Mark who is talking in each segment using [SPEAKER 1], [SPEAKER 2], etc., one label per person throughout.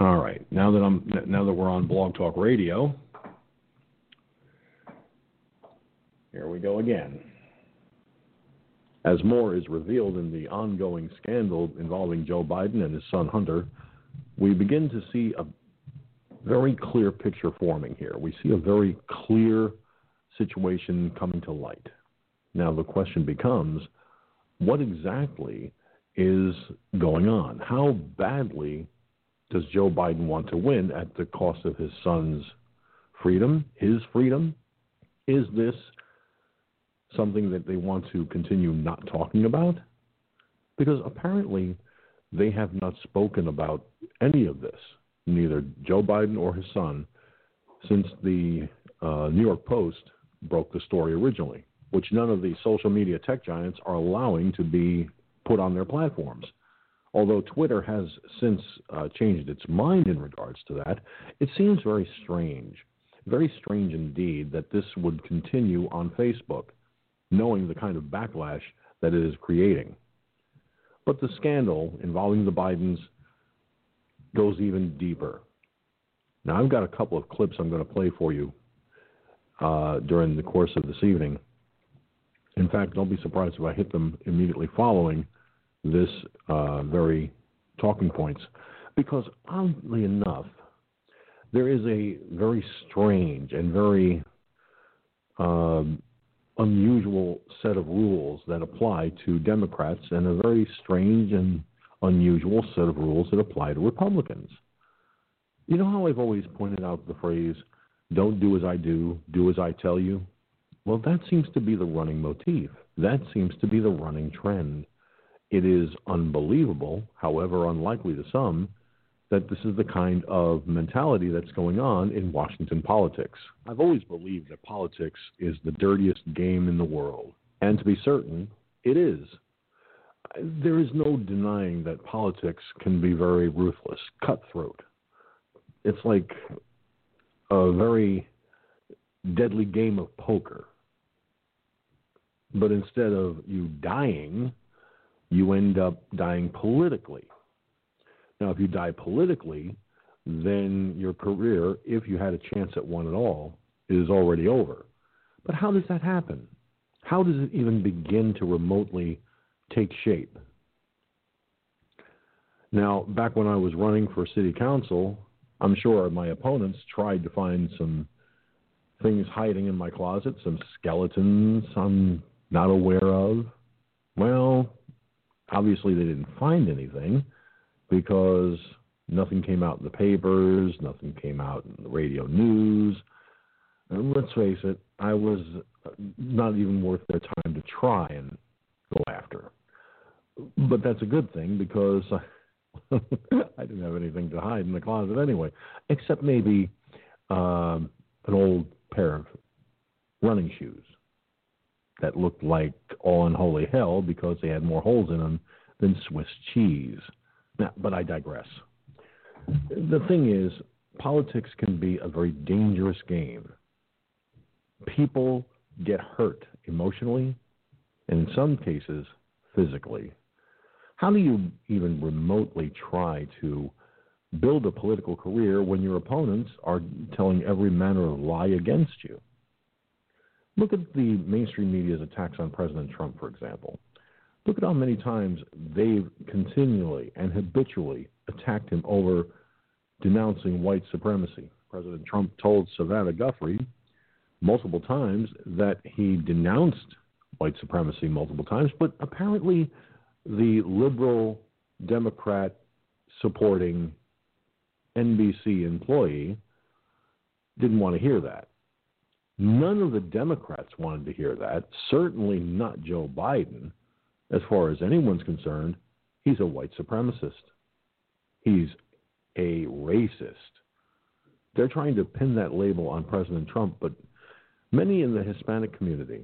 [SPEAKER 1] All right. Now that I'm now that we're on Blog Talk Radio, here we go again. As more is revealed in the ongoing scandal involving Joe Biden and his son Hunter, we begin to see a very clear picture forming here. We see a very clear situation coming to light. Now, the question becomes what exactly is going on? How badly does Joe Biden want to win at the cost of his son's freedom, his freedom? Is this something that they want to continue not talking about? Because apparently they have not spoken about any of this, neither Joe Biden or his son, since the uh, New York Post broke the story originally, which none of the social media tech giants are allowing to be put on their platforms. Although Twitter has since uh, changed its mind in regards to that, it seems very strange, very strange indeed, that this would continue on Facebook, knowing the kind of backlash that it is creating. But the scandal involving the Bidens goes even deeper. Now, I've got a couple of clips I'm going to play for you uh, during the course of this evening. In fact, don't be surprised if I hit them immediately following this uh, very talking points, because oddly enough, there is a very strange and very um, unusual set of rules that apply to Democrats, and a very strange and unusual set of rules that apply to Republicans. You know how I've always pointed out the phrase, don't do as I do, do as I tell you? Well, that seems to be the running motif. That seems to be the running trend. It is unbelievable, however unlikely to some, that this is the kind of mentality that's going on in Washington politics. I've always believed that politics is the dirtiest game in the world. And to be certain, it is. There is no denying that politics can be very ruthless, cutthroat. It's like a very deadly game of poker. But instead of you dying, you end up dying politically. Now, if you die politically, then your career, if you had a chance at one at all, is already over. But how does that happen? How does it even begin to remotely take shape? Now, back when I was running for city council, I'm sure my opponents tried to find some things hiding in my closet, some skeletons I'm not aware of. Well, obviously they didn't find anything because nothing came out in the papers, nothing came out in the radio news. And let's face it, I was not even worth their time to try and go after. But that's a good thing because I didn't have anything to hide in the closet anyway, except maybe um, an old pair of running shoes that looked like all unholy hell because they had more holes in them than Swiss cheese. Now, but I digress. The thing is, politics can be a very dangerous game. People get hurt emotionally, and in some cases, physically. How do you even remotely try to build a political career when your opponents are telling every manner of lie against you? Look at the mainstream media's attacks on President Trump, for example. Look at how many times they've continually and habitually attacked him over denouncing white supremacy. President Trump told Savannah Guthrie multiple times that he denounced white supremacy multiple times, but apparently the liberal Democrat supporting NBC employee didn't want to hear that. None of the Democrats wanted to hear that, certainly not Joe Biden. As far as anyone's concerned, he's a white supremacist. He's a racist. They're trying to pin that label on President Trump, but many in the Hispanic community,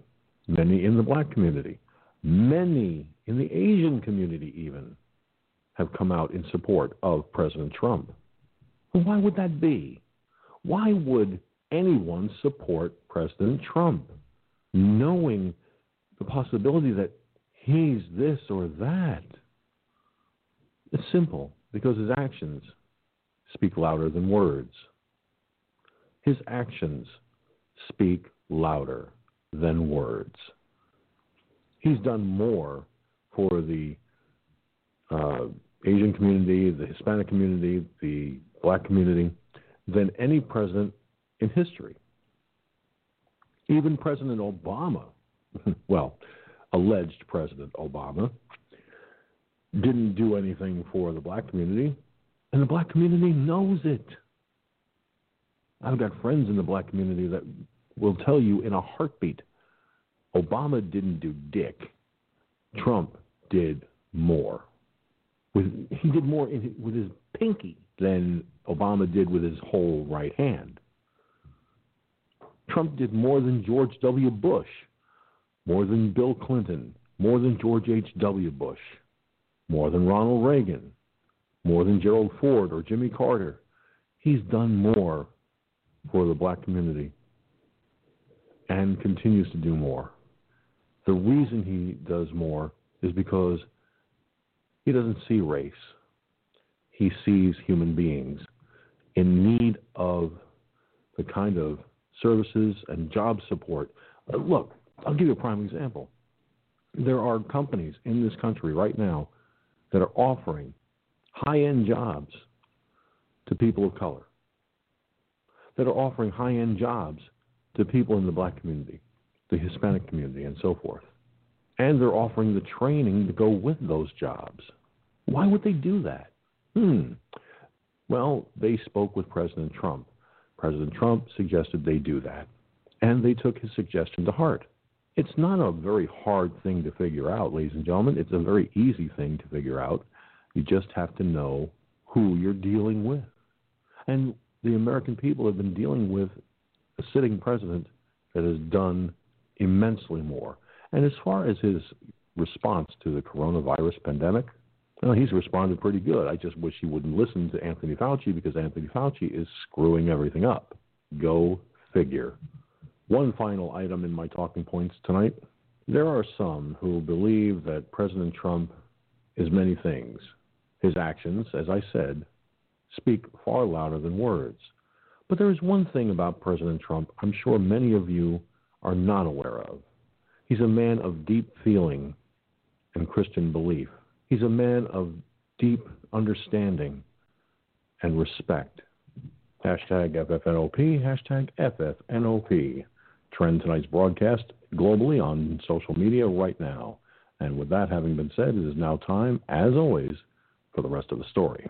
[SPEAKER 1] many in the black community, many in the Asian community, even, have come out in support of President Trump. why would that be? Why would anyone support President Trump, knowing the possibility that he's this or that. It's simple because his actions speak louder than words. His actions speak louder than words. He's done more for the uh, Asian community, the Hispanic community, the black community than any president in history. Even President Obama, well, alleged President Obama, didn't do anything for the black community, and the black community knows it. I've got friends in the black community that will tell you in a heartbeat Obama didn't do dick. Trump did more. He did more with his pinky than Obama did with his whole right hand. Trump did more than George W. Bush, more than Bill Clinton, more than George H.W. Bush, more than Ronald Reagan, more than Gerald Ford or Jimmy Carter. He's done more for the black community and continues to do more. The reason he does more is because he doesn't see race. He sees human beings in need of the kind of services and job support. Uh, look, I'll give you a prime example. There are companies in this country right now that are offering high end jobs to people of color, that are offering high end jobs to people in the black community, the Hispanic community, and so forth. And they're offering the training to go with those jobs. Why would they do that? Hmm. Well, they spoke with President Trump. President Trump suggested they do that, and they took his suggestion to heart. It's not a very hard thing to figure out, ladies and gentlemen. It's a very easy thing to figure out. You just have to know who you're dealing with. And the American people have been dealing with a sitting president that has done immensely more. And as far as his response to the coronavirus pandemic, well, he's responded pretty good. I just wish he wouldn't listen to Anthony Fauci because Anthony Fauci is screwing everything up. Go figure. One final item in my talking points tonight. There are some who believe that President Trump is many things. His actions, as I said, speak far louder than words. But there is one thing about President Trump I'm sure many of you are not aware of. He's a man of deep feeling and Christian belief. He's a man of deep understanding and respect. Hashtag FFNOP, hashtag FFNOP. Trend tonight's broadcast globally on social media right now. And with that having been said, it is now time, as always, for the rest of the story.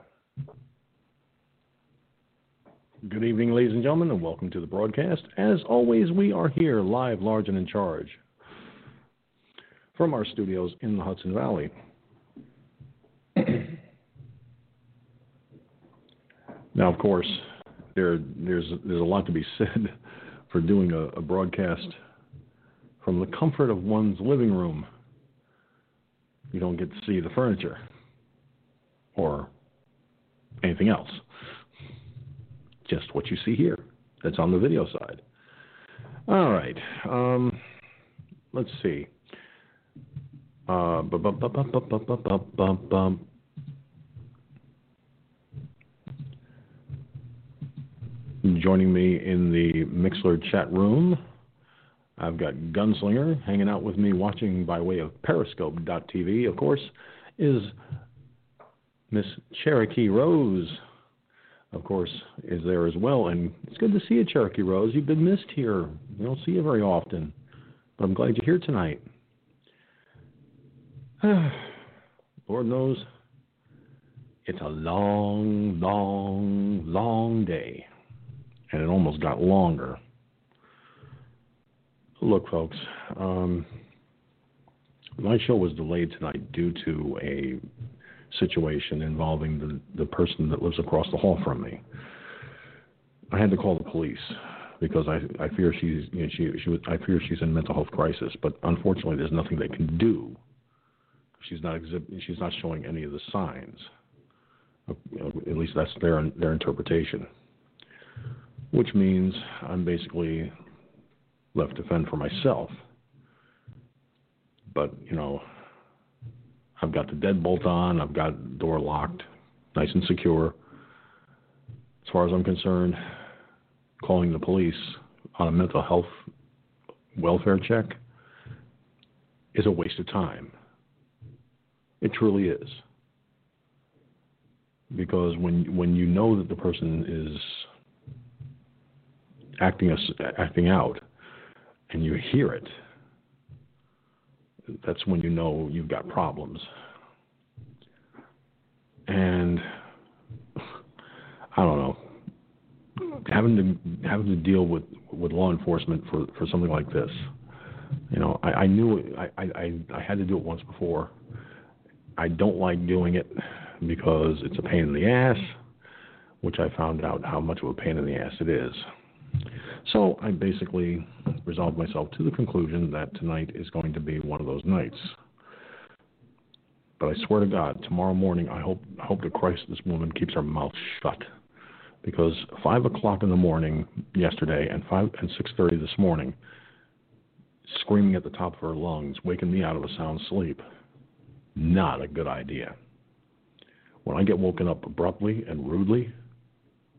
[SPEAKER 1] Good evening, ladies and gentlemen, and welcome to the broadcast. As always, we are here live, large, and in charge from our studios in the Hudson Valley. Now, of course, there there's there's a lot to be said for doing a, a broadcast from the comfort of one's living room. You don't get to see the furniture or anything else. Just what you see here. That's on the video side. All right. Um, let's see. Uh, Joining me in the Mixlr chat room, I've got Gunslinger hanging out with me, watching by way of Periscope.tv, of course, is Miss Cherokee Rose, of course, is there as well. And it's good to see you, Cherokee Rose. You've been missed here. We don't see you very often, but I'm glad you're here tonight. Lord knows it's a long, long, long day. And it almost got longer. Look, folks, um, my show was delayed tonight due to a situation involving the, the person that lives across the hall from me. I had to call the police because I, I fear she's you know, she, she I fear she's in mental health crisis. But unfortunately, there's nothing they can do She's not exhibit, she's not showing any of the signs. At least that's their their interpretation. Which means I'm basically left to fend for myself. But you know, I've got the deadbolt on. I've got the door locked, nice and secure. as far as I'm concerned, calling the police on a mental health welfare check is a waste of time. It truly is. Because when when you know that the person is acting us acting out and you hear it, that's when you know you've got problems. And I don't know, having to having to deal with with law enforcement for for something like this. You know, I, I knew I, I I had to do it once before. I don't like doing it because it's a pain in the ass, which I found out how much of a pain in the ass it is. So I basically resolved myself to the conclusion that tonight is going to be one of those nights. But I swear to God, tomorrow morning I hope I hope to Christ this woman keeps her mouth shut. Because five o'clock in the morning yesterday and five and six thirty this morning, screaming at the top of her lungs, waking me out of a sound sleep. Not a good idea. When I get woken up abruptly and rudely,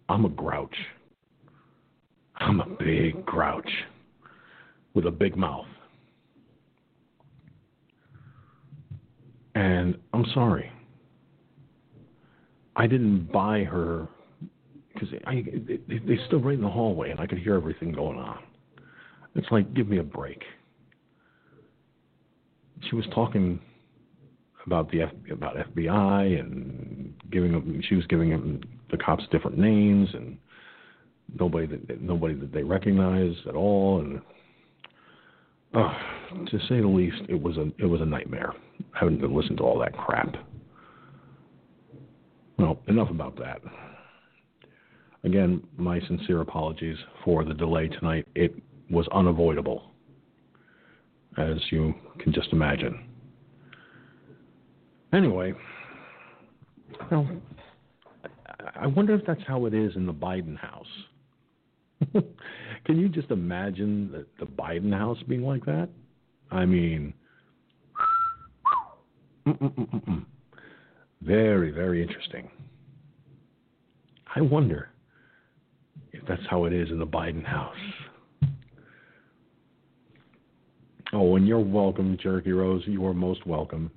[SPEAKER 1] I'm a grouch. I'm a big grouch with a big mouth. And I'm sorry. I didn't buy her because they, they stood right in the hallway and I could hear everything going on. It's like, give me a break. She was talking about the F, about FBI and giving them. She was giving them the cops different names and nobody that nobody that they recognize at all, and to say the least, it was a it was a nightmare having to listen to all that crap. Well, enough about that. Again, my sincere apologies for the delay tonight. It was unavoidable, as you can just imagine. Anyway, well, I wonder if that's how it is in the Biden house. Can you just imagine the, the Biden house being like that? I mean, very, very interesting. I wonder if that's how it is in the Biden house. Oh, and you're welcome, Cherokee Rose. You are most welcome.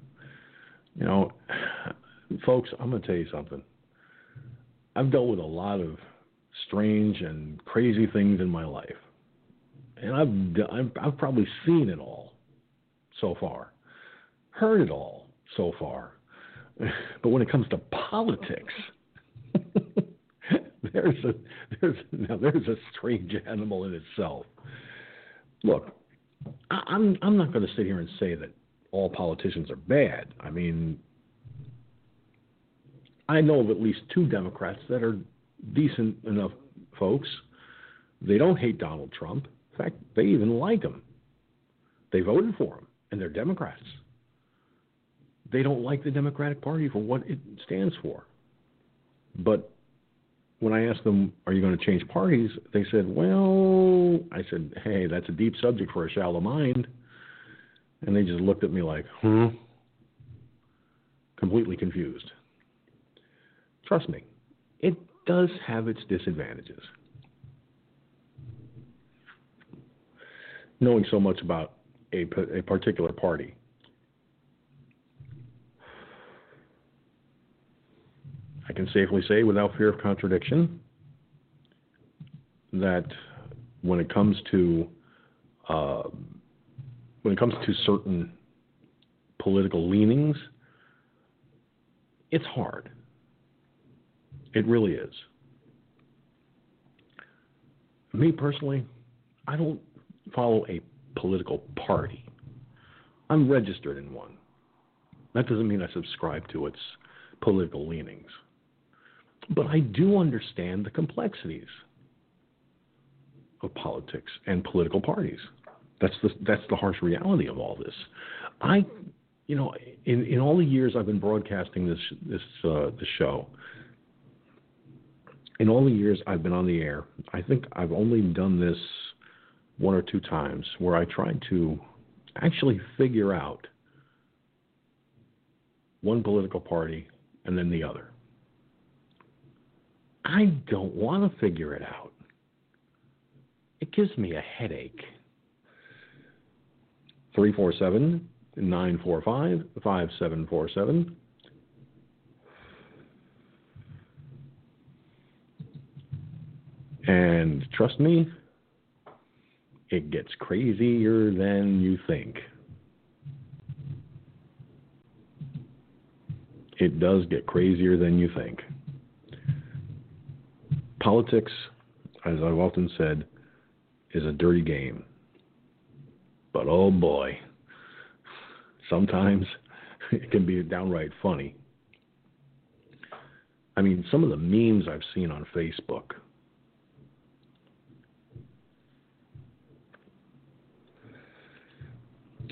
[SPEAKER 1] You know, folks, I'm going to tell you something. I've dealt with a lot of strange and crazy things in my life, and I've I've, I've probably seen it all so far, heard it all so far, but when it comes to politics, there's a there's now there's a strange animal in itself. Look, I, I'm I'm not going to sit here and say that all politicians are bad. I mean, I know of at least two Democrats that are decent enough folks. They don't hate Donald Trump. In fact, they even like him. They voted for him, and they're Democrats. They don't like the Democratic Party for what it stands for. But when I asked them, Are you going to change parties? they said, Well, I said, Hey, that's a deep subject for a shallow mind. And they just looked at me like, Hmm? Completely confused. Trust me, it does have its disadvantages. Knowing so much about a, a particular party. I can safely say, without fear of contradiction, that when it comes to uh, when it comes to certain political leanings, it's hard. It really is. Me personally, I don't follow a political party. I'm registered in one. That doesn't mean I subscribe to its political leanings. But I do understand the complexities of politics and political parties. That's the that's the harsh reality of all this. I, you know, in in all the years I've been broadcasting this this uh, the show, in all the years I've been on the air, I think I've only done this one or two times where I tried to actually figure out one political party and then the other. I don't want to figure it out. It gives me a headache. 347 945 5747. And trust me, it gets crazier than you think. It does get crazier than you think. Politics, as I've often said, is a dirty game. But oh boy, sometimes it can be downright funny. I mean, some of the memes I've seen on Facebook.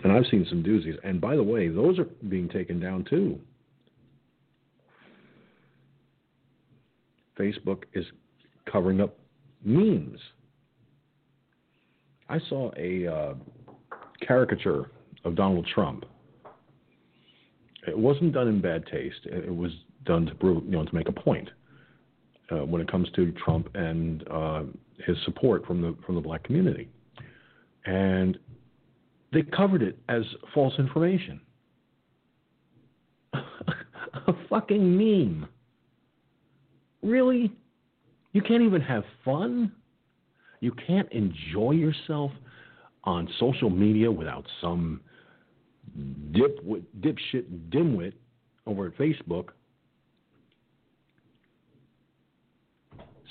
[SPEAKER 1] And I've seen some doozies. And by the way, those are being taken down too. Facebook is covering up memes. I saw a uh, caricature of Donald Trump. It wasn't done in bad taste. It was done to you know, to make a point uh, when it comes to Trump and uh, his support from the from the black community, and they covered it as false information. a fucking meme. Really? You can't even have fun? You can't enjoy yourself on social media without some dip, dipshit dimwit over at Facebook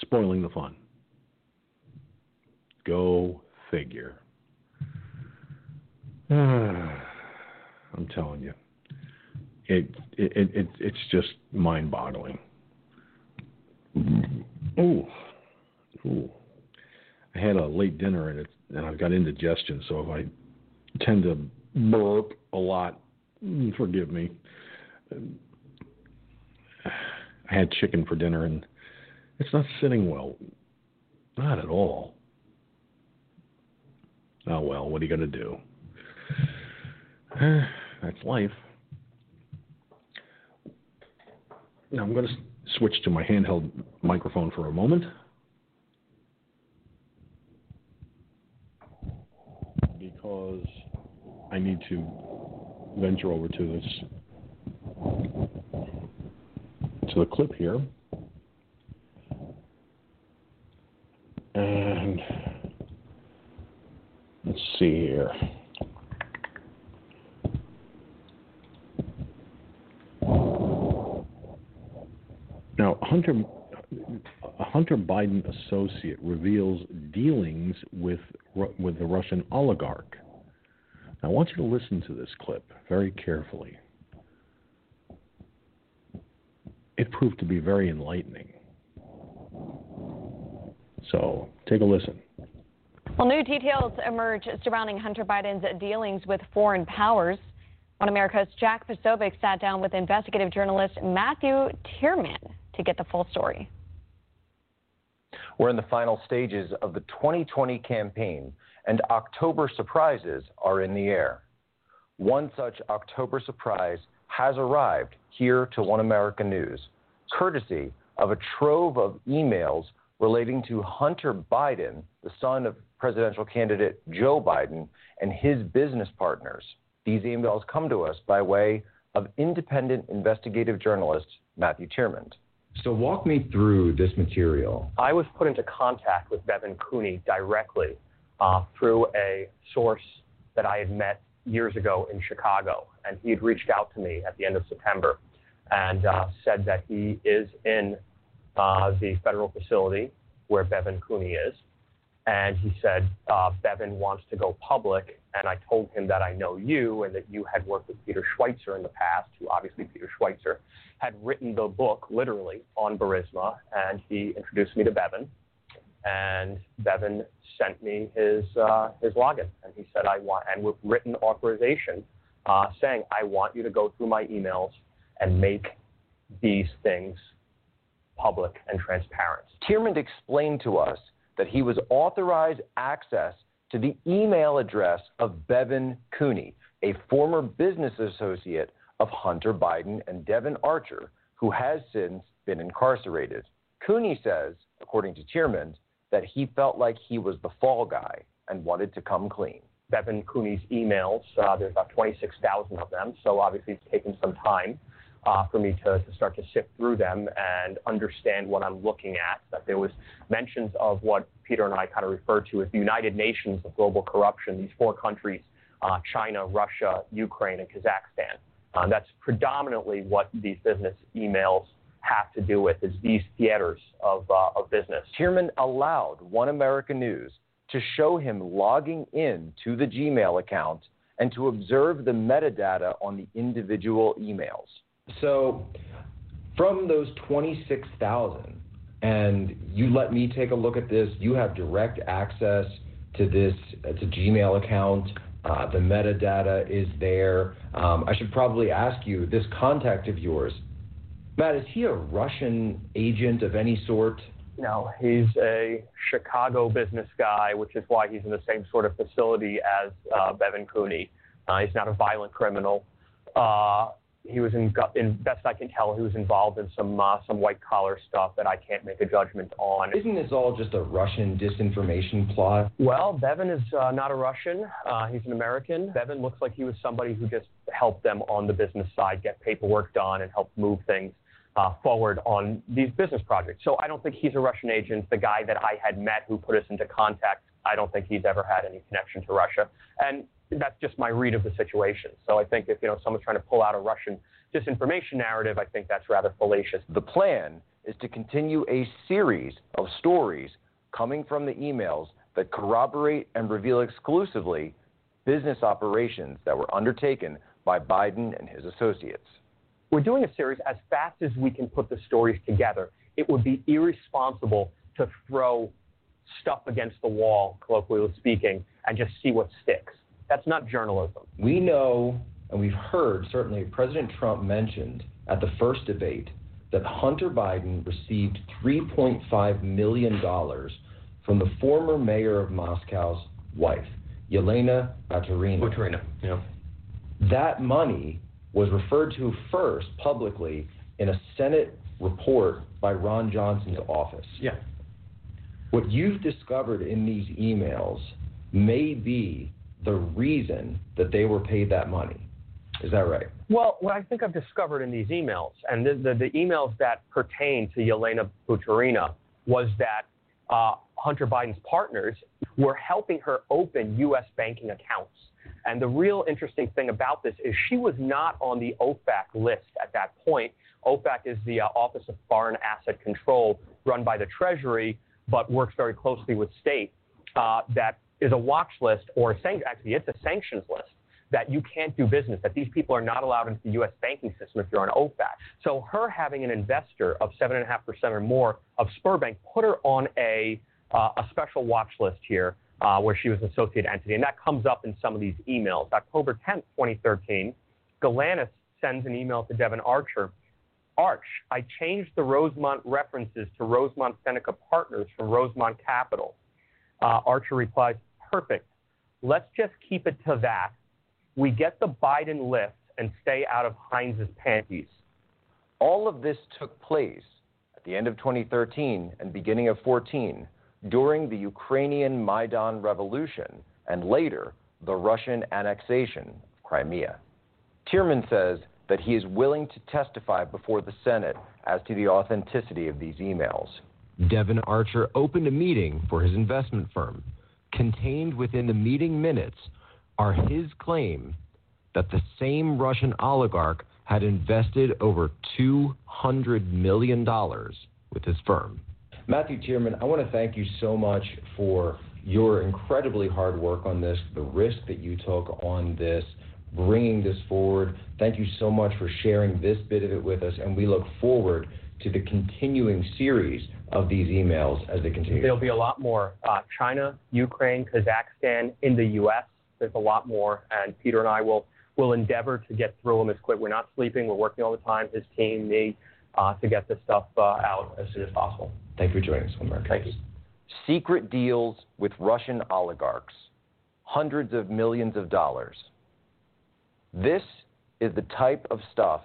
[SPEAKER 1] spoiling the fun. Go figure. I'm telling you, it, it, it it's just mind-boggling. Ooh, ooh. I had a late dinner and it, and I've got indigestion, so if I tend to burp a lot, mm, forgive me. I had chicken for dinner and it's not sitting well. Not at all. Oh well, what are you to do? That's life. Now I'm going to switch to my handheld microphone for a moment. Because I need to venture over to this to the clip here. And let's see here. Now, Hunter, a Hunter Biden associate reveals dealings with with the Russian oligarch. Now, I want you to listen to this clip very carefully. It proved to be very enlightening. So, take a listen.
[SPEAKER 2] Well, new details emerge surrounding Hunter Biden's dealings with foreign powers. One America's Jack Posobiec sat down with investigative journalist Matthew Tyrmand to get the full story.
[SPEAKER 3] We're in the final stages of the 2020 campaign, and October surprises are in the air. One such October surprise has arrived here to One America News, courtesy of a trove of emails relating to Hunter Biden, the son of presidential candidate Joe Biden, and his business partners. These emails come to us by way of independent investigative journalist Matthew Tyrmand.
[SPEAKER 4] So walk me through this material.
[SPEAKER 5] I was put into contact with Bevan Cooney directly uh, through a source that I had met years ago in Chicago, and he had reached out to me at the end of September and uh, said that he is in uh, the federal facility where Bevan Cooney is, and he said uh, Bevan wants to go public. And I told him that I know you and that you had worked with Peter Schweizer in the past, who obviously Peter Schweizer had written the book literally on Burisma, and he introduced me to Bevan. And Bevan sent me his uh, his login, and he said I want and with written authorization, uh, saying I want you to go through my emails and make these things public and transparent.
[SPEAKER 3] Tyrmand explained to us that he was authorized access to the email address of Bevan Cooney, a former business associate of Hunter Biden and Devon Archer, who has since been incarcerated. Cooney says, according to Tyrmand, that he felt like he was the fall guy and wanted to come clean.
[SPEAKER 5] Bevan Cooney's emails, uh, there's about 26,000 of them, so obviously it's taken some time for me to, to, start to sift through them and understand what I'm looking at. That there was mentions of what Peter and I kind of refer to as the United Nations of global corruption. These four countries: uh, China, Russia, Ukraine, and Kazakhstan. Uh, that's predominantly what these business emails have to do with is these theaters of, uh, of business.
[SPEAKER 3] Tyrmand allowed One America News to show him logging in to the Gmail account and to observe the metadata on the individual emails.
[SPEAKER 4] So, from those 26,000, and you let me take a look at this, you have direct access to this to Gmail account. Uh, the metadata is there. Um, I should probably ask you this contact of yours, Matt. Is he a Russian agent of any sort?
[SPEAKER 5] No, he's a Chicago business guy, which is why he's in the same sort of facility as uh, Bevan Cooney. Uh, he's not a violent criminal. Uh, he was in, in, best I can tell, he was involved in some uh, some white collar stuff that I can't make a judgment on.
[SPEAKER 4] Isn't this all just a Russian disinformation plot?
[SPEAKER 5] Well, Bevan is uh, not a Russian. Uh, he's an American. Bevan looks like he was somebody who just helped them on the business side get paperwork done and help move things uh, forward on these business projects. So I don't think he's a Russian agent. The guy that I had met who put us into contact, I don't think he's ever had any connection to Russia. And that's just my read of the situation. So I think if you know someone's trying to pull out a Russian disinformation narrative, I think that's rather fallacious.
[SPEAKER 3] The plan is to continue a series of stories coming from the emails that corroborate and reveal exclusively business operations that were undertaken by Biden and his associates.
[SPEAKER 5] We're doing a series as fast as we can put the stories together. It would be irresponsible to throw stuff against the wall, colloquially speaking, and just see what sticks. That's not journalism.
[SPEAKER 4] We know, and we've heard, certainly President Trump mentioned at the first debate that Hunter Biden received $3.5 million from the former mayor of Moscow's wife, Yelena Baturina.
[SPEAKER 5] Baturina, yeah.
[SPEAKER 4] That money was referred to first publicly in a Senate report by Ron Johnson's office.
[SPEAKER 5] Yeah.
[SPEAKER 4] What you've discovered in these emails may be the reason that they were paid that money. Is that right?
[SPEAKER 5] Well, what I think I've discovered in these emails, and the, the, the emails that pertain to Yelena Baturina, was that uh, Hunter Biden's partners were helping her open U.S. banking accounts. And the real interesting thing about this is she was not on the OFAC list at that point. OFAC is the uh, Office of Foreign Asset Control, run by the Treasury, but works very closely with state. Uh, that is a watch list, or san- actually, it's a sanctions list that you can't do business, that these people are not allowed into the U.S. banking system if you're on OFAC. So her having an investor of 7.5% or more of Sberbank put her on a, uh, a special watch list here uh, where she was an associated entity. And that comes up in some of these emails. October 10th, 2013, Galanis sends an email to Devon Archer. Arch, I changed the Rosemont references to Rosemont Seneca Partners from Rosemont Capital. Uh, Archer replies, perfect. Let's just keep it to that. We get the Biden lift and stay out of Heinz's panties.
[SPEAKER 3] All of this took place at the end of 2013 and beginning of 14 during the Ukrainian Maidan Revolution and later the Russian annexation of Crimea. Tyrmand says that he is willing to testify before the Senate as to the authenticity of these emails.
[SPEAKER 6] Devon Archer opened a meeting for his investment firm. Contained within the meeting minutes are his claim that the same Russian oligarch had invested over $200 million with his firm.
[SPEAKER 4] Matthew Tyrmand, I want to thank you so much for your incredibly hard work on this, the risk that you took on this, bringing this forward. Thank you so much for sharing this bit of it with us, and we look forward to the continuing series of these emails as they continue.
[SPEAKER 5] There'll be a lot more. Uh, China, Ukraine, Kazakhstan, in the U.S. There's a lot more, and Peter and I will will endeavor to get through them as quick. We're not sleeping. We're working all the time. His team, me, uh, to get this stuff uh, out as soon as possible.
[SPEAKER 4] Thank you for joining us, America.
[SPEAKER 5] Thank you.
[SPEAKER 3] Secret deals with Russian oligarchs, hundreds of millions of dollars. This is the type of stuff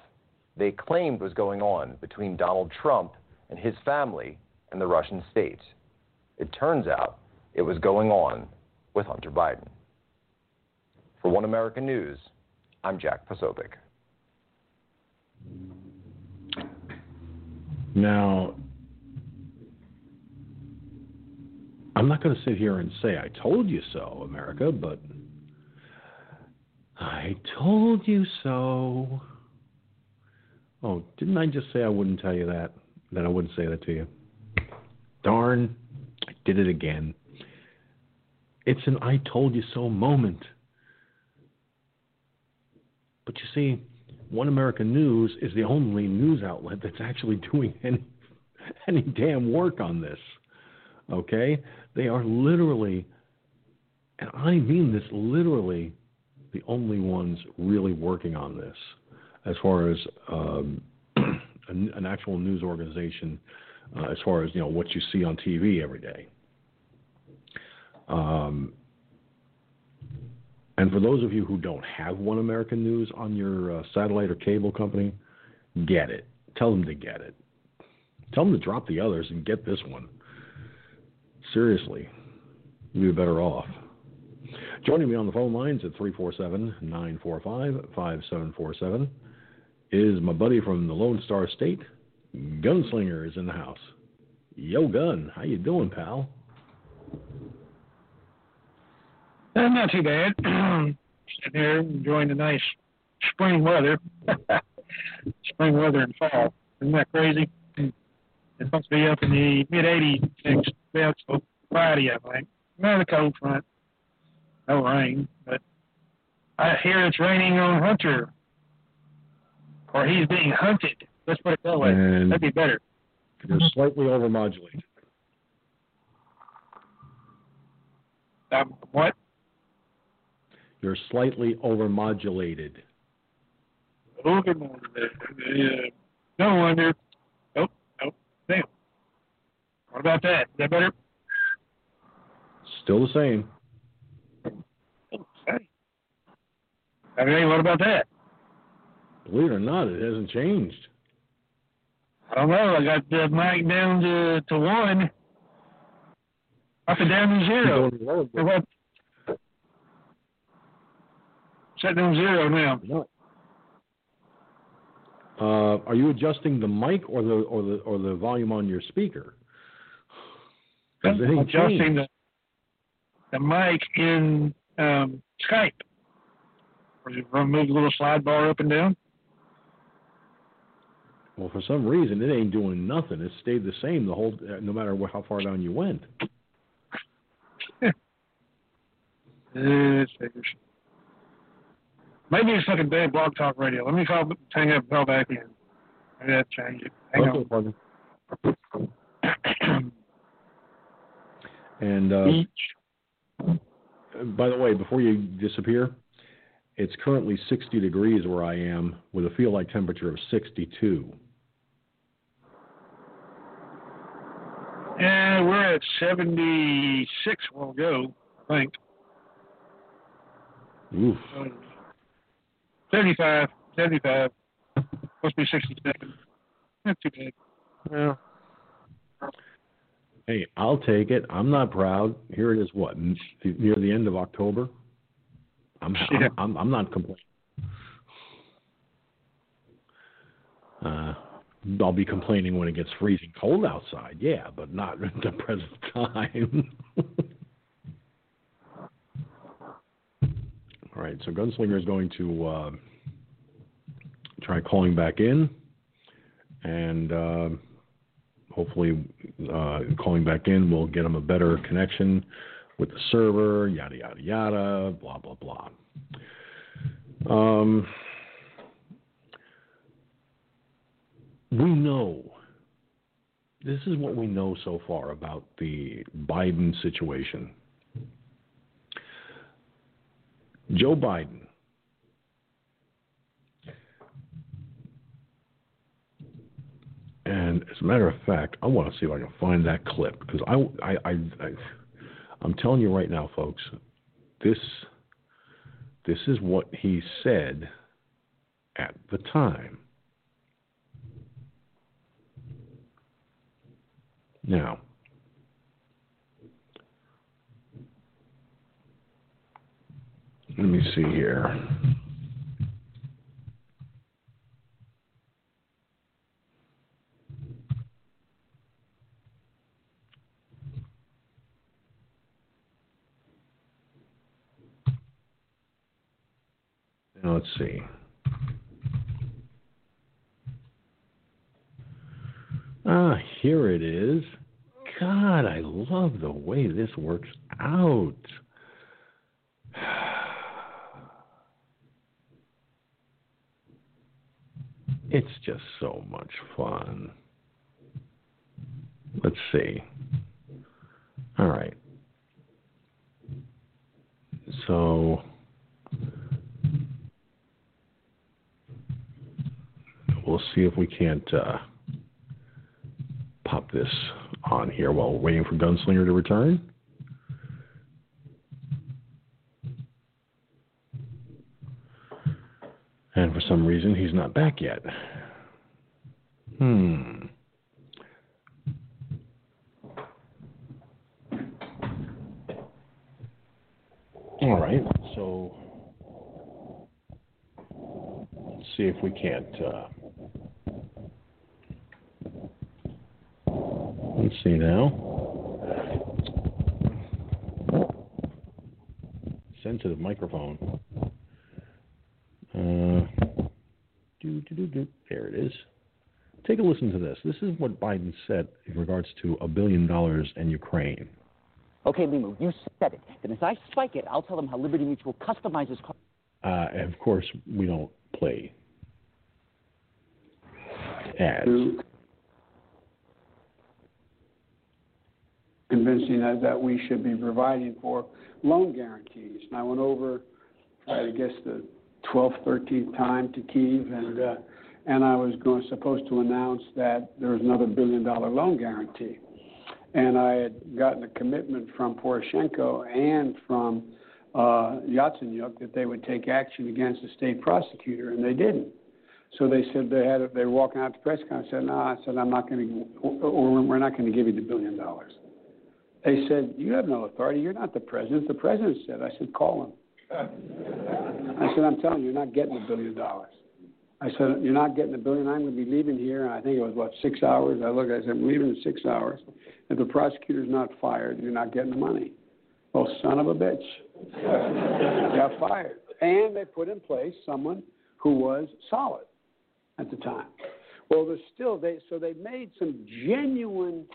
[SPEAKER 3] they claimed was going on between Donald Trump and his family and the Russian state. It turns out it was going on with Hunter Biden. For One American News, I'm Jack Posobiec.
[SPEAKER 1] Now, I'm not going to sit here and say I told you so, America, but I told you so. Oh, didn't I just say I wouldn't tell you that? That I wouldn't say that to you? Darn, I did it again. It's an I told you so moment. But you see, One American News is the only news outlet that's actually doing any any damn work on this. Okay? They are literally and I mean this literally the only ones really working on this as far as um, an, an, actual news organization, uh, as far as you know what you see on TV every day. Um, and for those of you who don't have One American News on your uh, satellite or cable company, get it. Tell them to get it. Tell them to drop the others and get this one. Seriously, you'd be better off. Joining me on the phone lines at 347 945 5747 is my buddy from the Lone Star State. Gunslinger is in the house. Yo, Gun, how you doing, pal?
[SPEAKER 7] Uh, not too bad. Sitting here enjoying the nice spring weather. spring weather and fall. Isn't that crazy? It's supposed to be up in the mid 80s next Friday, I think. Not a cold front. No rain, but I hear it's raining on Hunter. Or he's being hunted. Let's put it that way. And That'd be better.
[SPEAKER 1] You're slightly overmodulated.
[SPEAKER 7] Um, what?
[SPEAKER 1] You're slightly overmodulated.
[SPEAKER 7] Overmodulated. no wonder. Nope. Nope. Damn. What about that? Is that better?
[SPEAKER 1] Still the same.
[SPEAKER 7] Okay. I mean, what about that?
[SPEAKER 1] Believe it or not, it hasn't changed.
[SPEAKER 7] I don't know. I got the mic down to, to one. Up and down to zero. Set on zero now.
[SPEAKER 1] Uh, are you adjusting the mic or the or the or the volume on your speaker?
[SPEAKER 7] I'm adjusting the the mic in um, Skype. Where you move the little slide bar up and down.
[SPEAKER 1] Well, for some reason, it ain't doing nothing. It stayed the same the whole, uh, no matter how far down you went.
[SPEAKER 7] it figures. Maybe it's fucking bad blog talk radio. Let me call, hang up, call back in. Maybe that change it. Hang okay,
[SPEAKER 1] on. and uh, by the way, before you disappear, it's currently 60 degrees where I am with a feel like temperature of 62.
[SPEAKER 7] Yeah, we're at 76. We'll go, I think.
[SPEAKER 1] Oof.
[SPEAKER 7] Um, 75, 75. Must be 67. Not too bad. Yeah.
[SPEAKER 1] Hey, I'll take it. I'm not proud. Here it is. What near the end of October? I'm yeah. I'm, I'm, I'm not complaining. Uh, I'll be complaining when it gets freezing cold outside. Yeah, but not at the present time. All right, so Gunslinger is going to uh, try calling back in, and uh, hopefully, uh, calling back in will get him a better connection with the server. Yada yada yada. Blah blah blah. Um, we know. This is what we know so far about the Biden situation. Joe Biden And as a matter of fact, I want to see if I can find that clip because I, I, I, I, I'm telling you right now, folks, this, this is what he said at the time. Now, let me see here. Let's see. Ah, here it is. God, I love the way this works out. It's just so much fun. Let's see. All right. So we'll see if we can't uh, pop this on here while we're waiting for Gunslinger to return. And for some reason, he's not back yet. Hmm. All right, so let's see if we can't. Uh, let's see now. Sensitive microphone. Uh, do, do, do, do. There it is. Take a listen to this. This is what Biden said in regards to a billion dollars in Ukraine.
[SPEAKER 8] Okay, Limu, you said it. Then as I spike it, I'll tell them how Liberty Mutual customizes.
[SPEAKER 1] Uh, and of course, we don't play ads.
[SPEAKER 9] Convincing that we should be providing for loan guarantees. And I went over, I guess, the 12th, 13th time to Kiev, and uh, and I was going supposed to announce that there was another billion dollar loan guarantee. And I had gotten a commitment from Poroshenko and from uh, Yatsenyuk that they would take action against the state prosecutor, and they didn't. So they said they had they were walking out to press conference. I said, "No," I said, "I'm not going to, or we're not going to give you the billion dollars." They said, "You have no authority. You're not the president." The president said, "I said, call him." I said, "I'm telling you, you're not getting the billion dollars." I said, "You're not getting the billion. I'm going to be leaving here." And I think it was what six hours. I looked. I said, "I'm leaving in six hours. If the prosecutor's not fired, you're not getting the money." Oh, son of a bitch! Got fired, and they put in place someone who was solid at the time. Well, there's still they so they made some genuine,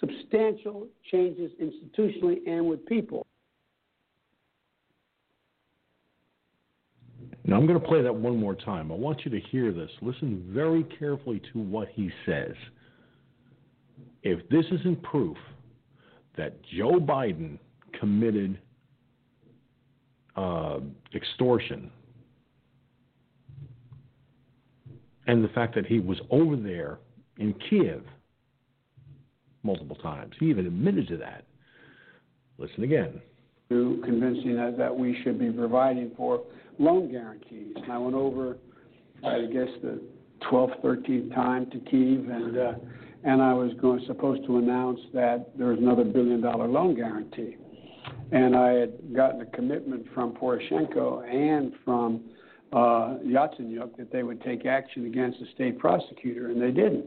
[SPEAKER 9] substantial changes institutionally and with people.
[SPEAKER 1] Now, I'm going to play that one more time. I want you to hear this. Listen very carefully to what he says. If this isn't proof that Joe Biden committed uh, extortion, and the fact that he was over there in Kiev multiple times, he even admitted to that. Listen again.
[SPEAKER 9] to convincing us that we should be providing for loan guarantees. And I went over, I guess, the 12th, 13th time to Kiev, and uh, and I was going supposed to announce that there was another billion dollar loan guarantee. And I had gotten a commitment from Poroshenko and from uh, Yatsenyuk that they would take action against the state prosecutor, and they didn't.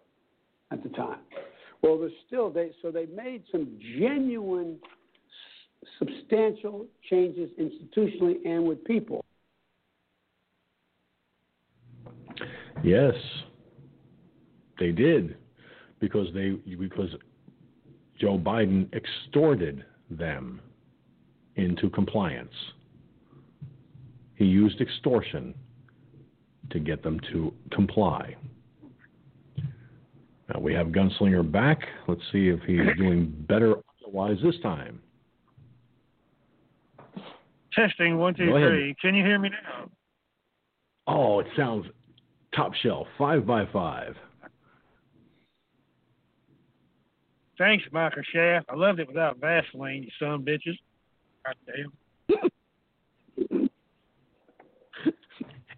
[SPEAKER 9] at the time. Well, there's still they so they made some genuine, substantial changes institutionally and with people.
[SPEAKER 1] Yes, they did, because they because Joe Biden extorted them into compliance. He used extortion to get them to comply. Now we have Gunslinger back. Let's see if he's doing better otherwise this time.
[SPEAKER 7] Testing one, two, three. Can you hear me now?
[SPEAKER 1] Oh, it sounds top shelf. Five by five.
[SPEAKER 7] Thanks, Michael Shaft. I loved it without Vaseline, you son of bitches. God damn.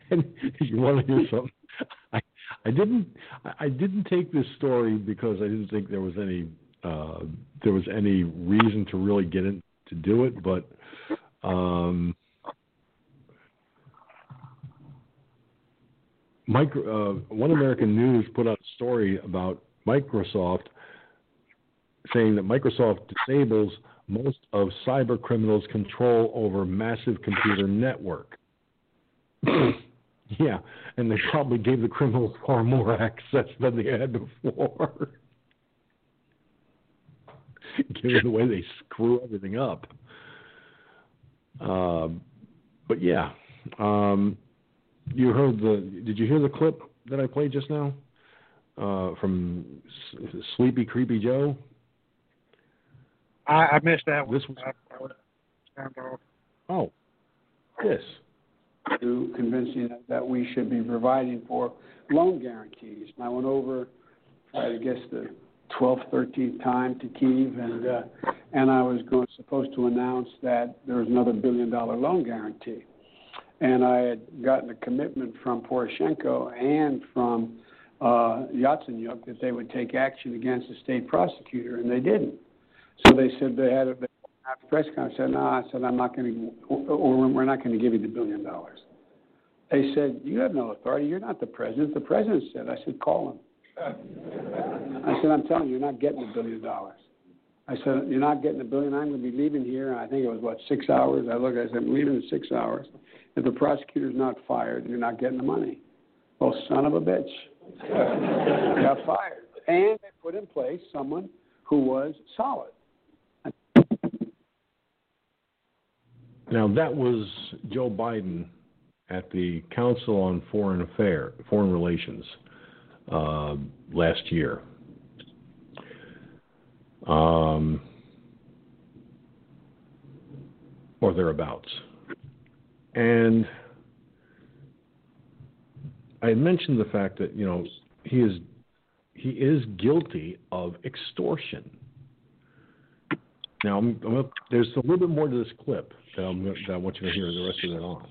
[SPEAKER 1] and you want to hear something? I, I didn't I- didn't take this story because I didn't think there was any uh, there was any reason to really get in to do it, but um, micro, uh, One American News put out a story about Microsoft saying that Microsoft disables most of cyber criminals' control over massive computer network. yeah, and they probably gave the criminals far more access than they had before. Given the way they screw everything up. Um, but yeah, um, you heard the. Did you hear the clip that I played just now uh, from S- Sleepy Creepy Joe?
[SPEAKER 7] I, I missed that one.
[SPEAKER 1] This was-
[SPEAKER 7] I, I would sound off.
[SPEAKER 1] Oh, yes.
[SPEAKER 9] To convincing that we should be providing for loan guarantees. And I went over, I guess, the 12th, 13th time to Kiev, and uh, and I was going supposed to announce that there was another billion dollar loan guarantee. And I had gotten a commitment from Poroshenko and from uh, Yatsenyuk that they would take action against the state prosecutor, and they didn't. So they said they had a had a press conference. I said, no, I said, I'm not going to, or, we're not going to give you the billion dollars. They said, you have no authority. You're not the president. The president said. I said, call him. I said, I'm telling you, you're not getting the billion dollars. I said, you're not getting the billion. I'm going to be leaving here. I think it was, what, six hours? I looked, I said, I'm leaving in six hours. If the prosecutor's not fired, you're not getting the money. Well, son of a bitch. Got fired. And they put in place someone who was solid.
[SPEAKER 1] Now that was Joe Biden at the Council on Foreign Affair, Foreign Relations uh, last year. Um, or thereabouts. And I mentioned the fact that, you know, he is he is guilty of extortion. Now, I'm, I'm, there's a little bit more to this clip that, I'm, that I want you to hear the rest of it on.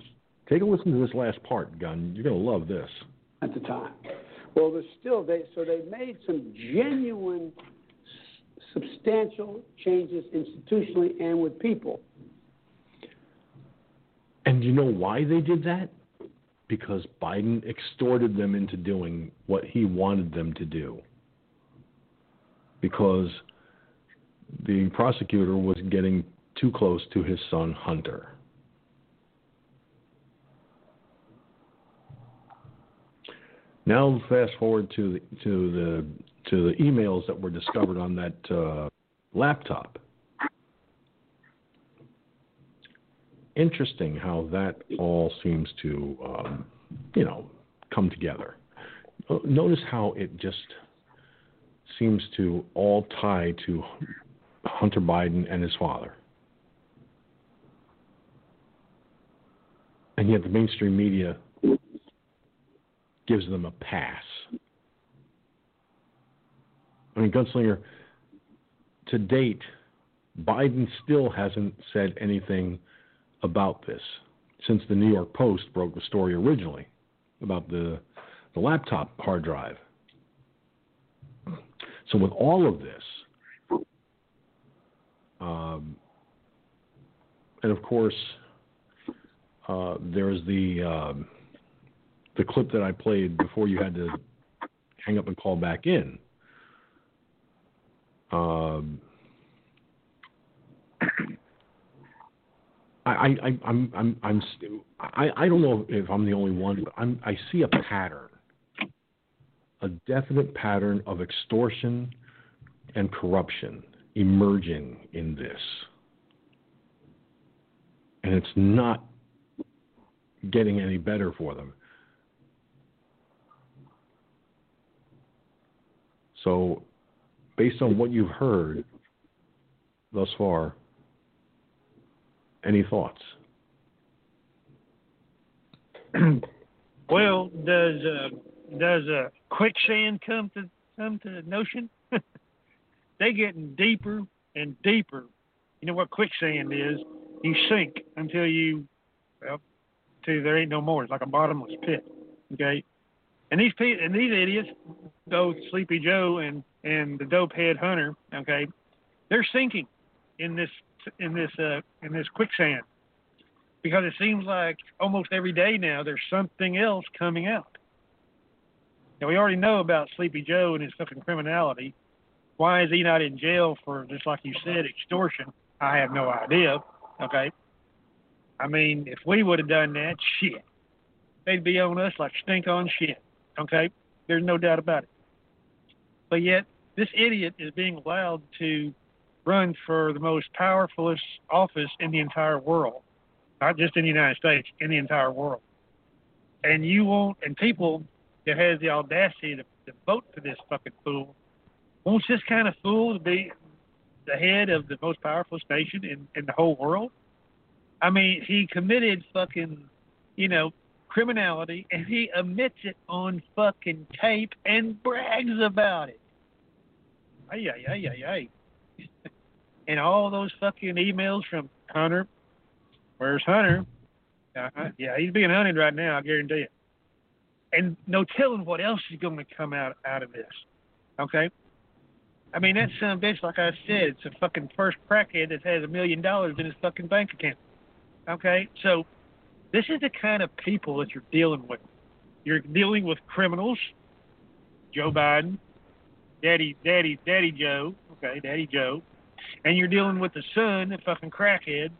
[SPEAKER 1] Take a listen to this last part, Gunn. You're going to love this.
[SPEAKER 9] at the time. Well, there's still they so they made some genuine, substantial changes institutionally and with people.
[SPEAKER 1] And you know why they did that? Because Biden extorted them into doing what he wanted them to do. Because the prosecutor was getting too close to his son Hunter. Now fast forward to the to the to the emails that were discovered on that uh, laptop. Interesting how that all seems to, um, you know, come together. Notice how it just seems to all tie to Hunter Biden and his father. And yet the mainstream media gives them a pass. I mean, Gunslinger, to date, Biden still hasn't said anything about this since the New York Post broke the story originally about the, the laptop hard drive. So, with all of this, um, and of course, uh, there's the um, the clip that I played before you had to hang up and call back in. Um, I, I, I'm, I'm, I'm, I, I don't know if I'm the only one, but I'm, I see a pattern, a definite pattern of extortion and corruption emerging in this, and it's not getting any better for them. So, based on what you've heard thus far, any thoughts?
[SPEAKER 7] well, does uh, does uh, quicksand come to come to notion? they getting deeper and deeper. You know what quicksand is? You sink until you well, till there ain't no more. It's like a bottomless pit. Okay, and these pe- and these idiots, both Sleepy Joe and and the dope head hunter, okay, they're sinking in this in this uh, in this quicksand because it seems like almost every day now there's something else coming out. Now we already know about Sleepy Joe and his fucking criminality. Why is he not in jail for just like you said extortion? I have no idea. Okay. I mean, if we would have done that, shit, they'd be on us like stink on shit. Okay, there's no doubt about it. But yet, this idiot is being allowed to run for the most powerfulest office in the entire world, not just in the United States, in the entire world. And you won't, and people that has the audacity to, to vote for this fucking fool, wants this kind of fool to be the head of the most powerful nation in, in the whole world? I mean, he committed fucking, you know, criminality and he admits it on fucking tape and brags about it. Ay, ay, ay, ay, ay. and all those fucking emails from Hunter. Where's Hunter? Uh-huh. Yeah, he's being hunted right now, I guarantee you. And no telling what else is going to come out out of this. Okay? I mean, that son bitch, like I said, it's a fucking first crackhead that has a million dollars in his fucking bank account. Okay? So, this is the kind of people that you're dealing with. You're dealing with criminals, Joe Biden, Daddy, Daddy, Daddy Joe, okay, Daddy Joe, and you're dealing with the son, a fucking crackhead,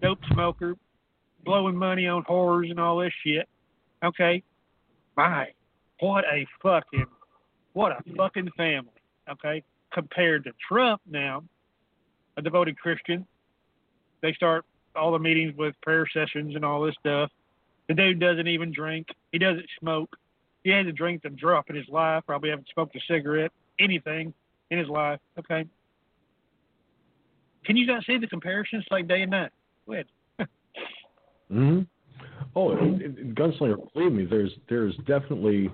[SPEAKER 7] dope smoker, blowing money on whores and all this shit. Okay, my, what a fucking, what a fucking family. Okay, compared to Trump now, a devoted Christian, they start all the meetings with prayer sessions and all this stuff. The dude doesn't even drink. He doesn't smoke. He hasn't drank a drop in his life. Probably haven't smoked a cigarette, anything in his life. Okay. Can you not see the comparisons like day and night? Go ahead.
[SPEAKER 1] hmm Oh, it, it, Gunslinger, believe me, there's there's definitely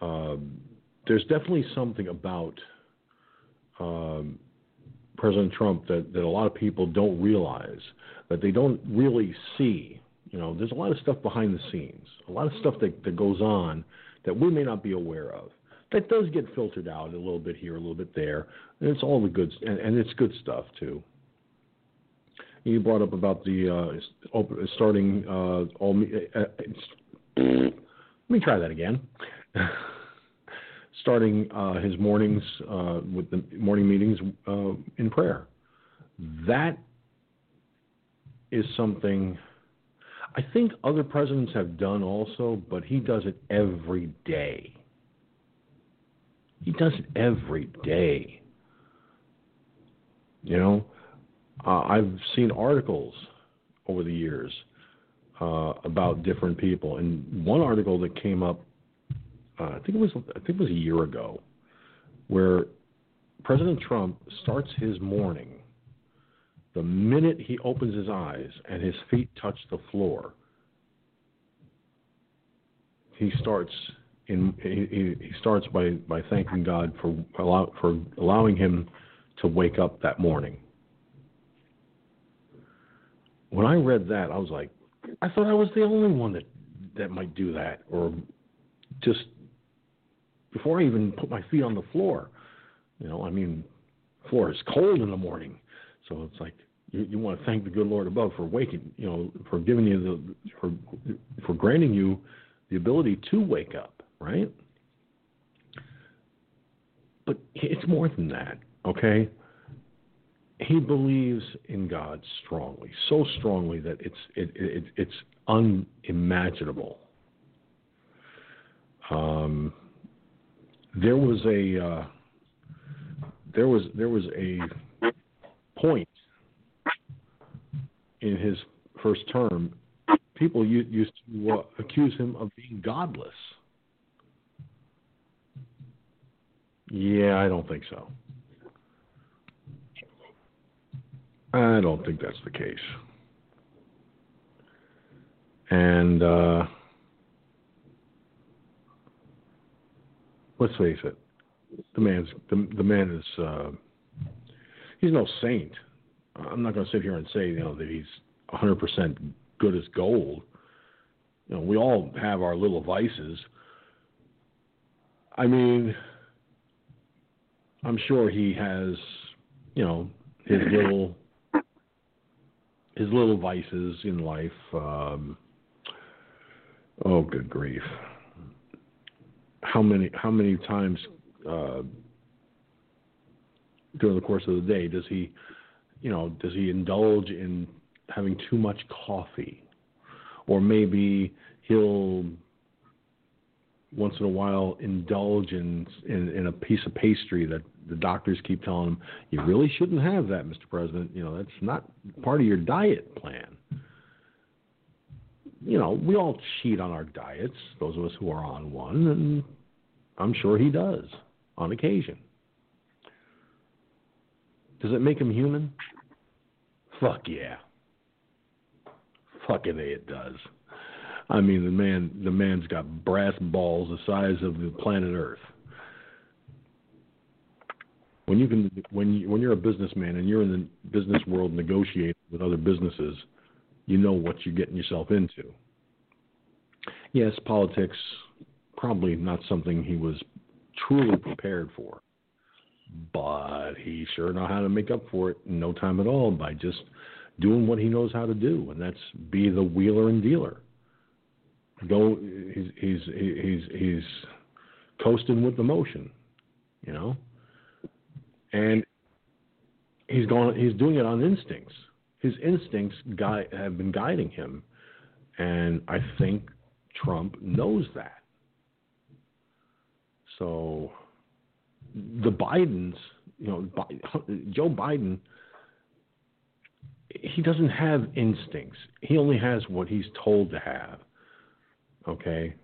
[SPEAKER 1] um, there's definitely something about um, President Trump that, that a lot of people don't realize that they don't really see. You know, there's a lot of stuff behind the scenes, a lot of stuff that, that goes on that we may not be aware of. That does get filtered out a little bit here, a little bit there, and it's all the good, and, and it's good stuff too. You brought up about the uh, starting uh, all. Uh, let me try that again. starting uh, his mornings uh, with the morning meetings uh, in prayer. That is something I think other presidents have done also, but he does it every day. He does it every day. You know, uh, I've seen articles over the years uh, about different people, and one article that came up uh, I think it was I think it was a year ago, where President Trump starts his morning the minute he opens his eyes and his feet touch the floor. He starts in he, he starts by, by thanking God for allow, for allowing him to wake up that morning. When I read that, I was like, I thought I was the only one that that might do that, or just before I even put my feet on the floor. You know, I mean, floor is cold in the morning, so it's like you, you want to thank the good Lord above for waking, you know, for giving you the for for granting you the ability to wake up, right? But it's more than that, okay? He believes in God strongly, so strongly that it's it, it it's unimaginable. Um, there was a uh, there was there was a point in his first term. People used to uh, accuse him of being godless. Yeah, I don't think so. I don't think that's the case. And uh, let's face it, the man's the, the man is uh, he's no saint. I'm not going to sit here and say you know that he's 100% good as gold. You know, we all have our little vices. I mean, I'm sure he has, you know, his little his little vices in life. Um, oh, good grief! How many how many times uh, during the course of the day does he, you know, does he indulge in having too much coffee, or maybe he'll once in a while indulge in, in, in a piece of pastry that the doctors keep telling him you really shouldn't have that, Mr. President. You know that's not part of your diet plan. You know we all cheat on our diets, those of us who are on one, and I'm sure he does on occasion. Does it make him human? Fuck yeah. Fucking a, it does. I mean, the man, the man's got brass balls the size of the planet Earth. When you can, when you, when you're a businessman and you're in the business world negotiating with other businesses, you know what you're getting yourself into. Yes, politics probably not something he was truly prepared for, but he sure know how to make up for it in no time at all by just doing what he knows how to do, and that's be the wheeler and dealer go he's he's he's he's coasting with the motion, you know, and he's going he's doing it on instincts. His instincts have been guiding him, and I think Trump knows that. So the Bidens, you know, Joe Biden, he doesn't have instincts. He only has what he's told to have. Okay.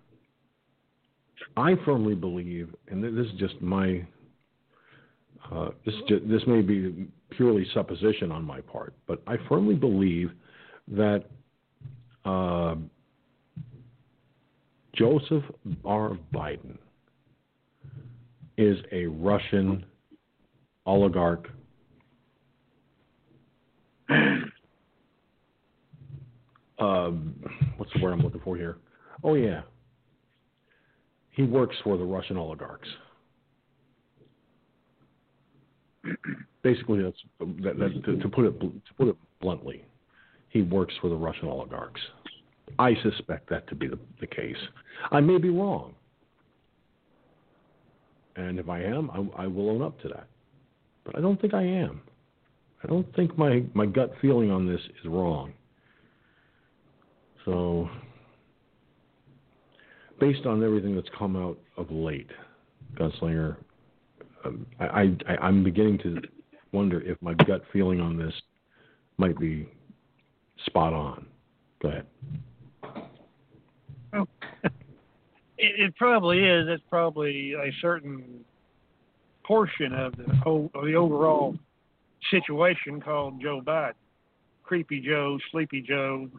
[SPEAKER 1] I firmly believe, and this is just my, uh, this just, this may be purely supposition on my part, but I firmly believe that uh, Joseph R. Biden is a Russian oligarch. Um, what's the word I'm looking for here? Oh yeah. He works for the Russian oligarchs. Basically, that's that, that, to, to put it to put it bluntly, he works for the Russian oligarchs. I suspect that to be the, the case. I may be wrong, and if I am, I, I will own up to that. But I don't think I am. I don't think my, my gut feeling on this is wrong. So based on everything that's come out of late, Gunslinger, um, I, I, I'm beginning to wonder if my gut feeling on this might be spot on. Go ahead.
[SPEAKER 7] Well, it, it probably is. It's probably a certain portion of the whole of the overall situation called Joe Biden, creepy Joe, sleepy Joe,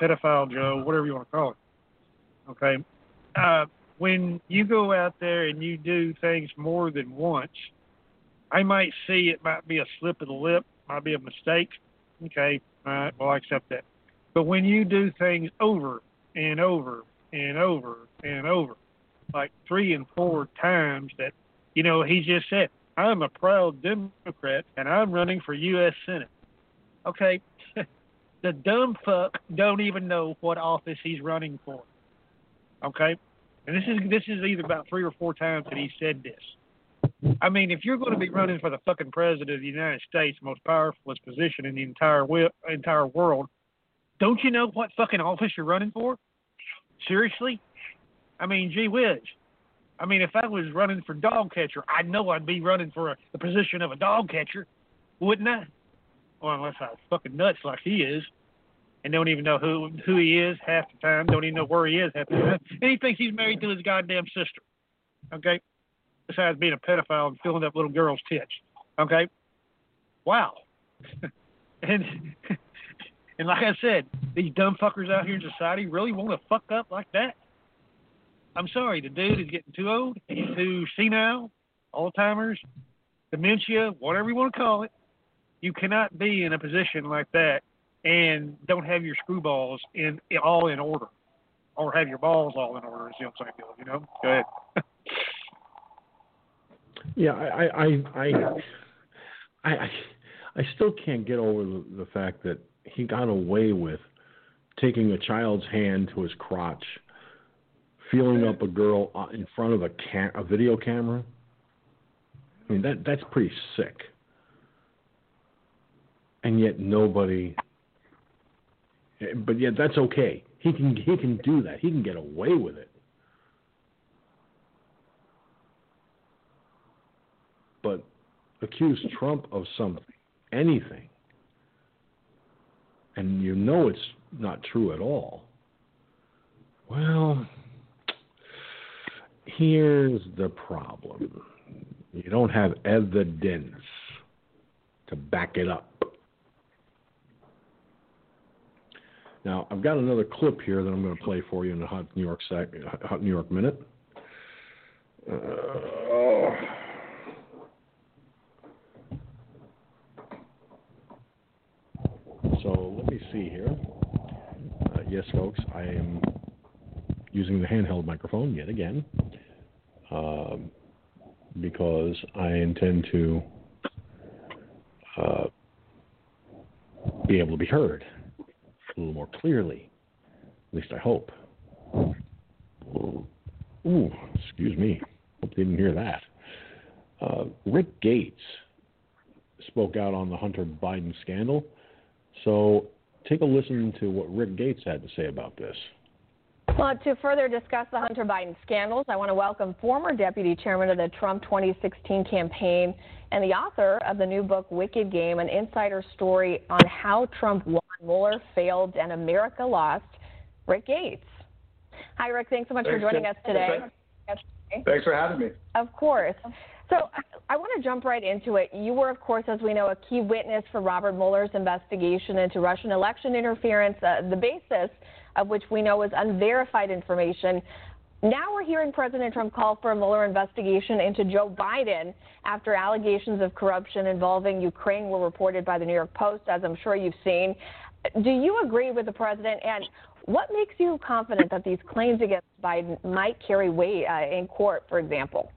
[SPEAKER 7] pedophile Joe, whatever you want to call it. Okay, uh, when you go out there and you do things more than once, I might see it might be a slip of the lip, might be a mistake. Okay, all right, well, I accept that. But when you do things over and over and over and over, like three and four times, that, you know, he just said, I'm a proud Democrat and I'm running for U.S. Senate. Okay, the dumb fuck don't even know what office he's running for. Okay, and this is this is either about three or four times that he said this. I mean, if you're going to be running for the fucking president of the United States, most powerful position in the entire entire world, don't you know what fucking office you're running for? Seriously? I mean, gee whiz. I mean, if I was running for dog catcher, I know I'd be running for a, the position of a dog catcher, wouldn't I? Well, unless I was fucking nuts like he is and don't even know who who he is half the time, don't even know where he is half the time, and he thinks he's married to his goddamn sister. Okay, besides being a pedophile and filling up little girls' tits. Okay? Wow. and and like I said, these dumb fuckers out here in society really want to fuck up like that. I'm sorry, the dude is getting too old, he's too senile, Alzheimer's, dementia, whatever you want to call it. You cannot be in a position like that and don't have your screwballs in all in order, or have your balls all in order. Is the upside deal, you know? Go ahead.
[SPEAKER 1] yeah, I, I, I, I, I, still can't get over the, the fact that he got away with taking a child's hand to his crotch, feeling up a girl uh, in front of a cam- a video camera. I mean that that's pretty sick. And yet nobody but yet that's okay. He can he can do that. He can get away with it. But accuse Trump of something, anything, and you know it's not true at all. Well, here's the problem. You don't have evidence to back it up. Now, I've got another clip here that I'm going to play for you in the Hot New York sec, Hot New York Minute. Uh, see here. Uh, yes, folks, I am using the handheld microphone yet again um, because I intend to uh, be able to be heard a little more clearly. At least I hope. Ooh, excuse me. Hope you didn't hear that. Uh, Rick Gates spoke out on the Hunter Biden scandal. So take a listen to what Rick Gates had to say about this.
[SPEAKER 10] Well, to further discuss the Hunter Biden scandals, I want to welcome former deputy chairman of the Trump 2016 campaign and the author of the new book, Wicked Game, an insider story on how Trump won, Mueller failed, and America lost, Rick Gates. Hi, Rick. Thanks so much
[SPEAKER 11] thanks,
[SPEAKER 10] for joining us today.
[SPEAKER 11] Thanks for having me.
[SPEAKER 10] Of course. So I want to jump right into it. You were, of course, as we know, a key witness for Robert Mueller's investigation into Russian election interference, uh, the basis of which we know is unverified information. Now we're hearing President Trump call for a Mueller investigation into Joe Biden after allegations of corruption involving Ukraine were reported by the New York Post, as I'm sure you've seen. Do you agree with the president? And what makes you confident that these claims against Biden might carry weight uh, in court, for example?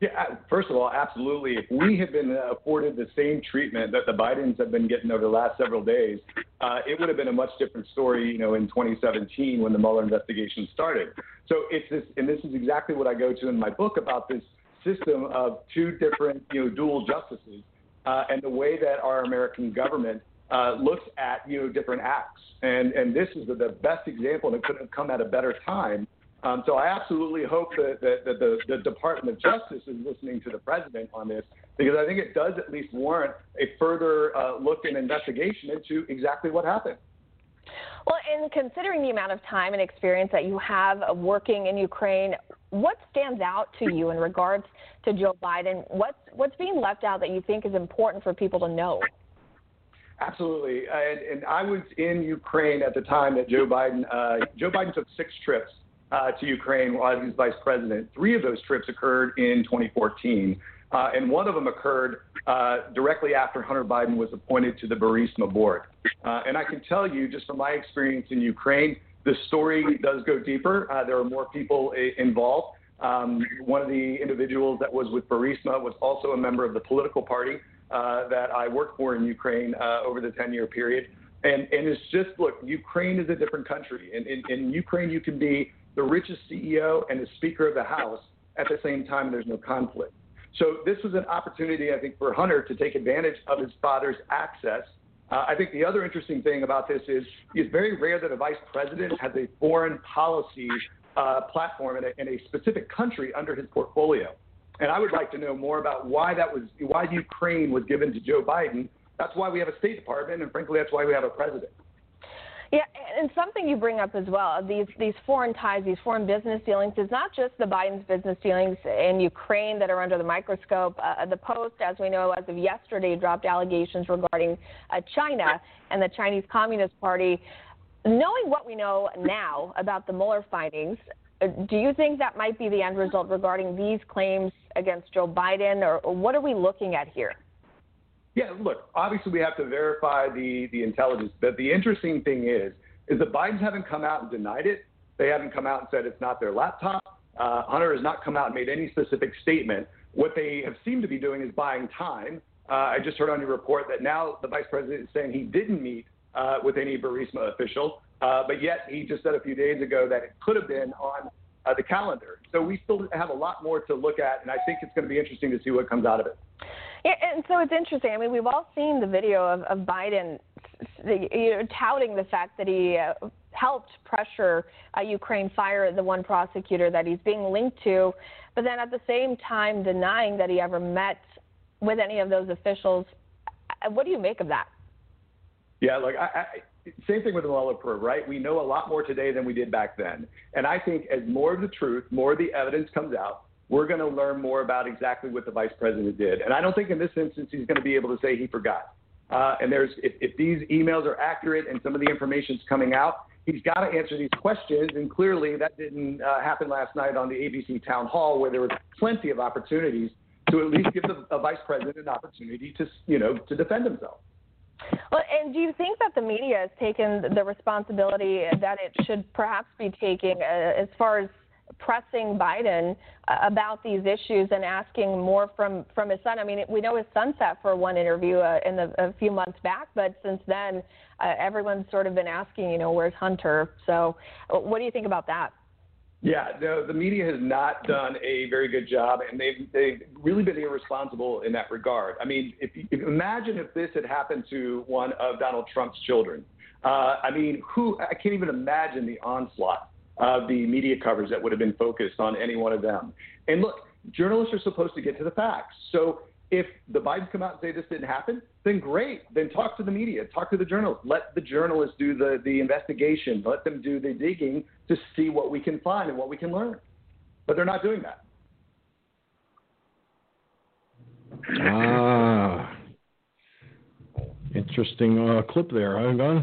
[SPEAKER 11] Yeah, first of all, absolutely. If we had been afforded the same treatment that the Bidens have been getting over the last several days, uh, it would have been a much different story, you know, in 2017 when the Mueller investigation started. So it's this, and this is exactly what I go to in my book about this system of two different, you know, dual justices, uh, and the way that our American government uh, looks at, you know, different acts. And and this is the, the best example, and it couldn't have come at a better time um, so I absolutely hope that, that, that the, the, Department of Justice is listening to the president on this because I think it does at least warrant a further uh, look and investigation into exactly what happened.
[SPEAKER 10] Well, in considering the amount of time and experience that you have working in Ukraine, what stands out to you in regards to Joe Biden? What's what's being left out that you think is important for people to know?
[SPEAKER 11] Absolutely, and, and I was in Ukraine at the time that Joe Biden uh, Joe Biden took six trips uh, to Ukraine while he was vice president. Three of those trips occurred in 2014, uh, and one of them occurred uh, directly after Hunter Biden was appointed to the Burisma board. Uh, and I can tell you, just from my experience in Ukraine, the story does go deeper. Uh, there are more people a- involved. Um, one of the individuals that was with Burisma was also a member of the political party uh, that I worked for in Ukraine over the 10 year period. And, and it's just, look, Ukraine is a different country. In, in, in Ukraine, you can be the richest CEO and the Speaker of the House at the same time. There's no conflict. So this was an opportunity, I think, for Hunter to take advantage of his father's access. Uh, I think the other interesting thing about this is it's very rare that a vice president has a foreign policy uh, platform in a, in a specific country under his portfolio. And I would like to know more about why that was, why Ukraine was given to Joe Biden. That's why we have a State Department, and frankly, that's why we have a president.
[SPEAKER 10] Yeah, and something you bring up as well, these these foreign ties, these foreign business dealings, it's not just the Biden's business dealings in Ukraine that are under the microscope. Uh, the Post, as we know, as of yesterday, dropped allegations regarding uh, China and the Chinese Communist Party. Knowing what we know now about the Mueller findings, uh, do you think that might be the end result regarding these claims against Joe Biden, or, or what are we looking at here?
[SPEAKER 11] Yeah, look, obviously we have to verify the, the intelligence, but the interesting thing is, is that Bidens haven't come out and denied it. They haven't come out and said it's not their laptop. Uh, Hunter has not come out and made any specific statement. What they have seemed to be doing is buying time. Uh, I just heard on your report that now the vice president is saying he didn't meet uh, with any Burisma official, uh, but yet he just said a few days ago that it could have been on uh, the calendar. So we still have a lot more to look at, and I think it's going to be interesting to see what comes out of it.
[SPEAKER 10] And so it's interesting. I mean, we've all seen the video of, of Biden you know, touting the fact that he uh, helped pressure uh, Ukraine fire the one prosecutor that he's being linked to, but then at the same time denying that he ever met with any of those officials. Uh, what do you make of that?
[SPEAKER 11] Yeah, look, I, I, same thing with the Mueller probe, right? We know a lot more today than we did back then. And I think as more of the truth, more of the evidence comes out, we're going to learn more about exactly what the vice president did. And I don't think in this instance he's going to be able to say he forgot. Uh, and there's if, if these emails are accurate and some of the information is coming out, he's got to answer these questions. And clearly that didn't uh, happen last night on the ABC town hall, where there was plenty of opportunities to at least give the vice president an opportunity to you know to defend himself.
[SPEAKER 10] Well, and do you think that the media has taken the responsibility that it should perhaps be taking uh, as far as pressing Biden uh, about these issues and asking more from, from his son. I mean, we know his son sat for one interview uh, in the, a few months back, but since then, uh, everyone's sort of been asking, you know, where's Hunter? So, uh, what do you think about that?
[SPEAKER 11] Yeah, the, the media has not done a very good job, and they've they've really been irresponsible in that regard. I mean, if, if imagine if this had happened to one of Donald Trump's children. Uh, I mean, who I can't even imagine the onslaught of the media coverage that would have been focused on any one of them. And look, journalists are supposed to get to the facts. So if the Bidens come out and say this didn't happen, then great. Then talk to the media, talk to the journalists. Let the journalists do the, the investigation. Let them do the digging to see what we can find and what we can learn. But they're not doing that.
[SPEAKER 1] Ah, interesting uh, clip there, huh?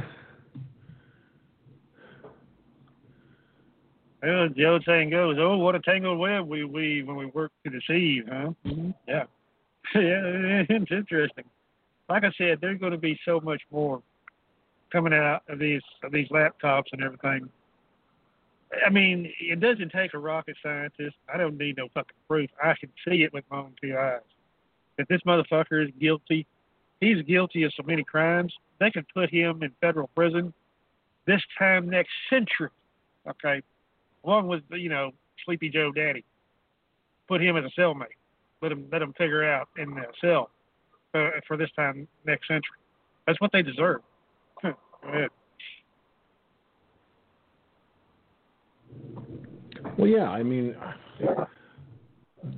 [SPEAKER 7] Well, the old saying goes, "Oh, what a tangled web we weave when we work to deceive." Huh? Mm-hmm. Yeah, yeah, it's interesting. Like I said, there's going to be so much more coming out of these of these laptops and everything. I mean, it doesn't take a rocket scientist. I don't need no fucking proof. I can see it with my own two eyes. If this motherfucker is guilty, he's guilty of so many crimes. They could put him in federal prison this time next century. Okay, along with you know Sleepy Joe Daddy. Put him as a cellmate. Let him let him figure out in the cell uh, for this time next century. That's what they deserve. Go ahead.
[SPEAKER 1] Well, yeah. I mean,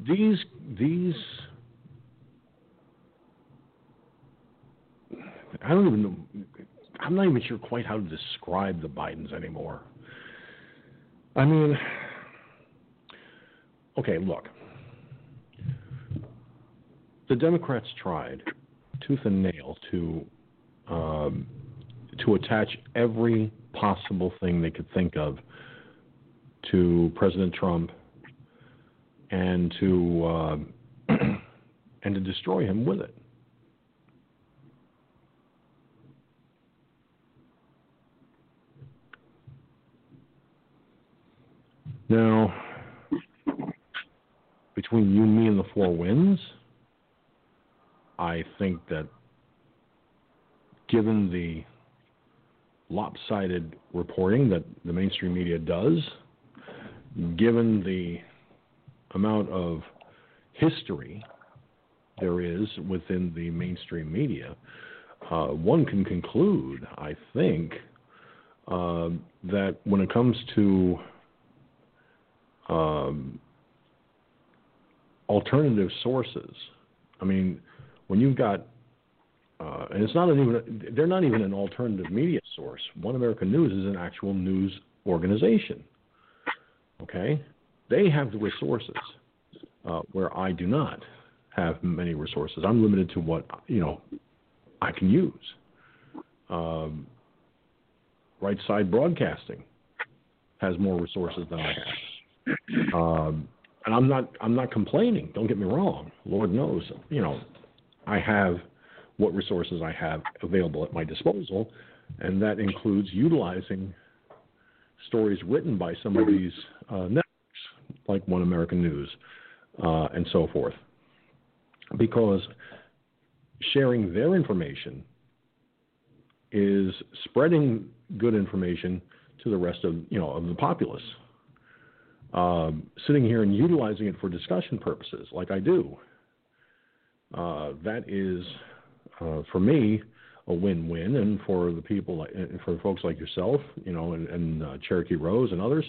[SPEAKER 1] these these. I don't even know. I'm not even sure quite how to describe the Bidens anymore. I mean, okay, look. The Democrats tried tooth and nail to um, to attach every possible thing they could think of to President Trump and to uh, and to destroy him with it. Now, between you, me, and the four winds, I think that given the lopsided reporting that the mainstream media does, given the amount of history there is within the mainstream media, uh, one can conclude, I think, uh, that when it comes to um, alternative sources. I mean, when you've got uh, and it's not even they're not even an alternative media source. One American News is an actual news organization. Okay, they have the resources uh, where I do not have many resources. I'm limited to what you know I can use. Um, right Side Broadcasting has more resources than I have. Um, and I'm not I'm not complaining. Don't get me wrong. Lord knows, you know, I have what resources I have available at my disposal, and that includes utilizing stories written by some of these uh, networks, like One America News, uh, and so forth, because sharing their information is spreading good information to the rest of you know of the populace. Um, sitting here and utilizing it for discussion purposes, like I do, uh, that is uh, for me a win-win, and for the people, for folks like yourself, you know, and, and uh, Cherokee Rose and others,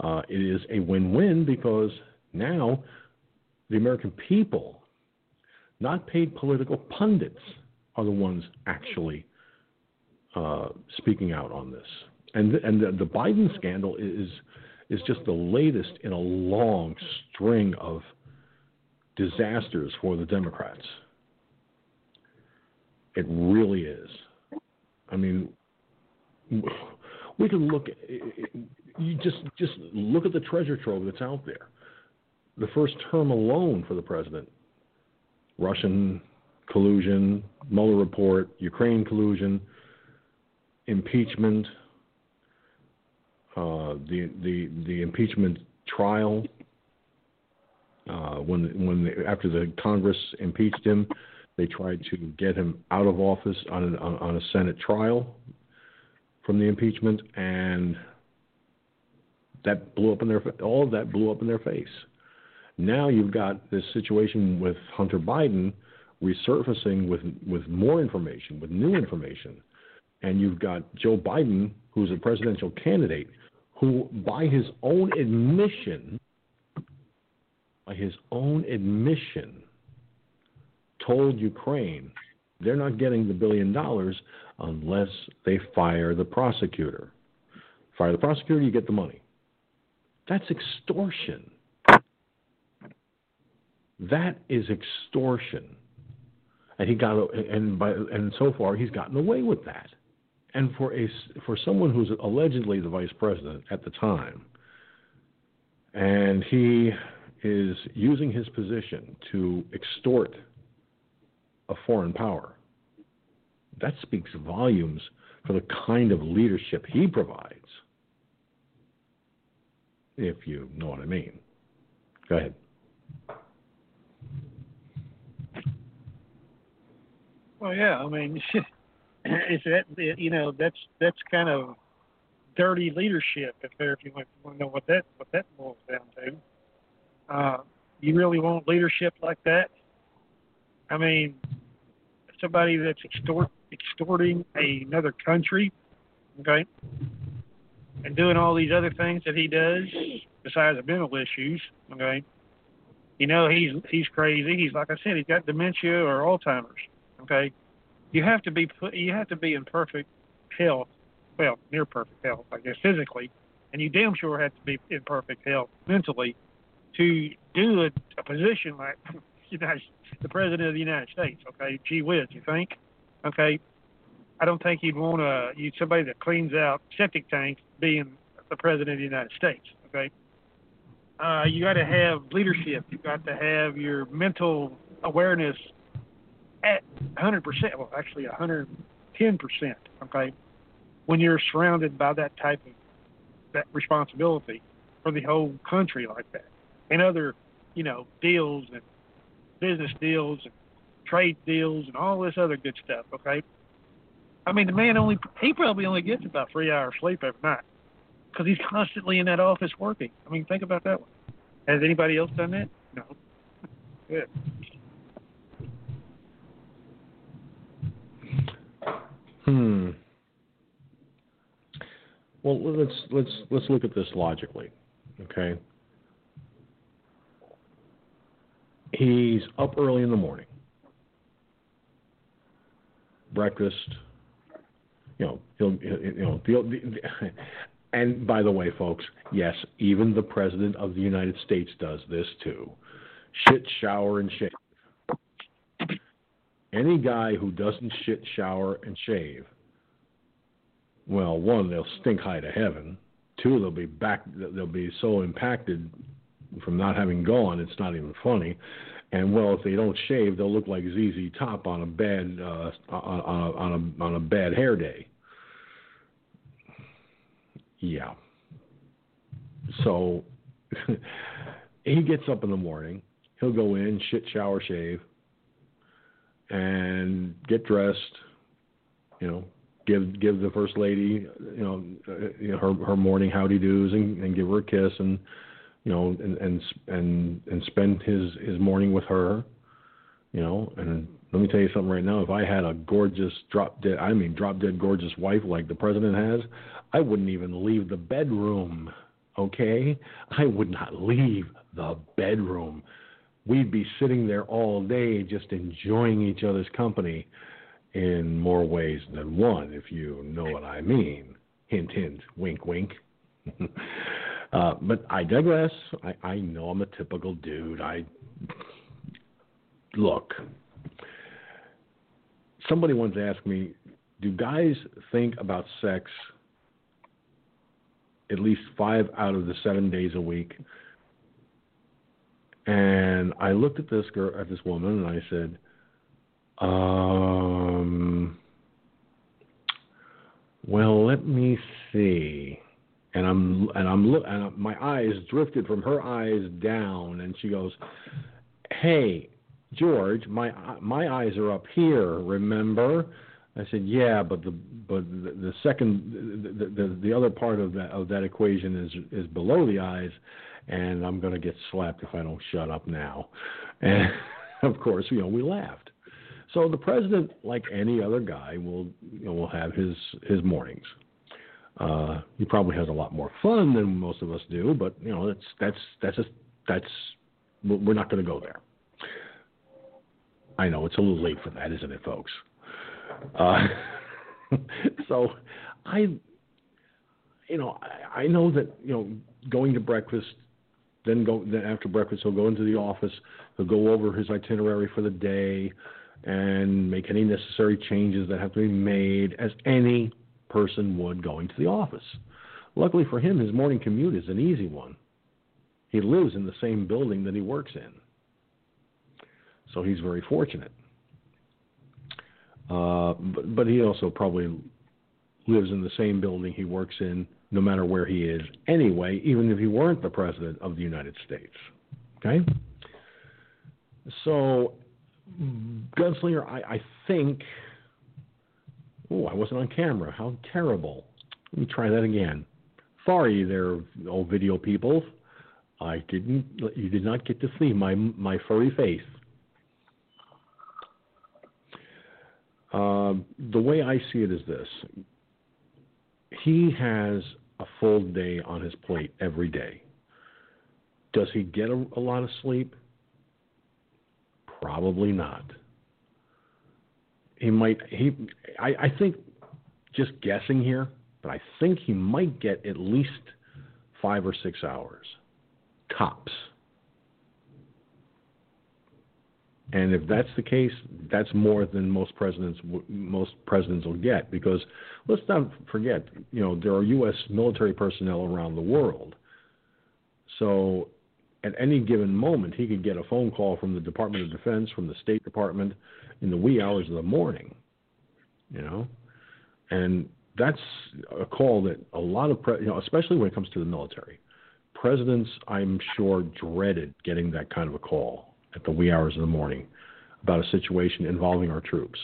[SPEAKER 1] uh, it is a win-win because now the American people, not paid political pundits, are the ones actually uh, speaking out on this. And and the, the Biden scandal is is just the latest in a long string of disasters for the Democrats. It really is. I mean, we can look. You just just look at the treasure trove that's out there. The first term alone for the president, Russian collusion, Mueller report, Ukraine collusion, impeachment, uh, the the the impeachment trial. Uh, when when the, after the Congress impeached him, they tried to get him out of office on, an, on a Senate trial from the impeachment, and that blew up in their all of that blew up in their face. Now you've got this situation with Hunter Biden resurfacing with with more information, with new information, and you've got Joe Biden, who's a presidential candidate, who, by his own admission, by his own admission, told Ukraine they're not getting the billion dollars unless they fire the prosecutor. Fire the prosecutor, you get the money. That's extortion. That is extortion. And he got and by and so far he's gotten away with that. And for a for someone who's allegedly the vice president at the time, and he is using his position to extort a foreign power, that speaks volumes for the kind of leadership he provides. If you know what I mean. Go ahead.
[SPEAKER 7] Well, yeah, I mean, is that you know that's that's kind of dirty leadership if there if you want to know what that what that boils down to. Uh, you really want leadership like that? I mean, somebody that's extort extorting another country, okay, and doing all these other things that he does besides the mental issues, okay. You know he's he's crazy. He's like I said, he's got dementia or Alzheimer's, okay you have to be you have to be in perfect health, well, near perfect health, I guess, physically, and you damn sure have to be in perfect health mentally to do a, a position like the president of the United States. Okay, gee whiz, you think? Okay, I don't think you'd want to you somebody that cleans out septic tanks being the president of the United States. Okay, uh, you got to have leadership. You got to have your mental awareness at 100%, well, actually 110%, okay, when you're surrounded by that type of that responsibility for the whole country like that, and other, you know, deals and business deals and trade deals and all this other good stuff, okay. I mean, the man only he probably only gets about three hours sleep every night because he's constantly in that office working. I mean, think about that one. Has anybody else done that? No. Good.
[SPEAKER 1] Hmm. Well, let's let's let's look at this logically. Okay. He's up early in the morning. breakfast. You know, he'll you know the, the and by the way, folks, yes, even the president of the United States does this too. Shit, shower, and shave. Any guy who doesn't shit, shower, and shave, well, one, they'll stink high to heaven. Two, they'll be back. They'll be so impacted from not having gone, it's not even funny. And well, if they don't shave, they'll look like ZZ Top on a bad uh, on, on, a, on a on a bad hair day. Yeah. So he gets up in the morning. He'll go in, shit, shower, shave, and get dressed. You know, give give the first lady, you know, uh, you know her her morning howdy do's and, and give her a kiss and you know and and and and spend his his morning with her. You know, and let me tell you something right now. If I had a gorgeous drop dead, I mean drop dead gorgeous wife like the president has, I wouldn't even leave the bedroom. Okay, I would not leave the bedroom. We'd be sitting there all day just enjoying each other's company in more ways than one, if you know what I mean. Hint, hint, wink, wink. uh, but I digress. I, I know I'm a typical dude. I look. Somebody once asked me, "Do guys think about sex at least five out of the seven days a week?" And I looked at this girl, at this woman, and I said, um, well, let me see. And I'm and I'm look and my eyes drifted from her eyes down, and she goes, "Hey, George, my my eyes are up here. Remember?" I said, "Yeah, but the but the, the second the, the the other part of that of that equation is is below the eyes, and I'm going to get slapped if I don't shut up now." And of course, you know, we laughed. So the president, like any other guy, will you know, will have his his mornings. Uh, he probably has a lot more fun than most of us do, but you know that's that's that's that's we're not going to go there. I know it's a little late for that, isn't it, folks? Uh, so I, you know, I, I know that you know going to breakfast, then go then after breakfast he'll go into the office, he'll go over his itinerary for the day and make any necessary changes that have to be made as any person would going to the office. Luckily for him, his morning commute is an easy one. He lives in the same building that he works in. So he's very fortunate. Uh, but, but he also probably lives in the same building he works in, no matter where he is anyway, even if he weren't the President of the United States. Okay? So Gunslinger, I, I think. Oh, I wasn't on camera. How terrible. Let me try that again. Sorry, there, old video people. I didn't. You did not get to see my my furry face. Uh, the way I see it is this: he has a full day on his plate every day. Does he get a, a lot of sleep? Probably not. He might. He. I, I think. Just guessing here, but I think he might get at least five or six hours, tops. And if that's the case, that's more than most presidents most presidents will get because let's not forget, you know, there are U.S. military personnel around the world. So at any given moment, he could get a phone call from the Department of Defense, from the State Department, in the wee hours of the morning. You know, and that's a call that a lot of, pre- you know, especially when it comes to the military, presidents, I'm sure, dreaded getting that kind of a call at the wee hours of the morning about a situation involving our troops.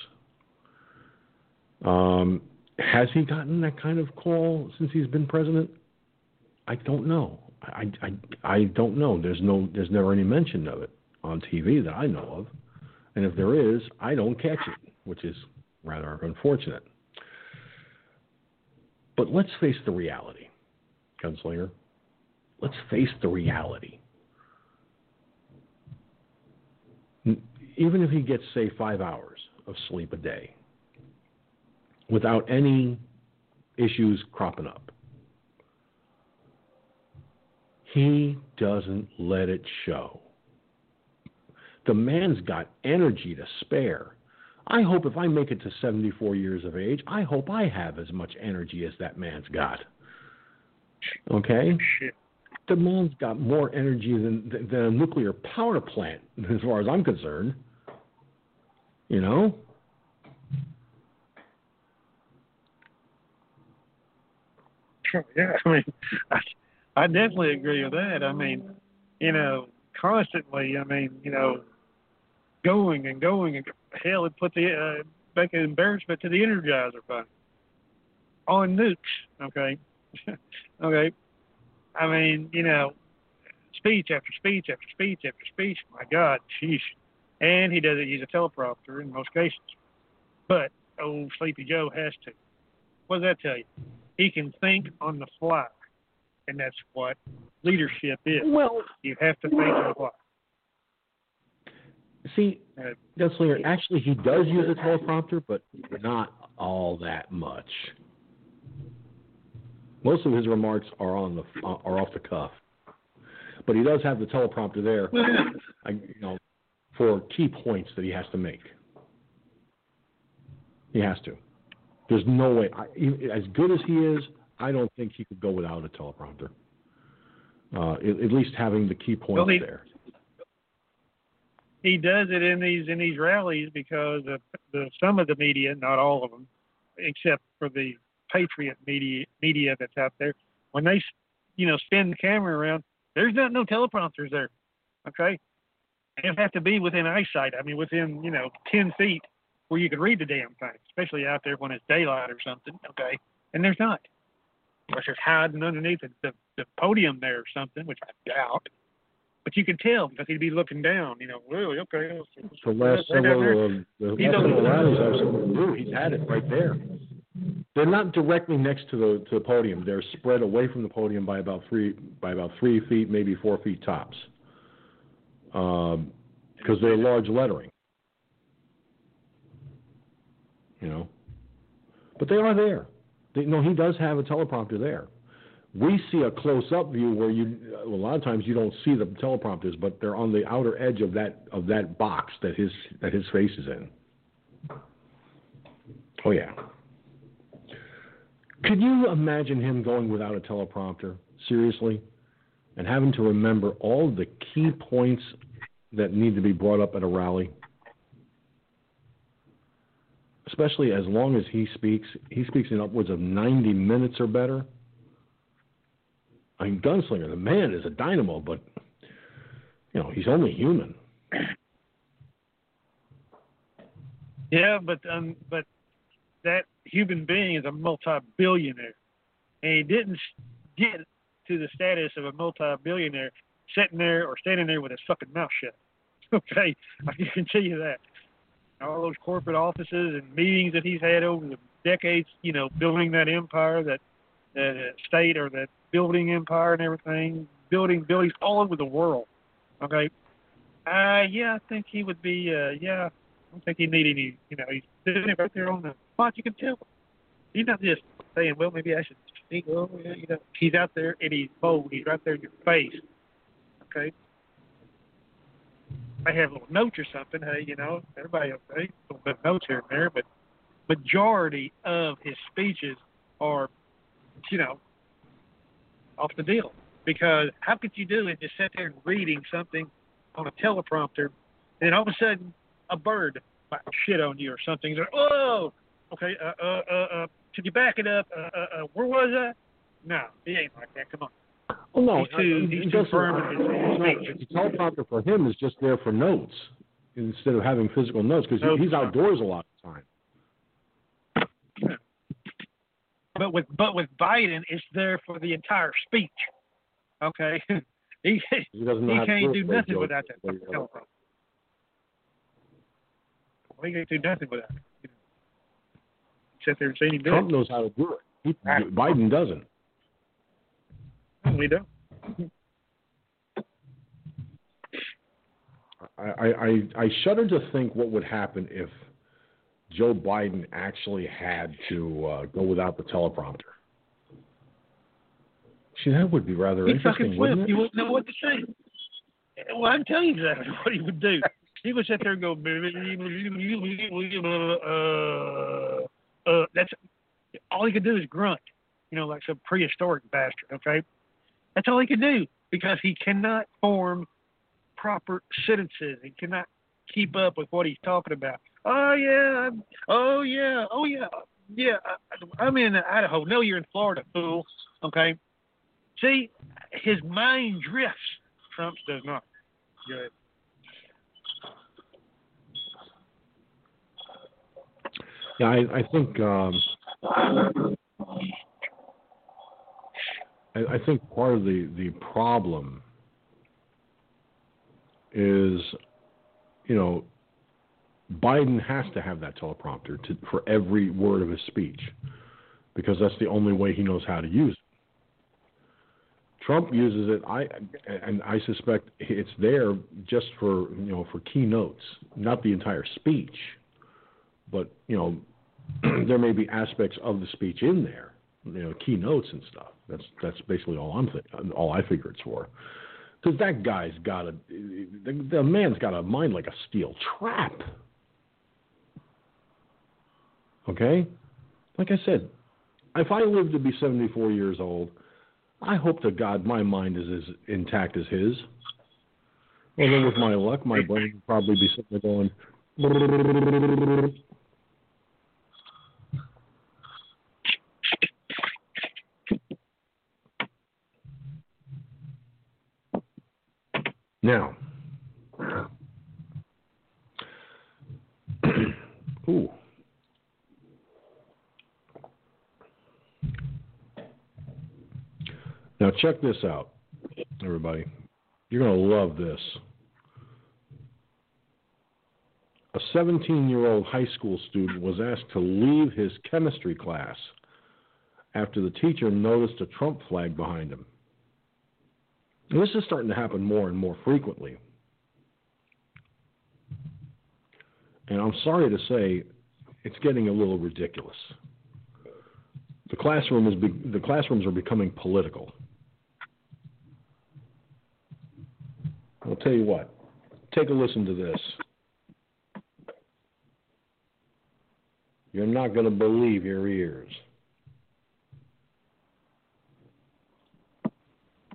[SPEAKER 1] Um, has he gotten that kind of call since he's been president? I don't know. I, I, I don't know. There's no, there's never any mention of it on TV that I know of, and if there is, I don't catch it, which is rather unfortunate. But let's face the reality, Gunslinger. Let's face the reality. Even if he gets, say, five hours of sleep a day, without any issues cropping up. He doesn't let it show. The man's got energy to spare. I hope if I make it to 74 years of age, I hope I have as much energy as that man's got. Okay? The man's got more energy than, than a nuclear power plant, as far as I'm concerned. You know?
[SPEAKER 7] Oh, yeah, I mean, I, I definitely agree with that. I mean, you know, constantly. I mean, you know, going and going and hell, it put the uh, make an embarrassment to the Energizer Bunny on nukes. Okay, okay. I mean, you know, speech after speech after speech after speech. My God, sheesh. And he does it. He's a teleprompter in most cases. But old Sleepy Joe has to. What does that tell you? He can think on the fly, and that's what leadership is.
[SPEAKER 1] Well,
[SPEAKER 7] you have to think on the fly.
[SPEAKER 1] See,
[SPEAKER 7] Uh,
[SPEAKER 1] Gunslinger, actually, he does use a teleprompter, but not all that much. Most of his remarks are on the are off the cuff, but he does have the teleprompter there, I, you know, for key points that he has to make. He has to. There's no way. I, e- as good as he is, I don't think he could go without a teleprompter. Uh, at, at least having the key points
[SPEAKER 7] Well, he-
[SPEAKER 1] there.
[SPEAKER 7] he does it in these in these rallies because of the some of the media, not all of them, except for the patriot media media that's out there. When they, you know, spin the camera around, there's not no teleprompters there. Okay, you have to be within eyesight. I mean, within you know ten feet where you can read the damn thing, especially out there when it's daylight or something. Okay, and there's not. Unless there's hiding underneath the, the, podium there or something, which I doubt. But you can tell because he'd be looking down. You know, really, okay.
[SPEAKER 1] The last several, uh, the
[SPEAKER 7] He's
[SPEAKER 1] last several rallies I've seen do, he's had it right there. They're not directly next to the to the podium. They're spread away from the podium by about three by about three feet, maybe four feet tops, because they're large lettering. You know, but they are there. No, he does have a teleprompter there. We see a close-up view where you a lot of times you don't see the teleprompters, but they're on the outer edge of that of that box that his that his face is in. Oh yeah. Could you imagine him going without a teleprompter seriously, and having to remember all the key points that need to be brought up at a rally? Especially as long as he speaks, he speaks in upwards of 90 minutes or better. I mean, Gunslinger, the man is a dynamo, but you know he's only human.
[SPEAKER 7] Yeah, but um, but that human being is a multi-billionaire, and he didn't get to the status of a multi-billionaire sitting there or standing there with his fucking mouth shut. Okay, I can tell you that. All those corporate offices and meetings that he's had over the decades, you know, building that empire, that that uh, state or that building empire and everything, building buildings all over the world. Okay, uh, yeah, I think he would be. Uh, yeah, I don't think he need any. You know, he's it right there on the spot. You can tell. He's not just saying, "Well, maybe I should speak." Oh, yeah, you know, he's out there and he's bold. He's right there in your face. Okay. I have little notes or something. Hey, you know, everybody okay, a little bit of notes here and there, but majority of his speeches are, you know, off the deal. Because how could you do it? Just sit there and reading something on a teleprompter, and all of a sudden a bird might shit on you or something. Like, oh, okay, uh, uh, uh, uh, could you back it up? Uh, uh, uh, where was that? No, he ain't like that. Come on.
[SPEAKER 1] Well, no,
[SPEAKER 7] He's too- he's too firm in his- his.
[SPEAKER 1] The teleprompter for him is just there for notes instead of having physical notes because
[SPEAKER 7] Notes.
[SPEAKER 1] he's outdoors a lot of the time.
[SPEAKER 7] But with but with Biden, it's there for the entire speech. Okay, he
[SPEAKER 1] He
[SPEAKER 7] he can't
[SPEAKER 1] do it
[SPEAKER 7] do
[SPEAKER 1] very
[SPEAKER 7] nothing without that teleprompter. Well, he can't do nothing without it. Know. There and
[SPEAKER 1] Trump knows how to do it. He, Biden doesn't.
[SPEAKER 7] No, We don't.
[SPEAKER 1] I, I, I- I shudder to think what would happen if Joe Biden actually had to uh, go without the teleprompter. See, that would be rather
[SPEAKER 7] He'd
[SPEAKER 1] interesting,
[SPEAKER 7] fucking flip.
[SPEAKER 1] wouldn't it?
[SPEAKER 7] You wouldn't know what to say. Well, I'm telling you exactly what he would do. He would sit there and go, uh, uh, that's all he could do is grunt, you know, like some prehistoric bastard. Okay, that's all he can do because he cannot form proper sentences. He cannot keep up with what he's talking about. Oh yeah, oh yeah, oh yeah, yeah. I'm in Idaho. No, you're in Florida, fool. Okay. See, his mind drifts. Trump's does not. Good.
[SPEAKER 1] Yeah, I, I think um, I, I think part of the the problem is, you know, Biden has to have that teleprompter to, for every word of his speech because that's the only way he knows how to use it. Trump uses it. I and I suspect it's there just for you know for keynotes, not the entire speech, but you know there may be aspects of the speech in there, you know keynotes and stuff. That's that's basically all I'm th- all I figure it's for. Because that guy's got a the, the man's got a mind like a steel trap. Okay, like I said, if I live to be 74 years old. I hope to God my mind is as intact as his. Well, then with my luck, my brain would probably be sitting there going. Now, ooh. Now, check this out, everybody. You're going to love this. A 17 year old high school student was asked to leave his chemistry class after the teacher noticed a Trump flag behind him. And this is starting to happen more and more frequently. And I'm sorry to say, it's getting a little ridiculous. The classroom is be- the classrooms are becoming political. I'll tell you what. Take a listen to this. You're not going to believe your ears.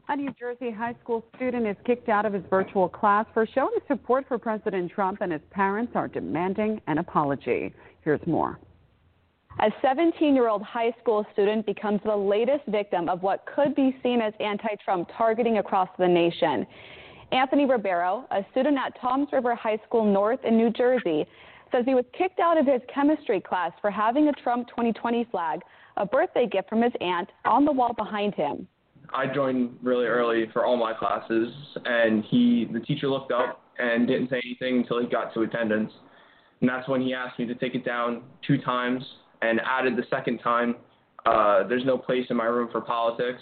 [SPEAKER 12] A New Jersey high school student is kicked out of his virtual class for showing support for President Trump, and his parents are demanding an apology. Here's more.
[SPEAKER 13] A 17 year old high school student becomes the latest victim of what could be seen as anti Trump targeting across the nation. Anthony Ribeiro, a student at Toms River High School North in New Jersey, says he was kicked out of his chemistry class for having a Trump 2020 flag, a birthday gift from his aunt, on the wall behind him.
[SPEAKER 14] I joined really early for all my classes, and he, the teacher looked up and didn't say anything until he got to attendance. And that's when he asked me to take it down two times and added the second time, uh, there's no place in my room for politics.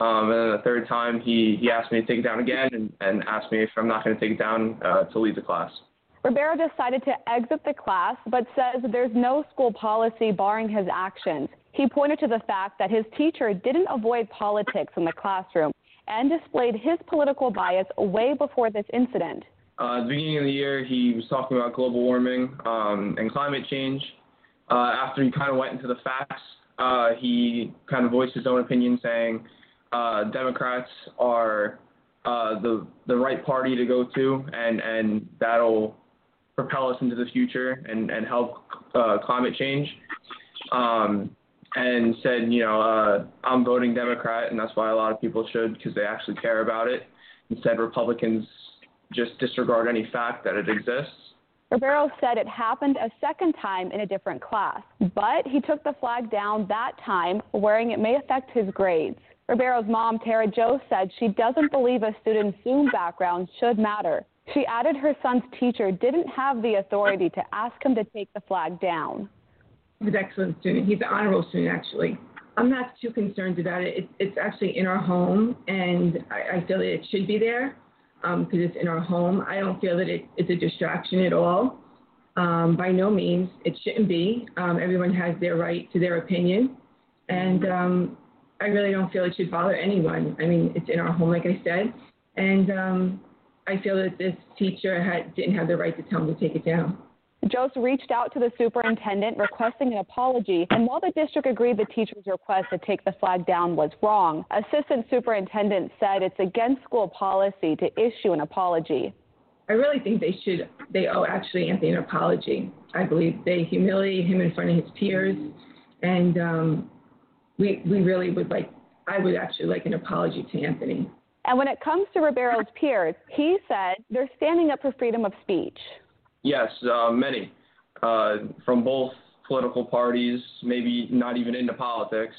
[SPEAKER 14] Um, and then the third time, he, he asked me to take it down again and, and asked me if I'm not going to take it down uh, to leave the class.
[SPEAKER 13] Ribeiro decided to exit the class, but says there's no school policy barring his actions. He pointed to the fact that his teacher didn't avoid politics in the classroom and displayed his political bias way before this incident.
[SPEAKER 14] Uh, at the beginning of the year, he was talking about global warming um, and climate change. Uh, after he kind of went into the facts, uh, he kind of voiced his own opinion, saying uh, Democrats are uh, the the right party to go to, and and that'll propel us into the future and and help uh, climate change. Um, and said, you know, uh, I'm voting Democrat, and that's why a lot of people should because they actually care about it. Instead, Republicans just disregard any fact that it exists.
[SPEAKER 13] Ribeiro said it happened a second time in a different class, but he took the flag down that time, worrying it may affect his grades. Ribeiro's mom, Tara Joe, said she doesn't believe a student's Zoom background should matter. She added her son's teacher didn't have the authority to ask him to take the flag down.
[SPEAKER 15] He's an excellent student. He's an honorable student, actually. I'm not too concerned about it. It's, it's actually in our home, and I, I feel that it should be there because um, it's in our home. I don't feel that it, it's a distraction at all. Um, by no means, it shouldn't be. Um, everyone has their right to their opinion, and um, I really don't feel it should bother anyone. I mean, it's in our home, like I said, and um, I feel that this teacher had, didn't have the right to tell him to take it down.
[SPEAKER 13] Jose reached out to the superintendent requesting an apology, and while the district agreed the teacher's request to take the flag down was wrong, Assistant Superintendent said it's against school policy to issue an apology.
[SPEAKER 15] I really think they should, they owe actually Anthony an apology. I believe they humiliated him in front of his peers, and um, we, we really would like, I would actually like an apology to Anthony.
[SPEAKER 13] And when it comes to Ribeiro's peers, he said they're standing up for freedom of speech.
[SPEAKER 14] Yes, uh, many uh, from both political parties, maybe not even into politics,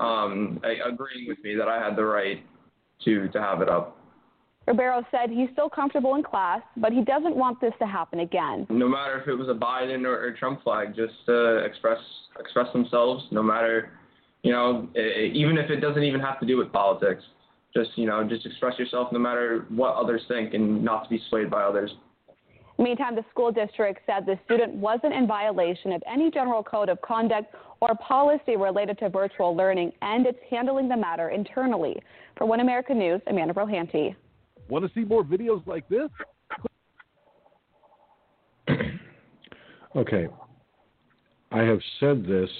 [SPEAKER 14] um, agreeing with me that I had the right to to have it up.
[SPEAKER 13] Ribeiro said he's still comfortable in class, but he doesn't want this to happen again.
[SPEAKER 14] No matter if it was a Biden or, or Trump flag, just uh, express express themselves. No matter, you know, even if it doesn't even have to do with politics, just you know, just express yourself, no matter what others think, and not to be swayed by others.
[SPEAKER 13] Meantime, the school district said the student wasn't in violation of any general code of conduct or policy related to virtual learning, and it's handling the matter internally. For One America News, Amanda Brohanty.
[SPEAKER 1] Want to see more videos like this? okay. I have said this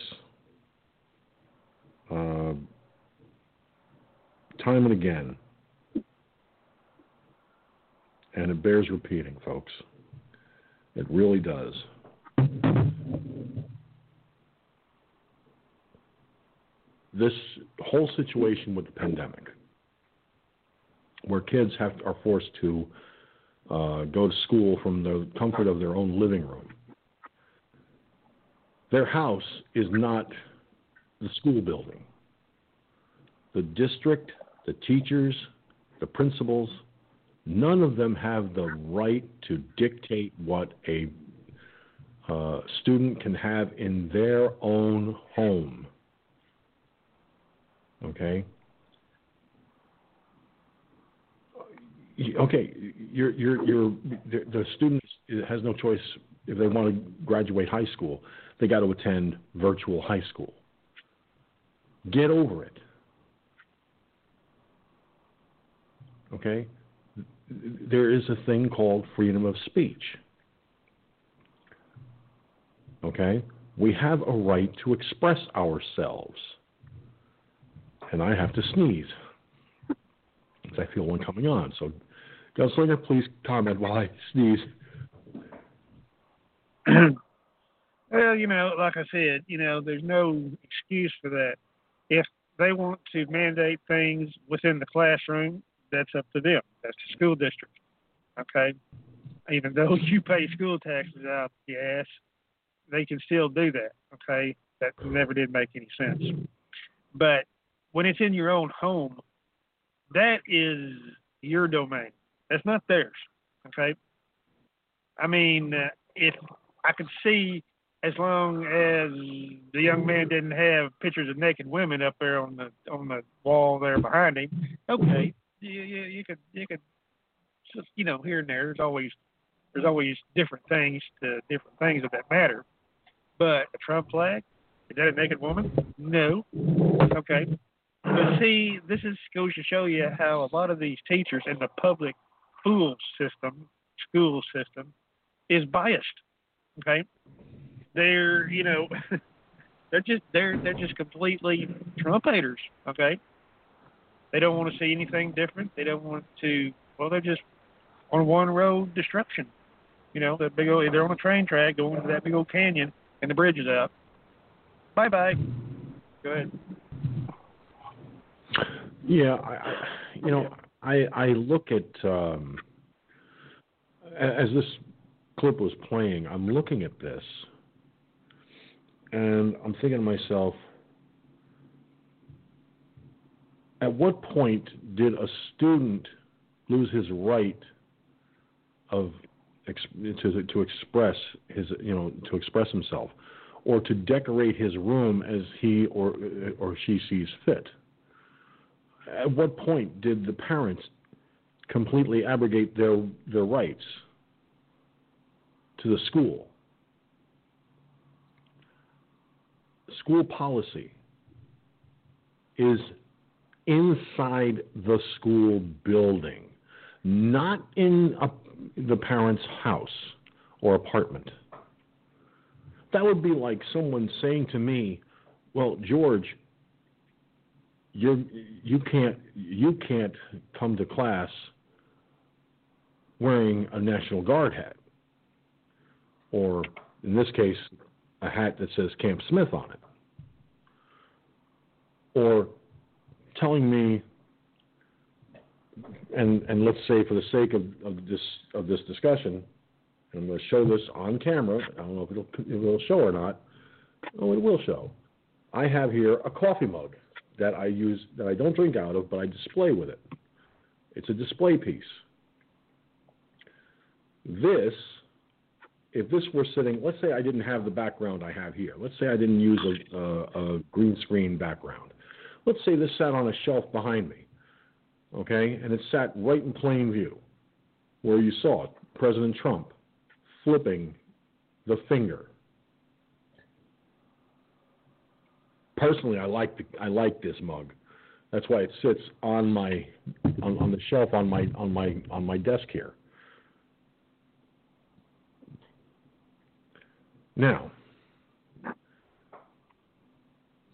[SPEAKER 1] uh, time and again, and it bears repeating, folks. It really does. This whole situation with the pandemic, where kids have are forced to uh, go to school from the comfort of their own living room, their house is not the school building. The district, the teachers, the principals, none of them have the right to dictate what a uh, student can have in their own home. Okay? Okay, you're, you're, you're, the student has no choice if they want to graduate high school. They got to attend virtual high school. Get over it. Okay? There is a thing called freedom of speech. Okay? We have a right to express ourselves. And I have to sneeze. I feel one coming on. So, Gunslinger, please comment while I sneeze.
[SPEAKER 7] well, you know, like I said, you know, there's no excuse for that. If they want to mandate things within the classroom, that's up to them. That's the school district. Okay. Even though you pay school taxes out the ass, they can still do that. Okay. That never did make any sense. But when it's in your own home, that is your domain. That's not theirs. Okay. I mean, uh, if I could see as long as the young man didn't have pictures of naked women up there on the on the wall there behind him, okay, you, you, you could you could just you know here and there. There's always there's always different things to different things of that matter. But a Trump flag is that a naked woman? No. Okay. But see, this is goes to show you how a lot of these teachers in the public school system, school system, is biased. Okay, they're you know, they're just they're they're just completely Trump haters. Okay, they don't want to see anything different. They don't want to. Well, they're just on one road destruction. You know, that big old. They're on a train track going to that big old canyon, and the bridge is out. Bye bye. Go ahead.
[SPEAKER 1] Yeah, I, you know, I I look at um, as this clip was playing. I'm looking at this, and I'm thinking to myself, at what point did a student lose his right of to to express his you know to express himself or to decorate his room as he or or she sees fit? At what point did the parents completely abrogate their their rights to the school? School policy is inside the school building, not in a, the parent's house or apartment. That would be like someone saying to me, "Well, George, you you can't you can't come to class wearing a National Guard hat, or in this case, a hat that says Camp Smith on it, or telling me." And, and let's say, for the sake of, of this of this discussion, and I'm going to show this on camera. I don't know if it'll, it'll show or not. Oh, it will show. I have here a coffee mug that I use that I don't drink out of, but I display with it. It's a display piece. This, if this were sitting, let's say I didn't have the background I have here. Let's say I didn't use a, a, a green screen background. Let's say this sat on a shelf behind me, okay, and it sat right in plain view, where you saw it, President Trump flipping the finger. Personally, I like the, I like this mug. That's why it sits on my on, on the shelf on my on my on my desk here. Now,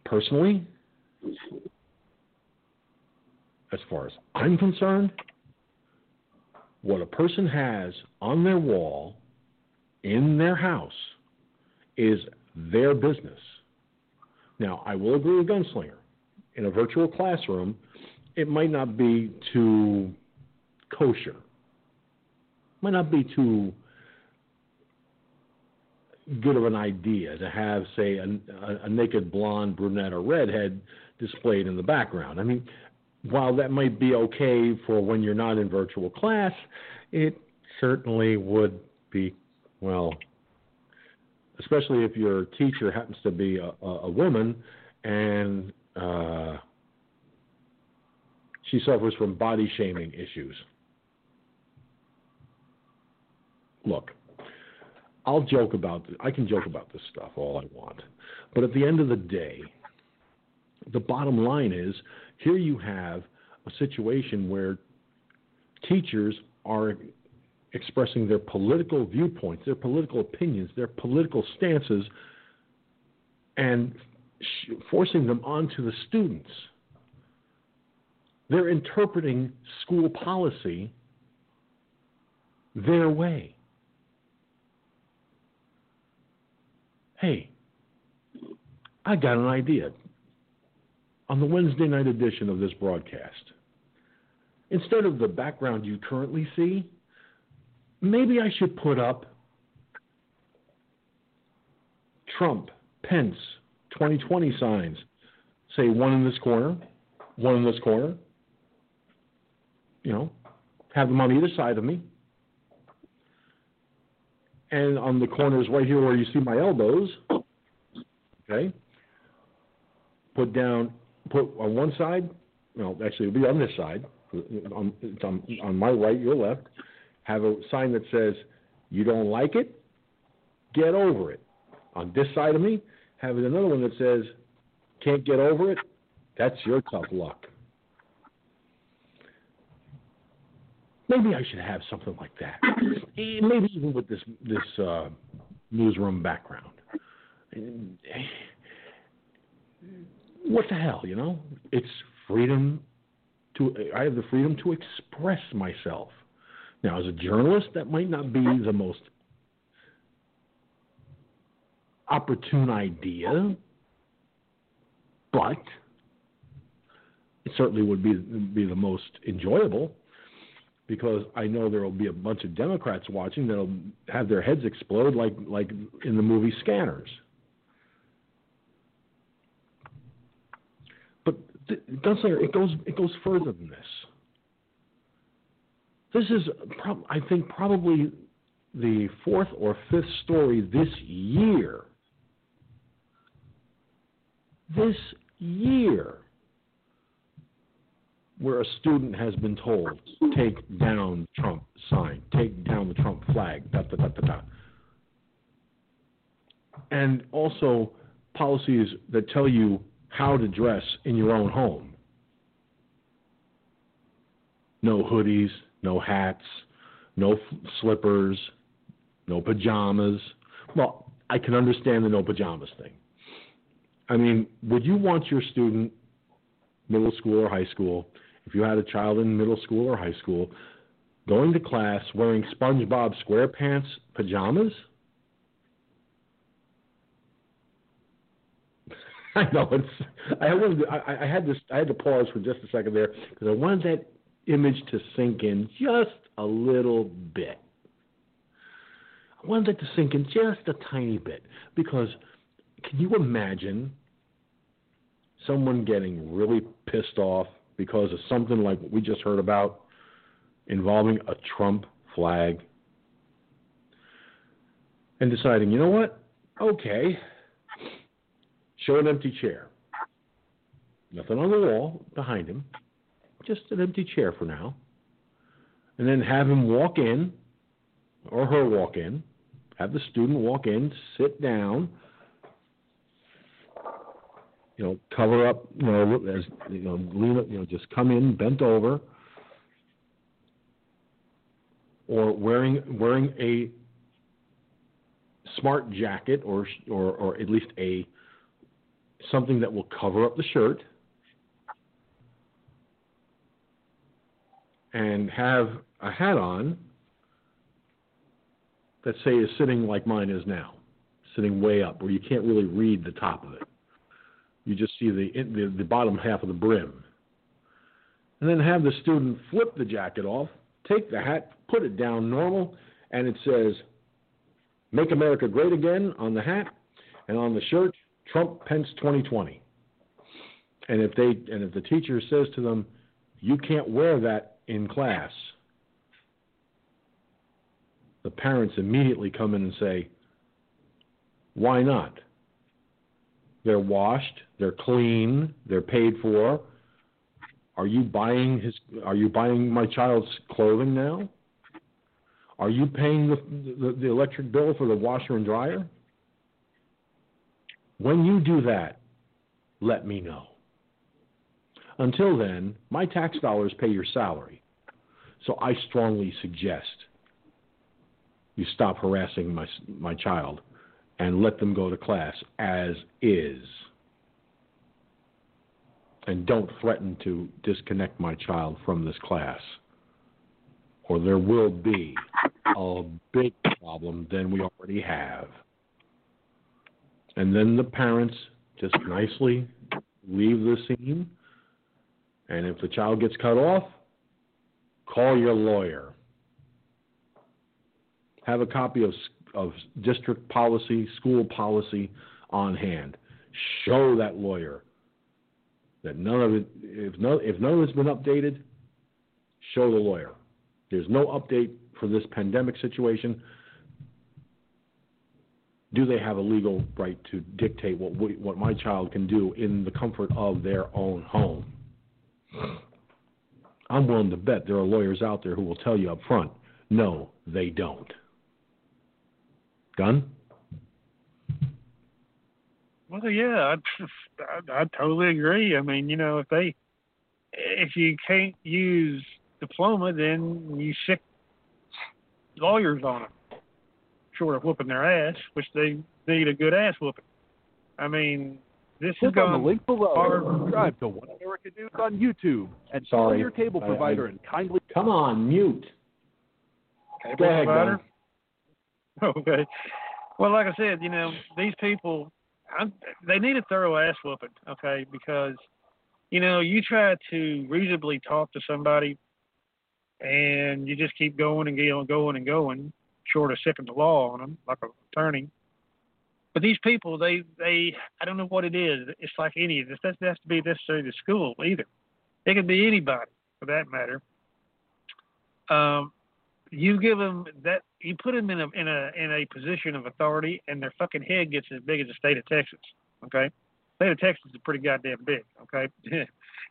[SPEAKER 1] personally, as far as I'm concerned, what a person has on their wall in their house is their business. Now, I will agree with Gunslinger. In a virtual classroom, it might not be too kosher, might not be too good of an idea to have, say, a, a, naked blonde, brunette, or redhead displayed in the background. I mean, while that might be okay for when you're not in virtual class, it certainly would be well, especially if your teacher happens to be a, a woman and uh, she suffers from body shaming issues. Look, I'll joke about this. I can joke about this stuff all I want. But at the end of the day, the bottom line is here you have a situation where teachers are expressing their political viewpoints, their political opinions, their political stances, and sh- forcing them onto the students. They're interpreting school policy their way. Hey, I got an idea. On the Wednesday night edition of this broadcast, instead of the background you currently see, maybe I should put up Trump, Pence, 2020 signs. Say one in this corner, one in this corner. You know, have them on either side of me. And on the corners right here where you see my elbows, okay, put down, put on one side, well, actually, it'll be on this side, on, on, on my right, your left have a sign that says, You don't like it? Get over it. On this side of me, have another one that says, Can't get over it? That's your tough luck. Maybe I should have something like that. Eh, maybe even with this this uh, newsroom background. What the hell, you know? It's freedom to. I have the freedom to express myself. Now, as a journalist, that might not be the most opportune idea, but it certainly would be be the most enjoyable because I know there will be a bunch of Democrats watching that'll have their heads explode like like in the movie Scanners. Gunslinger, it goes it goes further than this. This is, I think, probably the fourth or fifth story this year. This year, where a student has been told, take down Trump sign, take down the Trump flag, da da da da da. And also policies that tell you how to dress in your own home. No hoodies, no hats, no f- slippers, no pajamas. Well, I can understand the no pajamas thing. I mean, would you want your student, middle school or high school, if you had a child in middle school or high school, going to class wearing SpongeBob SquarePants pajamas? I know it's. I wanted. To, I, I had this. I had to pause for just a second there because I wanted that image to sink in just a little bit. I wanted it to sink in just a tiny bit because can you imagine someone getting really pissed off because of something like what we just heard about involving a Trump flag and deciding, you know what? Okay, show an empty chair. Nothing on the wall behind him, just an empty chair for now. And then have him walk in, or her walk in, have the student walk in, sit down, you know, cover up, you know, as you know, lean, you know, just come in bent over, or wearing wearing a smart jacket, or or or at least a something that will cover up the shirt, and have a hat on that say is sitting like mine is now, sitting way up, where you can't really read the top of it. You just see the, the, the bottom half of the brim. And then have the student flip the jacket off, take the hat, put it down normal, and it says, Make America Great Again on the hat, and on the shirt, Trump Pence 2020. And if they and if the teacher says to them, you can't wear that in class, the parents immediately come in and say, why not? They're washed, they're clean, they're paid for. Are you buying his are you buying my child's clothing now? Are you paying the, the, the electric bill for the washer and dryer? When you do that, let me know. Until then, my tax dollars pay your salary. So I strongly suggest you stop harassing my, my child and let them go to class as is. And don't threaten to disconnect my child from this class, or there will be a big problem than we already have. And then the parents just nicely leave the scene. And if the child gets cut off, call your lawyer. Have a copy of, of district policy, school policy on hand. Show that lawyer that none of it, if, no, if none of it's been updated, show the lawyer. There's no update for this pandemic situation do they have a legal right to dictate what we, what my child can do in the comfort of their own home? I'm willing to bet there are lawyers out there who will tell you up front, no, they don't. Gun?
[SPEAKER 7] Well, yeah, I, I, I totally agree. I mean, you know, if they, if you can't use diploma, then you sick lawyers on it short of whooping their ass, which they need a good ass whooping. I mean, this
[SPEAKER 16] Click
[SPEAKER 7] is going
[SPEAKER 16] on the link below.
[SPEAKER 7] far-
[SPEAKER 16] Subscribe to One America News on YouTube and follow
[SPEAKER 1] Sorry.
[SPEAKER 16] your cable provider
[SPEAKER 1] I-
[SPEAKER 16] and kindly.
[SPEAKER 1] Come on, mute.
[SPEAKER 7] cable
[SPEAKER 1] Go ahead,
[SPEAKER 7] provider.
[SPEAKER 1] Gun.
[SPEAKER 7] Okay. Well, like I said, you know, these people, I'm, they need a thorough ass whooping, okay? Because, you know, you try to reasonably talk to somebody and you just keep going and going and going and going, short of sicking the law on them, like an attorney. But these people, they, they, I don't know what it is. It's like any this. Doesn't have to be necessarily the school either. It could be anybody for that matter. Um, you give them that, you put them in a in a in a position of authority, and their fucking head gets as big as the state of Texas. Okay, state of Texas is pretty goddamn big. Okay,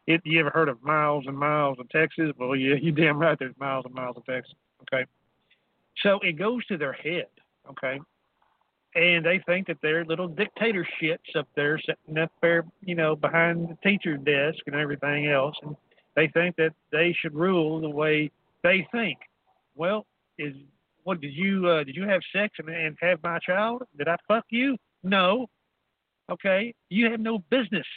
[SPEAKER 7] it, you ever heard of miles and miles of Texas? Well, yeah, you damn right. There's miles and miles of Texas. Okay, so it goes to their head. Okay, and they think that they're little dictatorships up there sitting up there, you know, behind the teacher's desk and everything else, and they think that they should rule the way they think. Well, is what did you uh, did you have sex and, and have my child? Did I fuck you? No. Okay, you have no business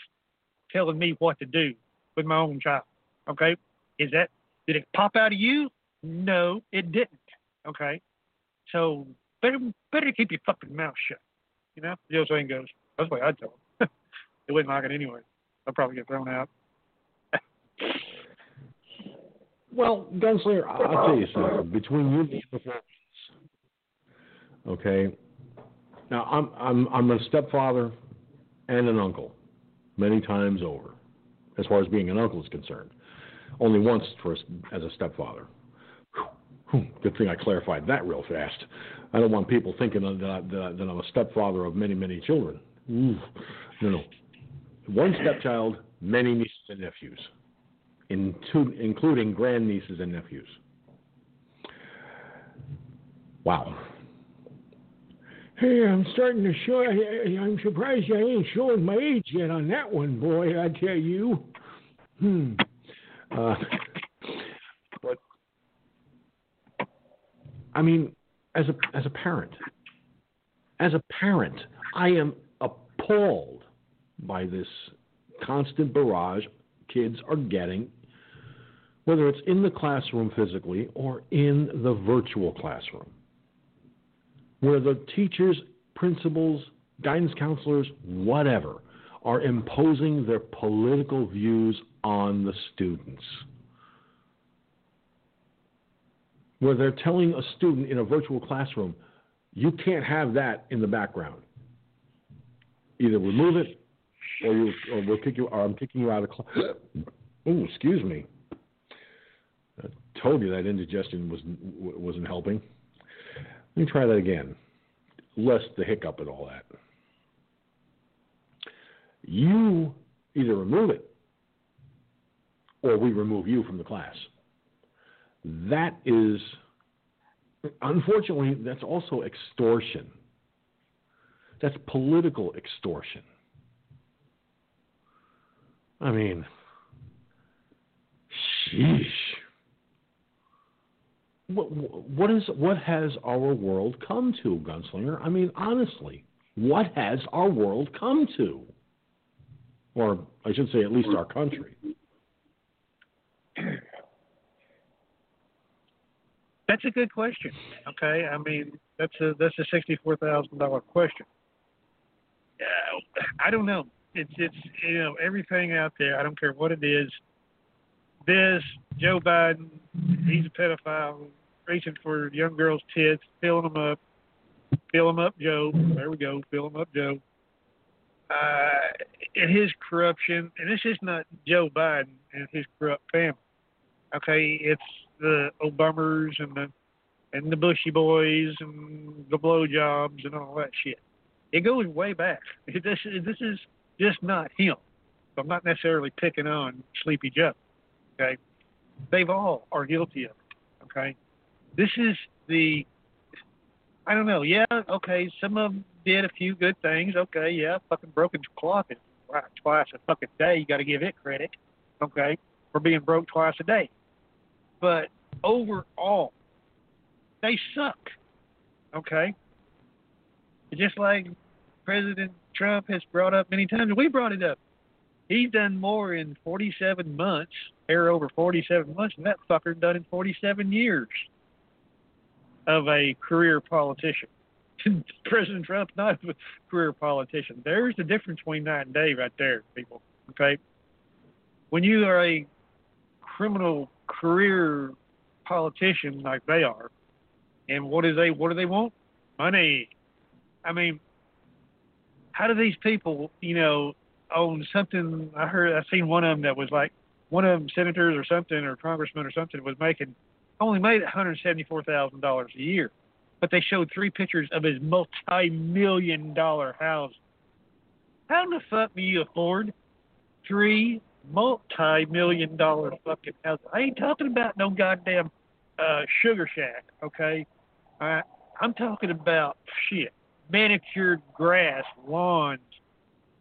[SPEAKER 7] telling me what to do with my own child. Okay, is that did it pop out of you? No, it didn't. Okay, so better better keep your fucking mouth shut. You know, the old saying goes. That's the way I'd tell them. they wouldn't like it anyway. I'd probably get thrown out.
[SPEAKER 1] Well, Gunslinger, I- I'll tell you something. Between you and the performance, okay. Now, I'm I'm I'm a stepfather and an uncle, many times over, as far as being an uncle is concerned. Only once for as a stepfather. Whew, Good thing I clarified that real fast. I don't want people thinking that, that, that I'm a stepfather of many, many children. Ooh, no, no. One stepchild, many nieces and nephews, in two, including grandnieces and nephews. Wow.
[SPEAKER 17] Hey, I'm starting to show. I'm surprised I ain't showing my age yet on that one, boy. I tell you. Hmm.
[SPEAKER 1] Uh, but I mean, as a as a parent, as a parent, I am appalled by this constant barrage kids are getting, whether it's in the classroom physically or in the virtual classroom, where the teachers, principals, guidance counselors, whatever, are imposing their political views on the students. Where they're telling a student in a virtual classroom, you can't have that in the background. Either remove it, or you, or we'll kick you, or I'm kicking you out of class. Oh, excuse me. I told you that indigestion was wasn't helping. Let me try that again. Less the hiccup and all that. You either remove it or we remove you from the class. That is, unfortunately, that's also extortion. That's political extortion. I mean, sheesh. What, what is what has our world come to, Gunslinger? I mean, honestly, what has our world come to? Or I should say, at least our country.
[SPEAKER 7] That's a good question. Okay, I mean that's a that's a sixty-four thousand dollar question. Yeah, I don't know. It's it's you know everything out there. I don't care what it is. This Joe Biden, he's a pedophile, reaching for young girls' tits, filling them up. Fill them up, Joe. There we go. Fill them up, Joe. Uh, and his corruption, and this is not Joe Biden and his corrupt family. Okay, it's the Obamas and the and the Bushy boys and the blowjobs and all that shit. It goes way back. This is this is just not him. I'm not necessarily picking on Sleepy Joe. Okay, they've all are guilty of it. Okay, this is the I don't know. Yeah, okay. Some of them did a few good things. Okay, yeah. Fucking broken clock is twice a fucking day. You got to give it credit. Okay, for being broke twice a day. But overall, they suck. Okay. Just like President Trump has brought up many times, we brought it up. He's done more in 47 months, or over 47 months, than that fucker done in 47 years of a career politician. President Trump's not a career politician. There's the difference between night and day right there, people. Okay? When you are a criminal career politician like they are, and what is they what do they want? Money. I mean, how do these people, you know, own something? I heard I seen one of them that was like one of them senators or something or congressman or something was making only made one hundred seventy four thousand dollars a year, but they showed three pictures of his multi million dollar house. How in the fuck do you afford three multi million dollar fucking houses? I ain't talking about no goddamn uh, sugar shack, okay? All right, I'm talking about shit manicured grass, lawns.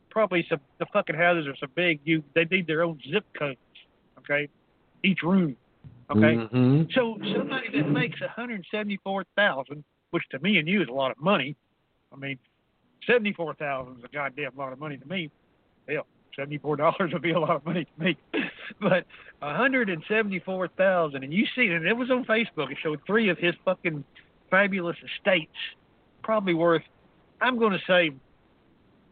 [SPEAKER 7] Probably some the fucking houses are so big you they need their own zip codes. Okay, each room. Okay,
[SPEAKER 1] Mhm.
[SPEAKER 7] so somebody that makes one hundred seventy four thousand, which to me and you is a lot of money. I mean, seventy four thousand is a goddamn lot of money to me. Hell, seventy four dollars would be a lot of money to me. but one hundred and seventy four thousand, and you see it. It was on Facebook. It showed three of his fucking fabulous estates, probably worth. I'm going to say,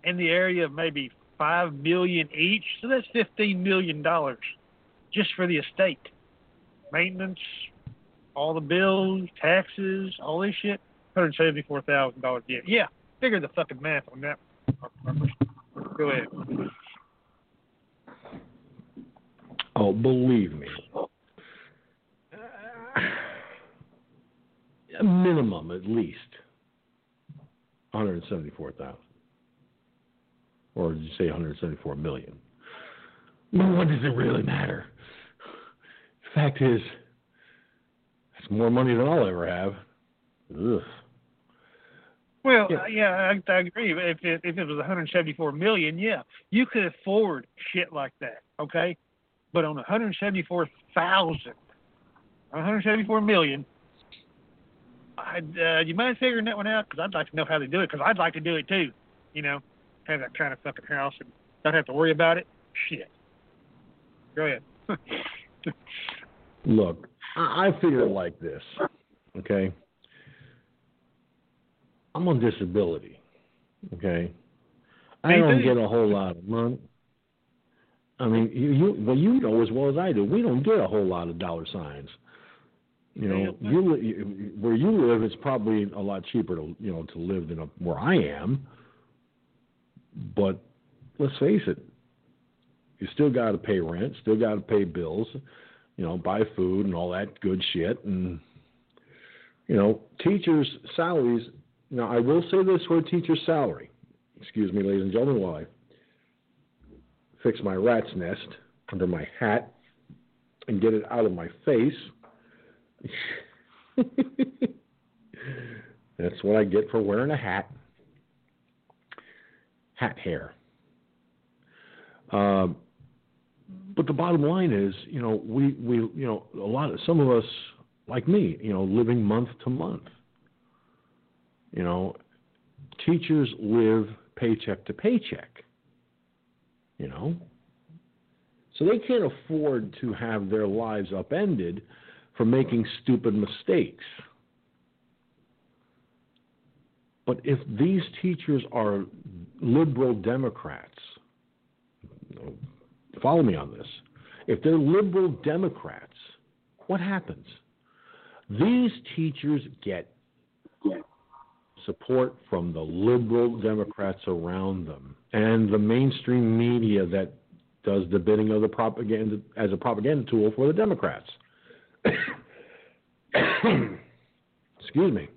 [SPEAKER 7] in the area of maybe five million each. So that's fifteen million dollars just for the estate, maintenance, all the bills, taxes, all this shit. Hundred seventy-four thousand dollars. Yeah, yeah. Figure the fucking math on that. Go ahead.
[SPEAKER 1] Oh, believe me. A minimum, at least, one hundred seventy-four thousand, or did you say one hundred seventy-four million? Well, what does it really matter? The fact is, it's more money than I'll ever have. Ugh.
[SPEAKER 7] Well, yeah, yeah I, I agree. If it, if it was 174 million, yeah, you could afford shit like that. Okay, but on 174,000, 174 million, I'd, uh, you mind figuring that one out? Because I'd like to know how they do it. Because I'd like to do it too. You know, have that kind of fucking house and don't have to worry about it. Shit. Go ahead.
[SPEAKER 1] Look, I I figure it like this, okay? I'm on disability, okay? I don't get a whole lot of money. I mean, you, you well, you know as well as I do, we don't get a whole lot of dollar signs. You know, you, you where you live, it's probably a lot cheaper to you know to live than a, where I am. But let's face it, you still got to pay rent, still got to pay bills, you know, buy food and all that good shit. And, you know, teachers' salaries. Now, I will say this for a teacher's salary. Excuse me, ladies and gentlemen, while I fix my rat's nest under my hat and get it out of my face. That's what I get for wearing a hat. Hat hair. Um, but the bottom line is, you know, we, we, you know, a lot of some of us, like me, you know, living month to month. You know, teachers live paycheck to paycheck. You know, so they can't afford to have their lives upended for making stupid mistakes. But if these teachers are liberal Democrats, follow me on this. If they're liberal Democrats, what happens? These teachers get support from the liberal Democrats around them and the mainstream media that does the bidding of the propaganda as a propaganda tool for the Democrats. Excuse me.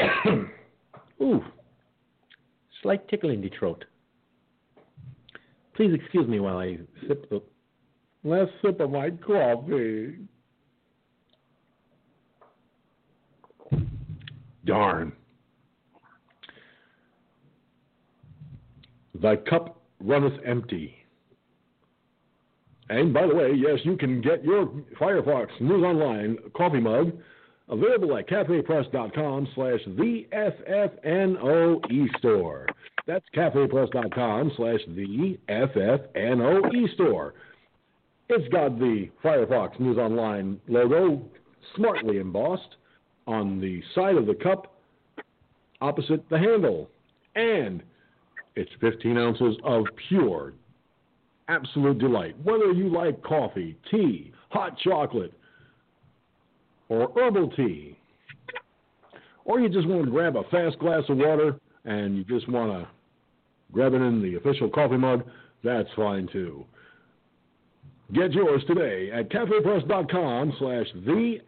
[SPEAKER 1] Ooh, slight tickle in the throat. Please excuse me while I sip the last sip of my coffee. Darn. Thy cup runneth empty. And by the way, yes, you can get your Firefox News Online coffee mug available at cafepress.com slash the FFNOE store. That's cafepress.com slash the FFNOE store. It's got the Firefox News Online logo smartly embossed on the side of the cup opposite the handle. And it's 15 ounces of pure, absolute delight. Whether you like coffee, tea, hot chocolate, or herbal tea, or you just want to grab a fast glass of water and you just want to grab it in the official coffee mug, that's fine too. Get yours today at cafepress.com slash the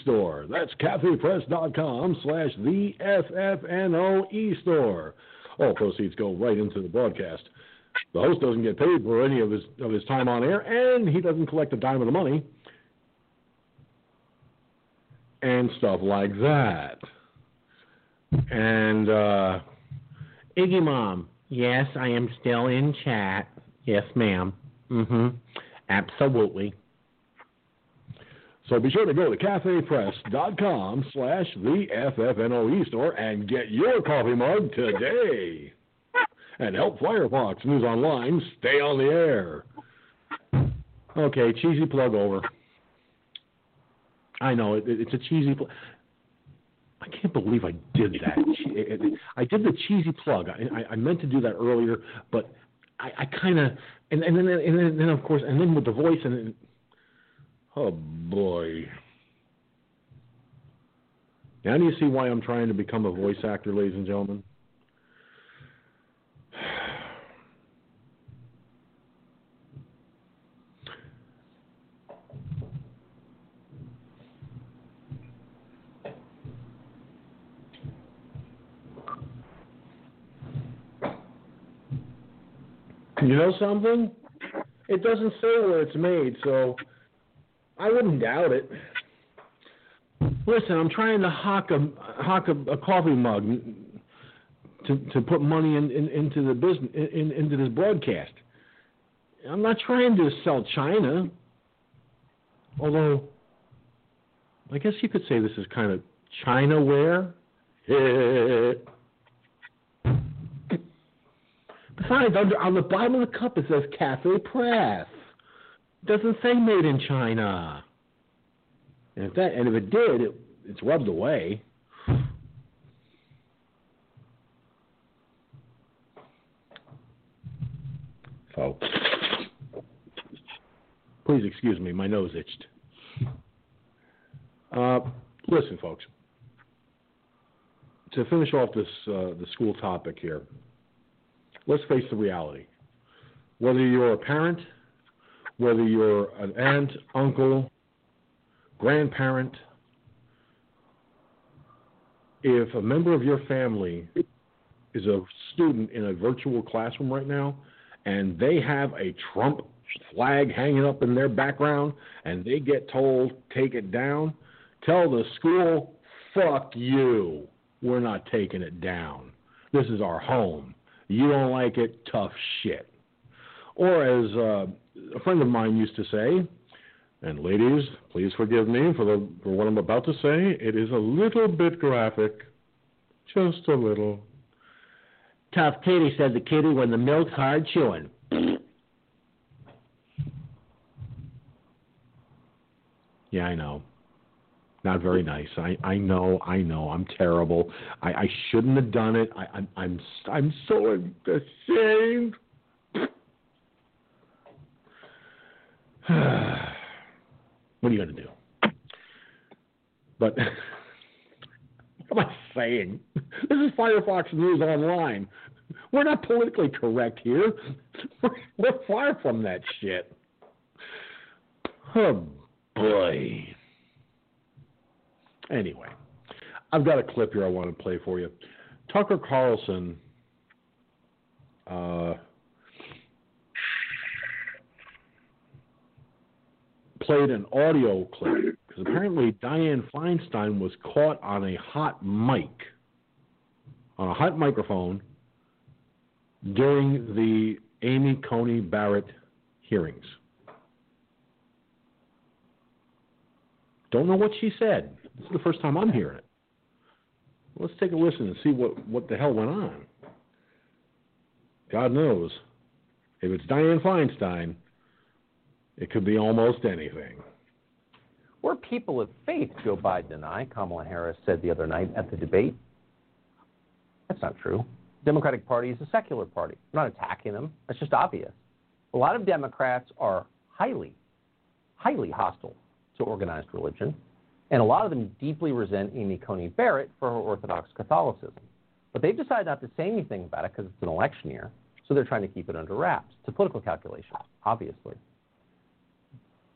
[SPEAKER 1] store. That's cafepress.com slash the store. All proceeds go right into the broadcast. The host doesn't get paid for any of his of his time on air, and he doesn't collect a dime of the money. And stuff like that. And uh, Iggy Mom, yes, I am still in chat. Yes, ma'am. Mm-hmm. Absolutely.
[SPEAKER 18] So be sure to go to cafepress.com slash the FFNOE store and get your coffee mug today. And help Firefox News Online stay on the air. Okay, cheesy plug over.
[SPEAKER 1] I know, it, it's a cheesy plug. I can't believe I did that. I did the cheesy plug. I, I meant to do that earlier, but I, I kind of and and then and then, then of course and then with the voice and then,
[SPEAKER 18] oh boy. Now do you see why I'm trying to become a voice actor, ladies and gentlemen? You know something? It doesn't say where it's made, so I wouldn't doubt it.
[SPEAKER 1] Listen, I'm trying to hawk a hawk a, a coffee mug to to put money in, in into the business in, into this broadcast. I'm not trying to sell China, although I guess you could say this is kind of Chinaware. Besides, under, on the bottom of the cup it says Cafe Press. It doesn't say made in China. And if that, and if it did, it, it's rubbed away. So, please excuse me, my nose itched. Uh, listen, folks. To finish off this uh, the school topic here, let's face the reality. Whether you're a parent, whether you're an aunt, uncle, grandparent, if a member of your family is a student in a virtual classroom right now and they have a Trump flag hanging up in their background and they get told take it down, tell the school, fuck you. We're not taking it down. This is our home. You don't like it, tough shit. Or as uh, a friend of mine used to say, and ladies, please forgive me for the for what I'm about to say. It is a little bit graphic, just a little. Tough Katie said the kitty when the milk's hard chewing. yeah, I know. Not very nice. I, I know. I know. I'm terrible. I, I shouldn't have done it. I, I'm I'm I'm so ashamed. what are you to do? But what am I saying? This is Firefox News Online. We're not politically correct here. We're far from that shit. Oh boy. Anyway, I've got a clip here I want to play for you. Tucker Carlson uh, played an audio clip because apparently Dianne Feinstein was caught on a hot mic, on a hot microphone during the Amy Coney Barrett hearings. Don't know what she said. This is the first time I'm hearing it. Let's take a listen and see what, what the hell went on. God knows. If it's Dianne Feinstein, it could be almost anything.
[SPEAKER 19] We're people of faith, Joe Biden and I, Kamala Harris said the other night at the debate. That's not true. Democratic Party is a secular party. I'm not attacking them. That's just obvious. A lot of Democrats are highly, highly hostile to organized religion, and a lot of them deeply resent Amy Coney Barrett for her Orthodox Catholicism. But they've decided not to say anything about it because it's an election year, so they're trying to keep it under wraps. It's a political calculation, obviously.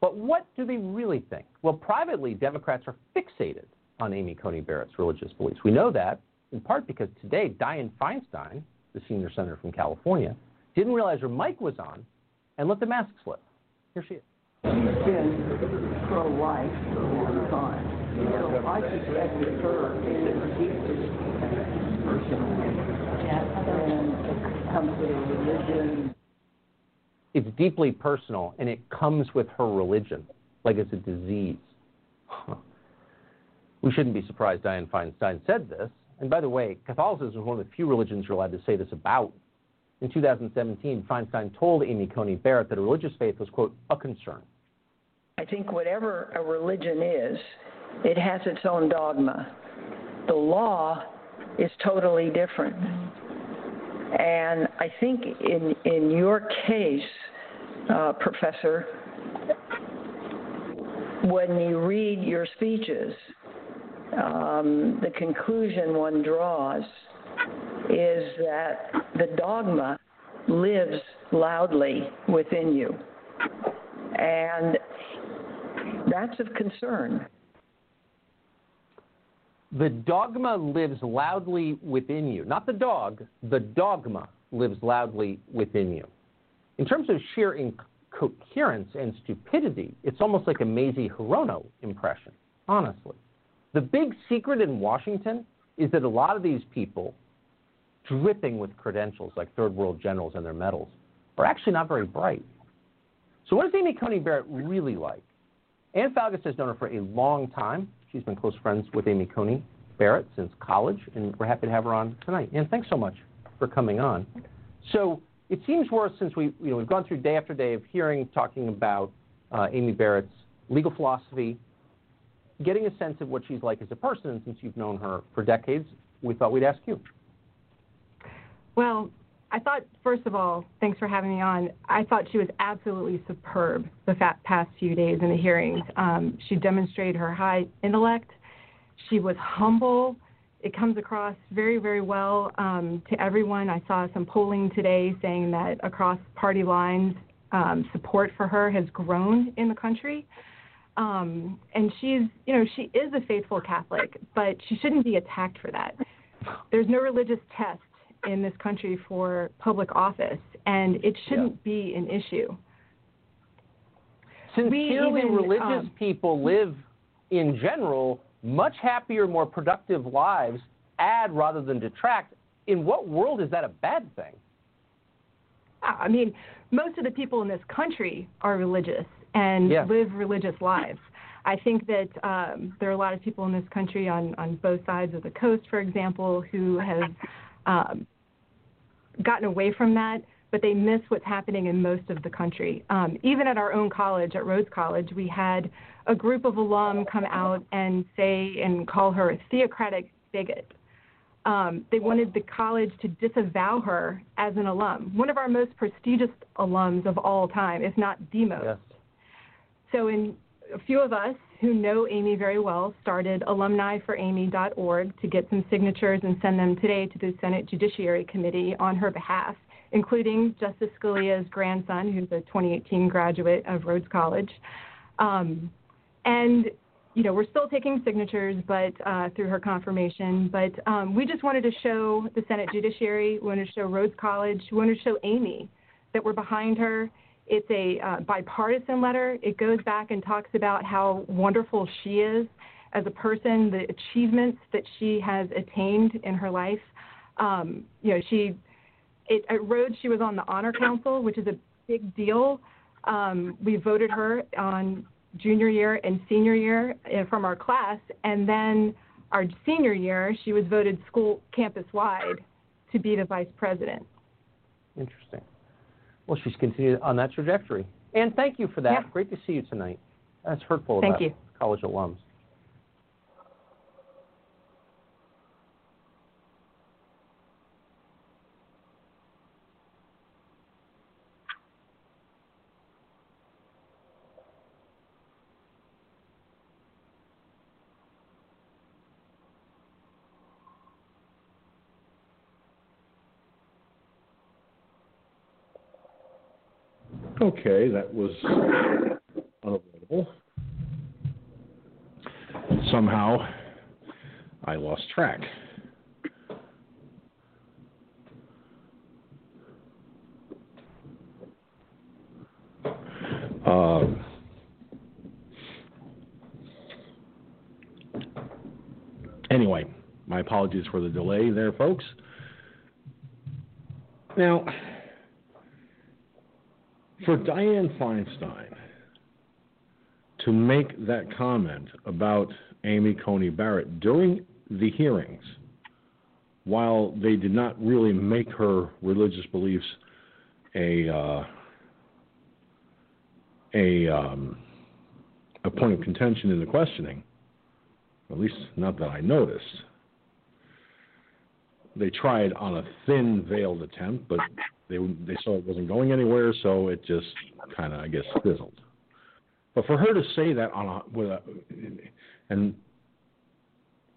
[SPEAKER 19] But what do they really think? Well, privately, Democrats are fixated on Amy Coney Barrett's religious beliefs. We know that in part because today Dianne Feinstein, the senior senator from California, didn't realize her mic was on and let the mask slip. Here she is.
[SPEAKER 20] Been pro-life time. So I suspect that her deepest
[SPEAKER 19] It's deeply personal, and it comes with her religion, like it's a disease. We shouldn't be surprised Dianne Feinstein said this. And by the way, Catholicism is one of the few religions you're allowed to say this about. In 2017, Feinstein told Amy Coney Barrett that a religious faith was, quote, a concern.
[SPEAKER 20] I think whatever a religion is, it has its own dogma. The law is totally different. And I think in, in your case, uh, Professor, when you read your speeches, um, the conclusion one draws is that the dogma lives loudly within you. And that's of concern.
[SPEAKER 19] The dogma lives loudly within you. Not the dog, the dogma lives loudly within you. In terms of sheer incoherence and stupidity, it's almost like a Mazie Hirono impression, honestly. The big secret in Washington is that a lot of these people, dripping with credentials like third world generals and their medals, are actually not very bright. So, what is Amy Coney Barrett really like? Ann Falgus has known her for a long time. She's been close friends with Amy Coney Barrett since college, and we're happy to have her on tonight. And thanks so much for coming on. So, it seems worse since we, you know, we've gone through day after day of hearing, talking about uh, Amy Barrett's legal philosophy, getting a sense of what she's like as a person. And since you've known her for decades, we thought we'd ask you.
[SPEAKER 21] Well, I thought, first of all, thanks for having me on. I thought she was absolutely superb the past few days in the hearings. Um, she demonstrated her high intellect. She was humble. It comes across very, very well um, to everyone. I saw some polling today saying that across party lines, um, support for her has grown in the country. Um, and she's, you know, she is a faithful Catholic, but she shouldn't be attacked for that. There's no religious test in this country for public office, and it shouldn't yeah. be an issue.
[SPEAKER 19] Sincerely
[SPEAKER 21] even,
[SPEAKER 19] religious
[SPEAKER 21] um,
[SPEAKER 19] people live, in general, much happier, more productive lives, add rather than detract. In what world is that a bad thing?
[SPEAKER 21] I mean, most of the people in this country are religious and
[SPEAKER 19] yeah.
[SPEAKER 21] live religious lives. I think that um, there are a lot of people in this country on, on both sides of the coast, for example, who have um, gotten away from that, but they miss what's happening in most of the country. Um, even at our own college, at Rhodes College, we had a group of alum come out and say and call her a theocratic bigot. Um, they wanted the college to disavow her as an alum, one of our most prestigious alums of all time, if not the most.
[SPEAKER 19] Yes.
[SPEAKER 21] So, in a few of us who know Amy very well started alumniforamy.org to get some signatures and send them today to the Senate Judiciary Committee on her behalf, including Justice Scalia's grandson, who's a 2018 graduate of Rhodes College. Um, and you know, we're still taking signatures, but uh, through her confirmation. But um, we just wanted to show the Senate Judiciary, we wanted to show Rhodes College, we wanted to show Amy that we're behind her it's a uh, bipartisan letter. It goes back and talks about how wonderful she is as a person, the achievements that she has attained in her life. Um, you know, she it, at Rhodes she was on the honor council, which is a big deal. Um, we voted her on junior year and senior year uh, from our class, and then our senior year she was voted school campus wide to be the vice president.
[SPEAKER 19] Interesting. Well, she's continued on that trajectory. And thank you for that.
[SPEAKER 21] Yeah.
[SPEAKER 19] Great to see you tonight. That's hurtful
[SPEAKER 21] thank
[SPEAKER 19] about
[SPEAKER 21] you.
[SPEAKER 19] college alums.
[SPEAKER 17] Okay, that was unavoidable. Somehow, I lost track. Um, anyway, my
[SPEAKER 1] apologies for the delay there, folks. Now, for Dianne Feinstein to make that comment about Amy Coney Barrett during the hearings, while they did not really make her religious beliefs a uh, a um, a point of contention in the questioning, at least not that I noticed. They tried on a thin veiled attempt, but they they saw it wasn't going anywhere, so it just kind of I guess fizzled. But for her to say that on a with a and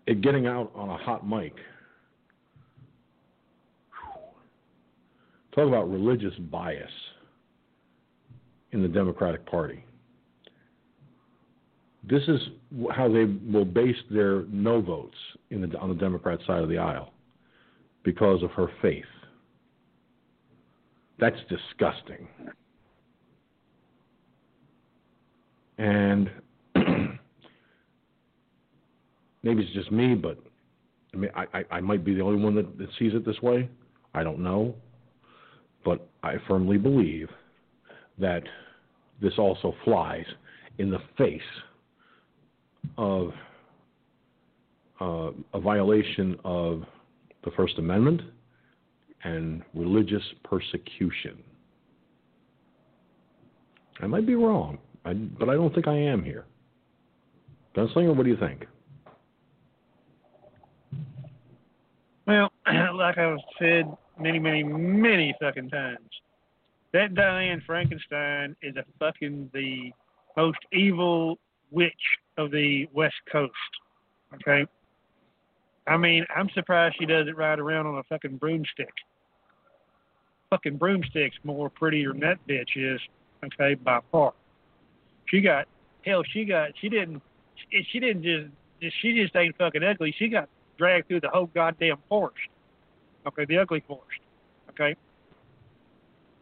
[SPEAKER 1] it getting out on a hot mic, talk about religious bias in the Democratic Party. This is how they will base their no votes in the, on the Democrat side of the aisle because of her faith. That's disgusting. And maybe it's just me, but I mean, I, I, I might be the only one that, that sees it this way. I don't know. But I firmly believe that this also flies in the face of uh, a violation of the First Amendment and religious persecution. I might be wrong, but I don't think I am here. Gunslinger, what do you think?
[SPEAKER 7] Well, like I've said many, many, many fucking times, that Diane Frankenstein is a fucking the most evil witch of the West Coast. Okay? I mean, I'm surprised she doesn't ride around on a fucking broomstick. Fucking broomstick's more prettier than that bitch is, okay, by far. She got hell, she got she didn't she, didn't just she just ain't fucking ugly. She got dragged through the whole goddamn forest. Okay, the ugly forest. Okay.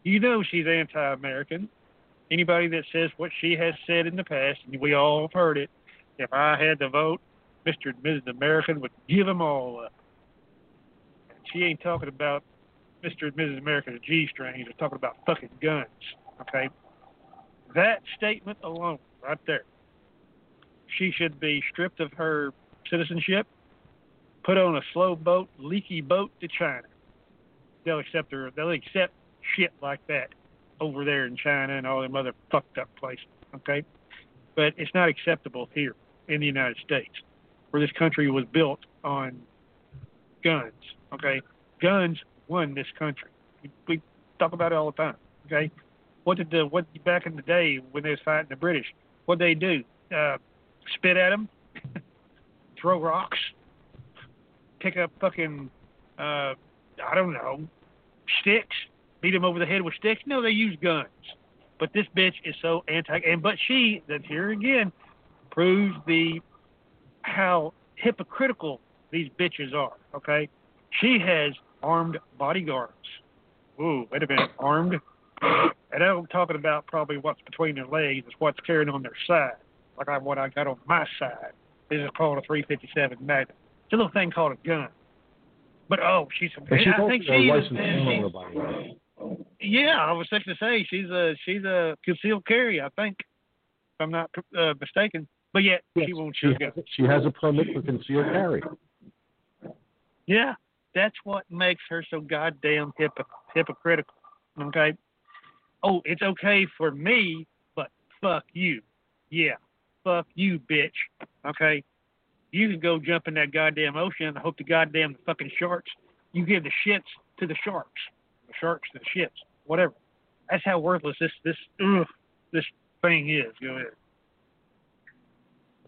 [SPEAKER 7] You know she's anti American. Anybody that says what she has said in the past, and we all have heard it, if I had to vote, Mr. and Mrs. American would give them all up. She ain't talking about Mr. and Mrs. American or G strings, are talking about fucking guns. Okay? That statement alone, right there, she should be stripped of her citizenship, put on a slow boat, leaky boat to China. They'll accept her. They'll accept shit like that over there in China and all them other fucked up places. Okay, but it's not acceptable here in the United States, where this country was built on guns. Okay, guns this country. We, we talk about it all the time. Okay, what did the what back in the day when they was fighting the British? What they do? Uh, spit at them, throw rocks, pick up fucking uh, I don't know sticks, beat them over the head with sticks. No, they use guns. But this bitch is so anti. And but she that here again proves the how hypocritical these bitches are. Okay, she has armed bodyguards. Ooh, wait a minute, armed. And I'm talking about probably what's between their legs is what's carrying on their side, like I, what I got on my side. This is called a 357 Magnum. It's a little thing called a gun. But oh, she's.
[SPEAKER 1] And she's
[SPEAKER 7] I think
[SPEAKER 1] a
[SPEAKER 7] she's.
[SPEAKER 1] licensed gun by the way.
[SPEAKER 7] Yeah, I was just to say she's a she's a concealed carry. I think, if I'm not uh, mistaken. But yet she won't shoot guns.
[SPEAKER 1] she has a permit for concealed carry.
[SPEAKER 7] Yeah, that's what makes her so goddamn hypo- hypocritical. Okay. Oh, it's okay for me, but fuck you. Yeah, fuck you, bitch. Okay. You can go jump in that goddamn ocean and hope the goddamn fucking sharks. You give the shits to the sharks, the sharks to the shits, whatever. That's how worthless this this ugh, this thing is. Go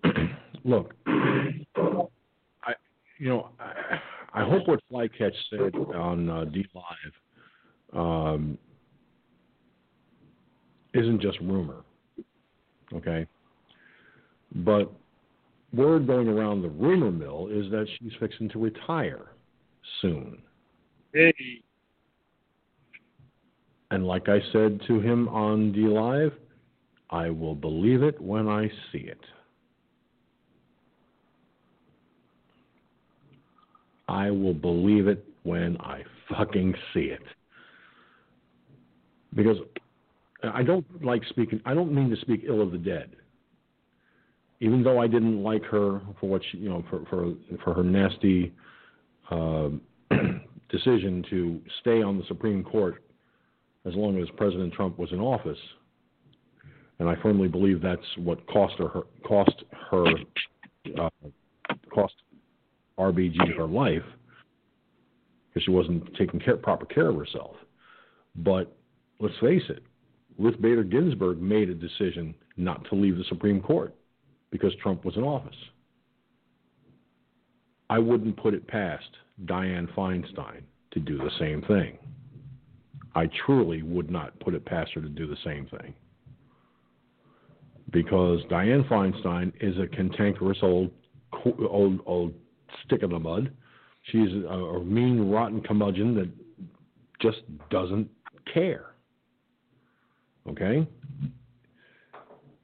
[SPEAKER 7] ahead.
[SPEAKER 1] Look, I, you know, I hope what Flycatch said on uh, DLive um, isn't just rumor, okay? But word going around the rumor mill is that she's fixing to retire soon.
[SPEAKER 7] Hey,
[SPEAKER 1] And like I said to him on DLive, I will believe it when I see it. I will believe it when I fucking see it. Because I don't like speaking, I don't mean to speak ill of the dead. Even though I didn't like her for what she, you know, for, for, for her nasty uh, decision to stay on the Supreme Court as long as President Trump was in office, and I firmly believe that's what cost her, cost her uh, cost RBG her life because she wasn't taking care, proper care of herself. But let's face it, Ruth Bader Ginsburg made a decision not to leave the Supreme Court because Trump was in office. I wouldn't put it past Dianne Feinstein to do the same thing. I truly would not put it past her to do the same thing. Because Dianne Feinstein is a cantankerous old old old stick in the mud. She's a, a mean, rotten curmudgeon that just doesn't care. Okay?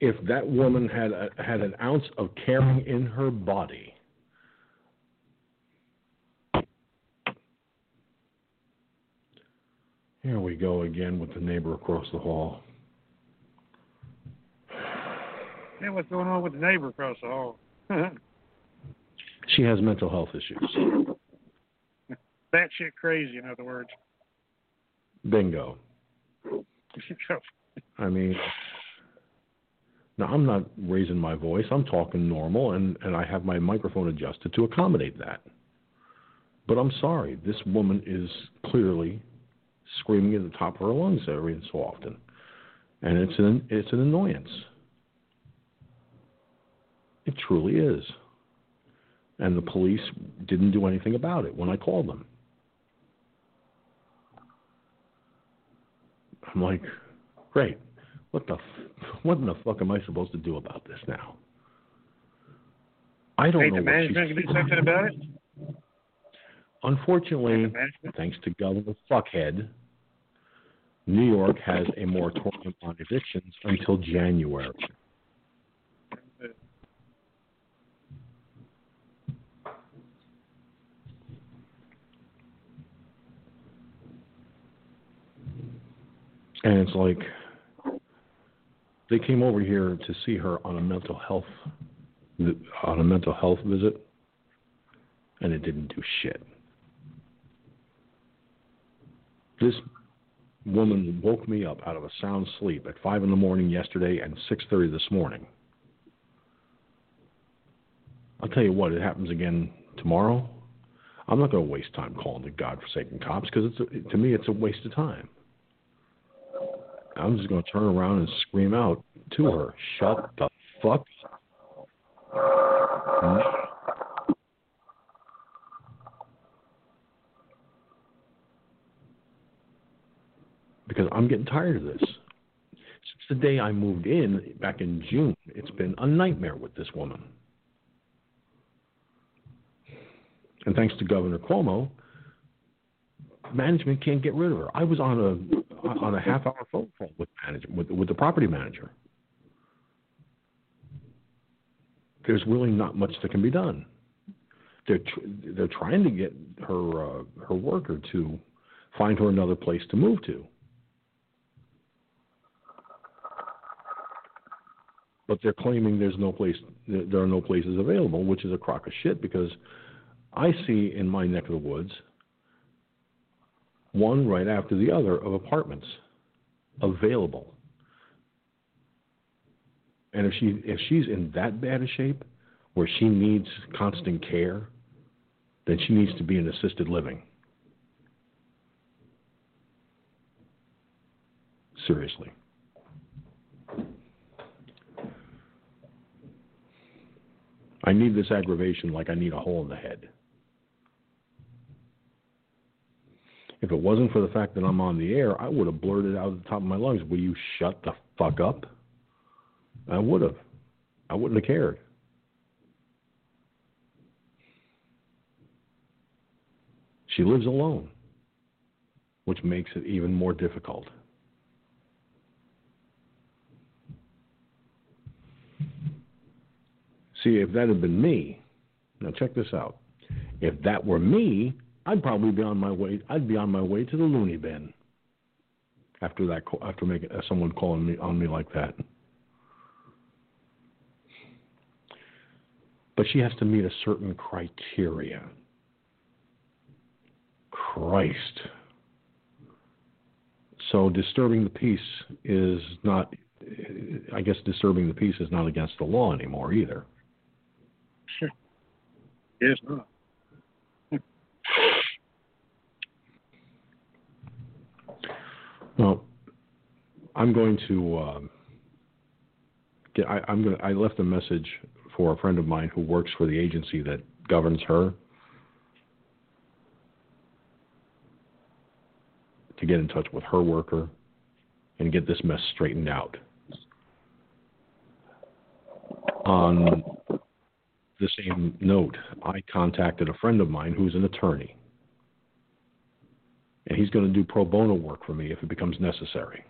[SPEAKER 1] If that woman had a, had an ounce of caring in her body, Here we go again with the neighbor across the hall.
[SPEAKER 7] Hey, what's going on with the neighbor across the hall?
[SPEAKER 1] She has mental health issues.
[SPEAKER 7] That shit crazy, in other words.
[SPEAKER 1] Bingo. I mean, now I'm not raising my voice. I'm talking normal, and, and I have my microphone adjusted to accommodate that. But I'm sorry, this woman is clearly screaming at the top of her lungs every so often, and it's an it's an annoyance. It truly is. And the police didn't do anything about it when I called them. I'm like, great. What the what in the fuck am I supposed to do about this now? I don't
[SPEAKER 7] Ain't
[SPEAKER 1] know
[SPEAKER 7] the management can do something about it?
[SPEAKER 1] Unfortunately, thanks to Governor Fuckhead, New York has a moratorium on evictions until January. And it's like they came over here to see her on a mental health on a mental health visit, and it didn't do shit. This woman woke me up out of a sound sleep at five in the morning yesterday and six thirty this morning. I'll tell you what, it happens again tomorrow. I'm not going to waste time calling the godforsaken cops because it's a, to me it's a waste of time. I'm just going to turn around and scream out to her, "Shut the fuck up!" because I'm getting tired of this. Since the day I moved in back in June, it's been a nightmare with this woman. And thanks to Governor Cuomo, management can't get rid of her. I was on a on a half hour phone call with management with, with the property manager. There's really not much that can be done. They're tr- they're trying to get her uh, her worker to find her another place to move to. but they're claiming there's no place, there are no places available, which is a crock of shit because I see in my neck of the woods one right after the other of apartments available. And if she if she's in that bad a shape where she needs constant care, then she needs to be in assisted living. Seriously. I need this aggravation like I need a hole in the head. If it wasn't for the fact that I'm on the air, I would have blurted out at the top of my lungs, Will you shut the fuck up? I would have. I wouldn't have cared. She lives alone, which makes it even more difficult. See, if that had been me, now check this out. If that were me, I'd probably be on my way. I'd be on my way to the loony bin. After that, after making uh, someone calling me on me like that. But she has to meet a certain criteria. Christ. So disturbing the peace is not. I guess disturbing the peace is not against the law anymore either.
[SPEAKER 7] Sure. Yes, not.
[SPEAKER 1] Well, I'm going to um, get. I, I'm going. I left a message for a friend of mine who works for the agency that governs her to get in touch with her worker and get this mess straightened out. On the same note, I contacted a friend of mine who's an attorney and he's going to do pro bono work for me if it becomes necessary.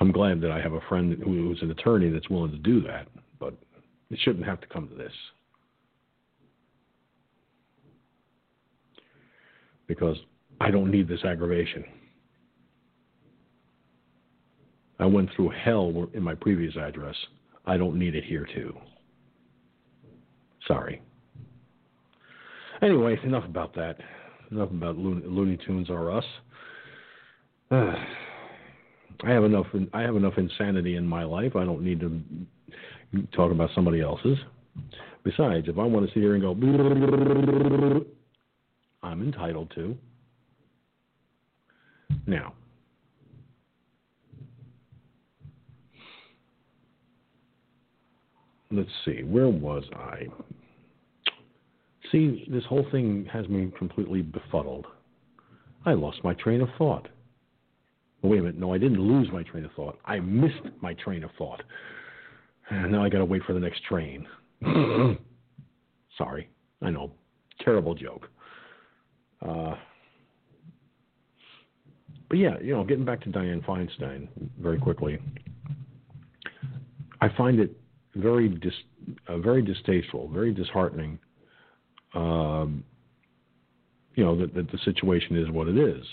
[SPEAKER 1] I'm glad that I have a friend who's an attorney that's willing to do that, but it shouldn't have to come to this. Because I don't need this aggravation. I went through hell in my previous address I don't need it here too. Sorry. Anyway, enough about that. Enough about Looney, Looney Tunes or us. Uh, I have enough. I have enough insanity in my life. I don't need to talk about somebody else's. Besides, if I want to sit here and go, I'm entitled to. Now, let's see, where was I? See, this whole thing has me completely befuddled. I lost my train of thought. wait a minute, no, I didn't lose my train of thought. I missed my train of thought. And now I got to wait for the next train. Sorry, I know, terrible joke. Uh, but yeah, you know, getting back to Dianne Feinstein very quickly, I find it very dis, uh, very distasteful, very disheartening. Um, you know that, that the situation is what it is.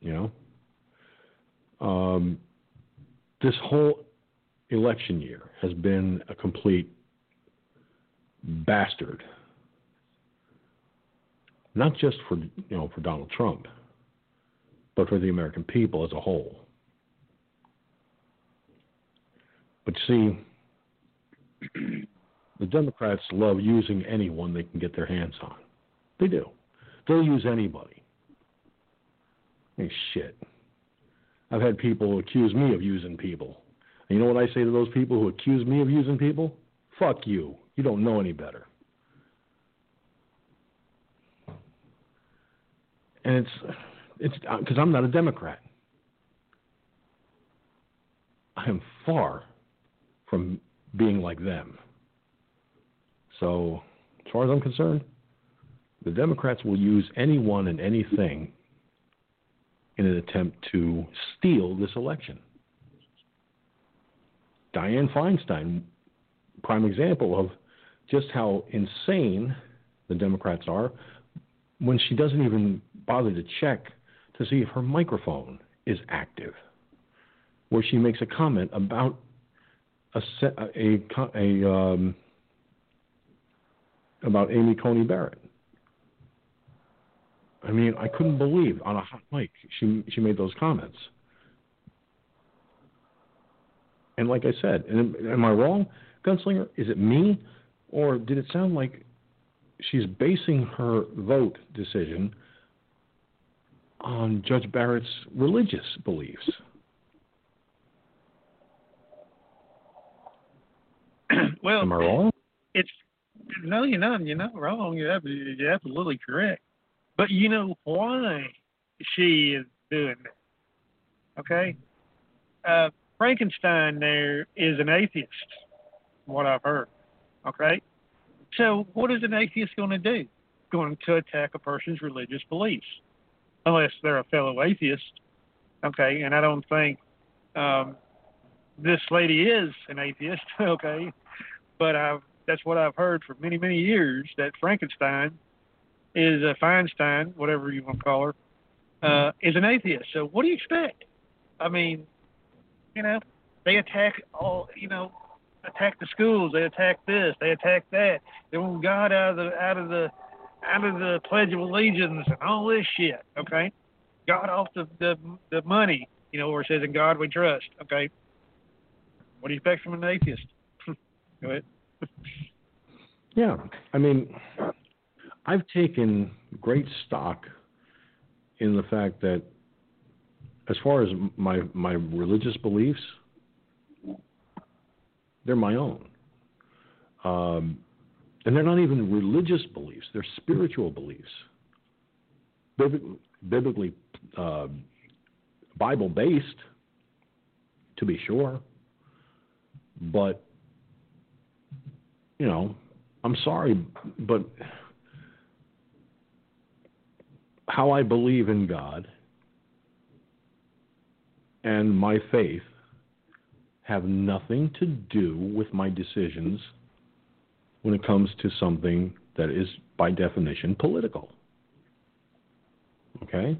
[SPEAKER 1] You know, um, this whole election year has been a complete bastard. Not just for you know for Donald Trump, but for the American people as a whole. But see, the Democrats love using anyone they can get their hands on. They do. They'll use anybody. Hey, shit. I've had people accuse me of using people. And you know what I say to those people who accuse me of using people? Fuck you. You don't know any better. And it's it's uh, because I'm not a Democrat. I am far from being like them. So, as far as I'm concerned, the Democrats will use anyone and anything in an attempt to steal this election. Dianne Feinstein, prime example of just how insane the Democrats are when she doesn't even bother to check to see if her microphone is active, where she makes a comment about a a, a um, about Amy Coney Barrett. I mean, I couldn't believe on a hot mic she she made those comments. And like I said, am, am I wrong, Gunslinger? Is it me, or did it sound like she's basing her vote decision on Judge Barrett's religious beliefs?
[SPEAKER 7] well,
[SPEAKER 1] am I wrong?
[SPEAKER 7] It's no, you're not. You're not wrong. You're, you're absolutely correct. But you know why she is doing that? Okay, uh, Frankenstein there is an atheist, from what I've heard. Okay, so what is an atheist going to do? Going to attack a person's religious beliefs, unless they're a fellow atheist Okay, and I don't think um, this lady is an atheist. Okay, but I've that's what I've heard for many many years that Frankenstein is a Feinstein, whatever you want to call her, uh, is an atheist. So what do you expect? I mean, you know, they attack all, you know, attack the schools. They attack this. They attack that. They want God out of the out of the out of the Pledge of Allegiance and all this shit. Okay, God off the the, the money. You know, where it says in God we trust. Okay, what do you expect from an atheist?
[SPEAKER 1] Yeah, I mean, I've taken great stock in the fact that, as far as my my religious beliefs, they're my own, um, and they're not even religious beliefs; they're spiritual beliefs, biblically uh, Bible based, to be sure, but you know, I'm sorry, but how I believe in God and my faith have nothing to do with my decisions when it comes to something that is, by definition, political. Okay?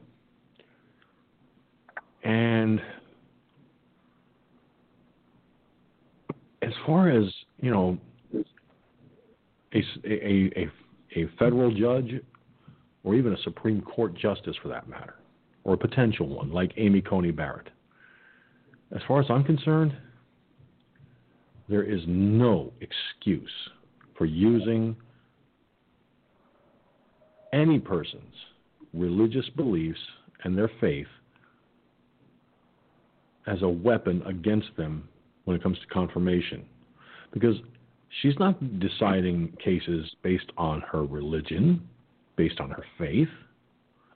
[SPEAKER 1] And as far as, you know, a, a, a, a federal judge or even a Supreme Court justice for that matter, or a potential one like Amy Coney Barrett. As far as I'm concerned, there is no excuse for using any person's religious beliefs and their faith as a weapon against them when it comes to confirmation. Because she's not deciding cases based on her religion, based on her faith.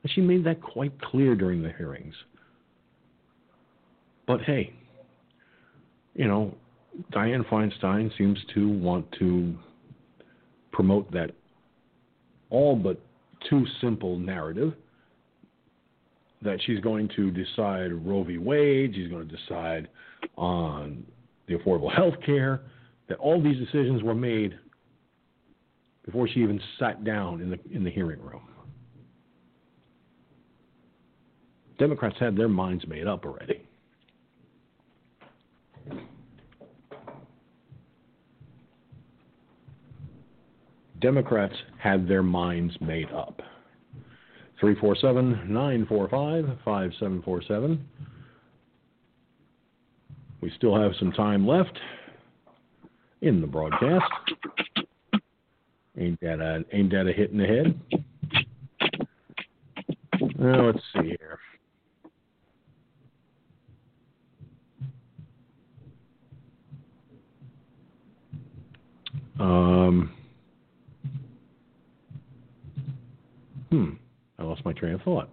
[SPEAKER 1] And she made that quite clear during the hearings. But hey, you know, Dianne Feinstein seems to want to promote that all but too simple narrative that she's going to decide Roe v. Wade, she's going to decide on the affordable health care, that all these decisions were made before she even sat down in the in the hearing room. Democrats had their minds made up already. Democrats had their minds made up. 347 945 5747. We still have some time left in the broadcast. Ain't that a ain't that a hit in the head? Now let's see here. Um, hmm, I lost my train of thought.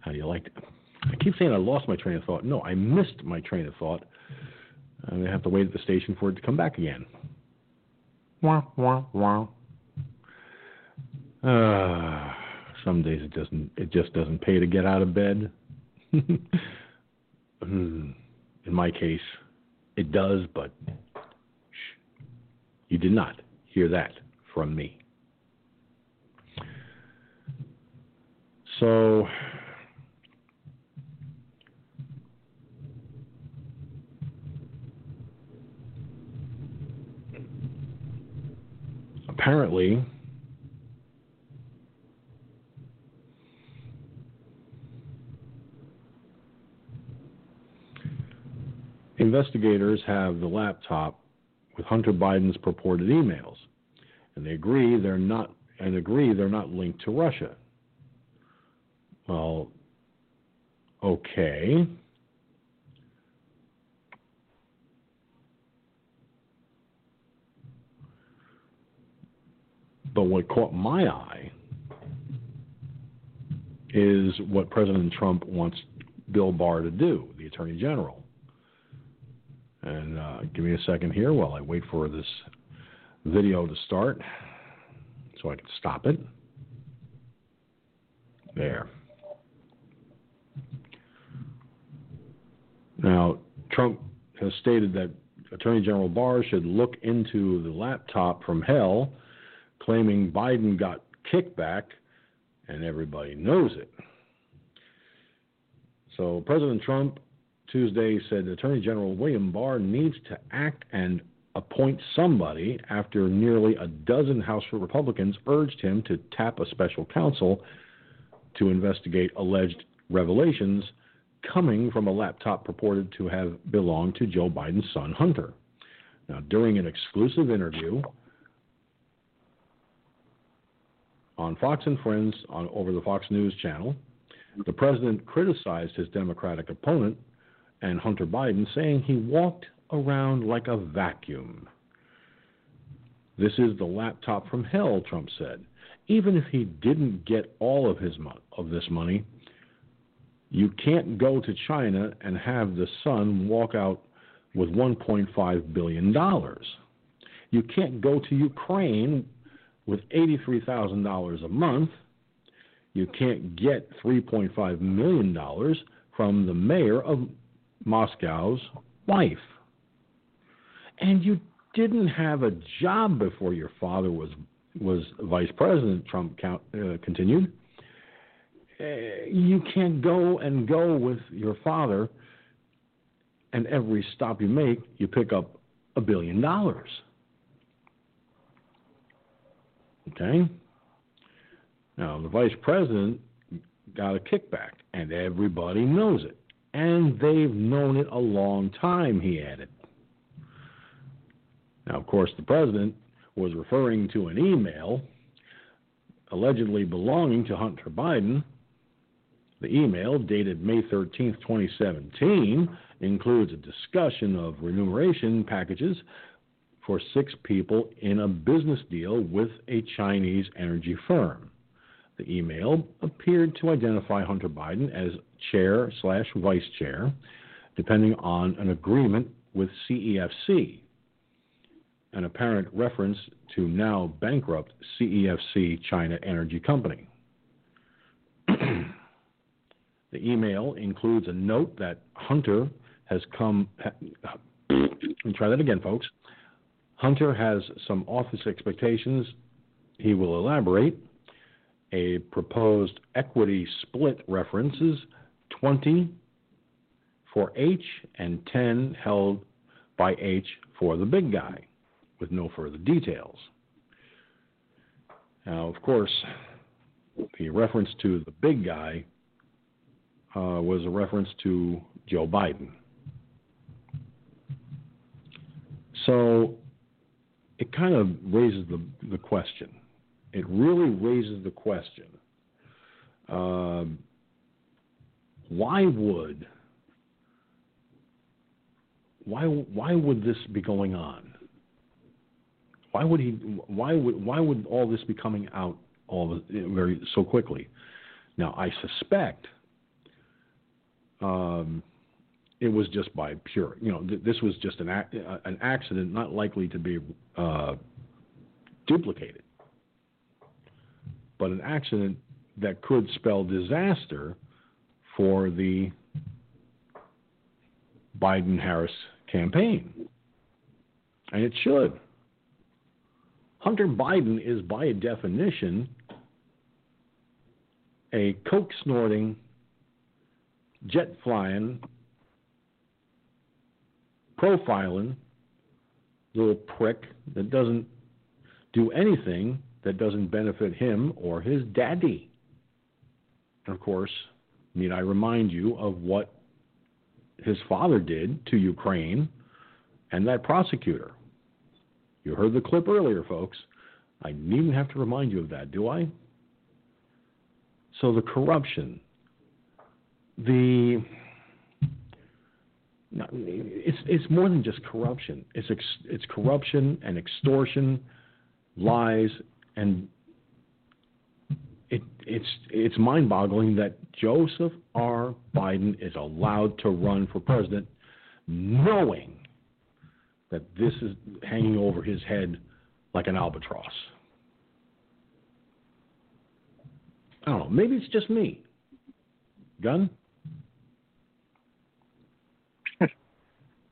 [SPEAKER 1] How do you like that? I keep saying I lost my train of thought. No, I missed my train of thought. I'm going to have to wait at the station for it to come back again. Wah, wah, wah. Uh, some days it doesn't. It just doesn't pay to get out of bed. Hmm. In my case, it does, but shh, you did not hear that from me. So apparently investigators have the laptop with Hunter Biden's purported emails, and they agree they're not and agree they're not linked to Russia. Well, okay. But what caught my eye is what President Trump wants Bill Barr to do, the Attorney General. And uh, give me a second here while I wait for this video to start so I can stop it. There. Now, Trump has stated that Attorney General Barr should look into the laptop from hell, claiming Biden got kickback, and everybody knows it. So President Trump Tuesday said Attorney General William Barr needs to act and appoint somebody after nearly a dozen House Republicans urged him to tap a special counsel to investigate alleged revelations coming from a laptop purported to have belonged to Joe Biden's son Hunter. Now, during an exclusive interview on Fox and Friends on over the Fox News channel, the president criticized his Democratic opponent and Hunter Biden, saying he walked around like a vacuum. This is the laptop from hell, Trump said. Even if he didn't get all of his mo- of this money, you can't go to China and have the son walk out with 1.5 billion dollars. You can't go to Ukraine with $83,000 a month. You can't get $3.5 million from the mayor of Moscow's wife. And you didn't have a job before your father was was vice president. Trump count, uh, continued. Uh, you can't go and go with your father, and every stop you make, you pick up a billion dollars. Okay. Now the vice president got a kickback, and everybody knows it and they've known it a long time, he added. Now, of course, the president was referring to an email allegedly belonging to Hunter Biden. The email, dated May 13, 2017, includes a discussion of remuneration packages for six people in a business deal with a Chinese energy firm. The email appeared to identify Hunter Biden as chair slash vice chair, depending on an agreement with CEFC, an apparent reference to now bankrupt CEFC China Energy Company. the email includes a note that Hunter has come. me try that again, folks. Hunter has some office expectations. He will elaborate a proposed equity split references 20 for H and 10 held by H for the big guy, with no further details. Now, of course, the reference to the big guy uh, was a reference to Joe Biden. So it kind of raises the, the question it really raises the question um, why would why why would this be going on? Why would he? Why would why would all this be coming out all very so quickly? Now I suspect um, it was just by pure. You know, th- this was just an ac- an accident, not likely to be uh, duplicated but an accident that could spell disaster for the Biden Harris campaign. And it should. Hunter Biden is, by definition, a coke snorting, jet flying, profiling little prick that doesn't do anything that doesn't benefit him or his daddy. of course, need I remind you of what his father did to Ukraine and that prosecutor? You heard the clip earlier, folks. I needn't have to remind you of that, do I? So the corruption, the it's it's more than just corruption. It's it's corruption and extortion, lies and it, it's it's mind-boggling that Joseph R. Biden is allowed to run for president, knowing that this is hanging over his head like an albatross. I don't know. Maybe it's just me. Gun.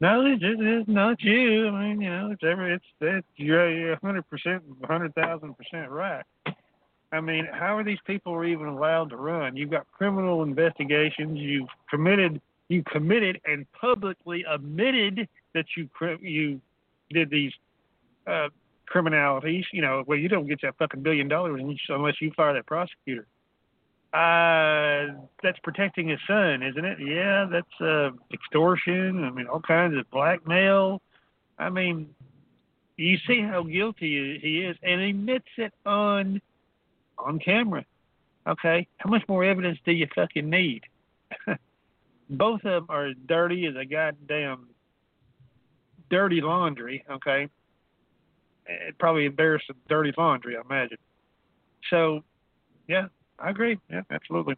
[SPEAKER 7] No, it's, it's, not you. I mean, you know, it's every it's it's you're a hundred percent, hundred thousand percent right. I mean, how are these people even allowed to run? You've got criminal investigations. You've committed, you committed and publicly admitted that you you did these uh, criminalities. You know, well, you don't get that fucking billion dollars unless you fire that prosecutor. Uh, that's protecting his son, isn't it? Yeah, that's uh, extortion. I mean, all kinds of blackmail. I mean, you see how guilty he is, and he admits it on on camera. Okay, how much more evidence do you fucking need? Both of them are as dirty as a goddamn dirty laundry. Okay, it probably embarrassed dirty laundry, I imagine. So, yeah, I agree. Yeah, absolutely.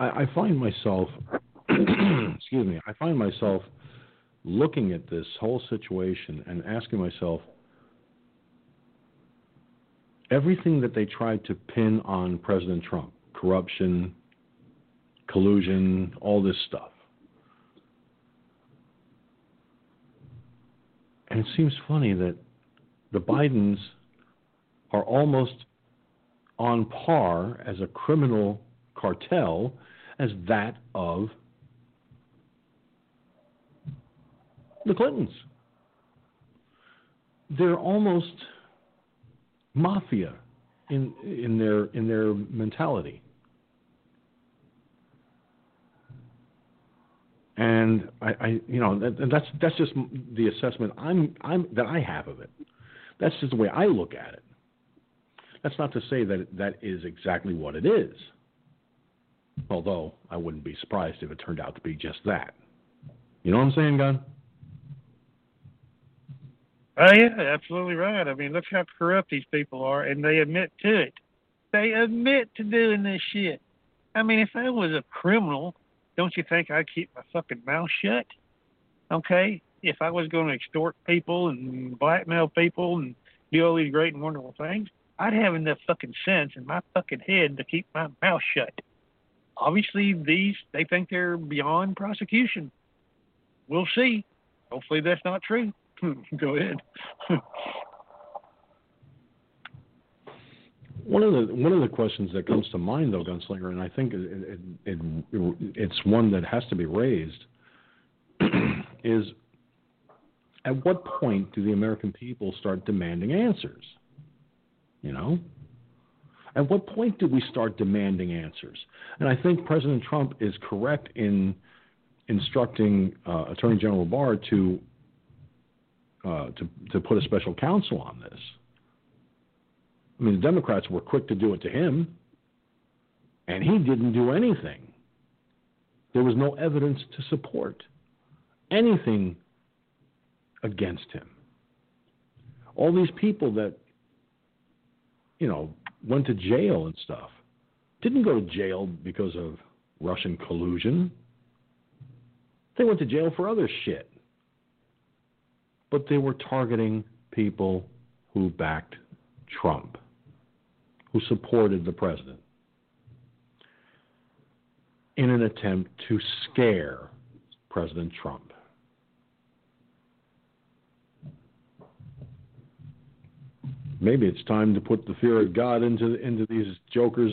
[SPEAKER 1] I, I find myself, excuse me, I find myself looking at this whole situation and asking myself, everything that they tried to pin on President Trump, corruption, collusion, all this stuff. And it seems funny that the Bidens are almost on par as a criminal cartel as that of the Clintons. They're almost mafia in in their in their mentality. And I, I you know, that, that's that's just the assessment I'm I'm that I have of it. That's just the way I look at it. That's not to say that that is exactly what it is. Although I wouldn't be surprised if it turned out to be just that. You know what I'm saying, Gun?
[SPEAKER 7] Oh yeah, absolutely right. I mean, look how corrupt these people are, and they admit to it. They admit to doing this shit. I mean, if I was a criminal, don't you think I'd keep my fucking mouth shut? Okay, if I was going to extort people and blackmail people and do all these great and wonderful things, I'd have enough fucking sense in my fucking head to keep my mouth shut. Obviously, these they think they're beyond prosecution. We'll see. Hopefully, that's not true. Go ahead.
[SPEAKER 1] one of the one of the questions that comes to mind, though, Gunslinger, and I think it, it, it, it's one that has to be raised, is at what point do the American people start demanding answers? You know, at what point do we start demanding answers? And I think President Trump is correct in instructing uh, Attorney General Barr to uh, to to put a special counsel on this. I mean, the Democrats were quick to do it to him, and he didn't do anything. There was no evidence to support anything against him. All these people that, you know, went to jail and stuff didn't go to jail because of Russian collusion. They went to jail for other shit. But they were targeting people who backed Trump who supported the president in an attempt to scare President Trump. Maybe it's time to put the fear of God into into these jokers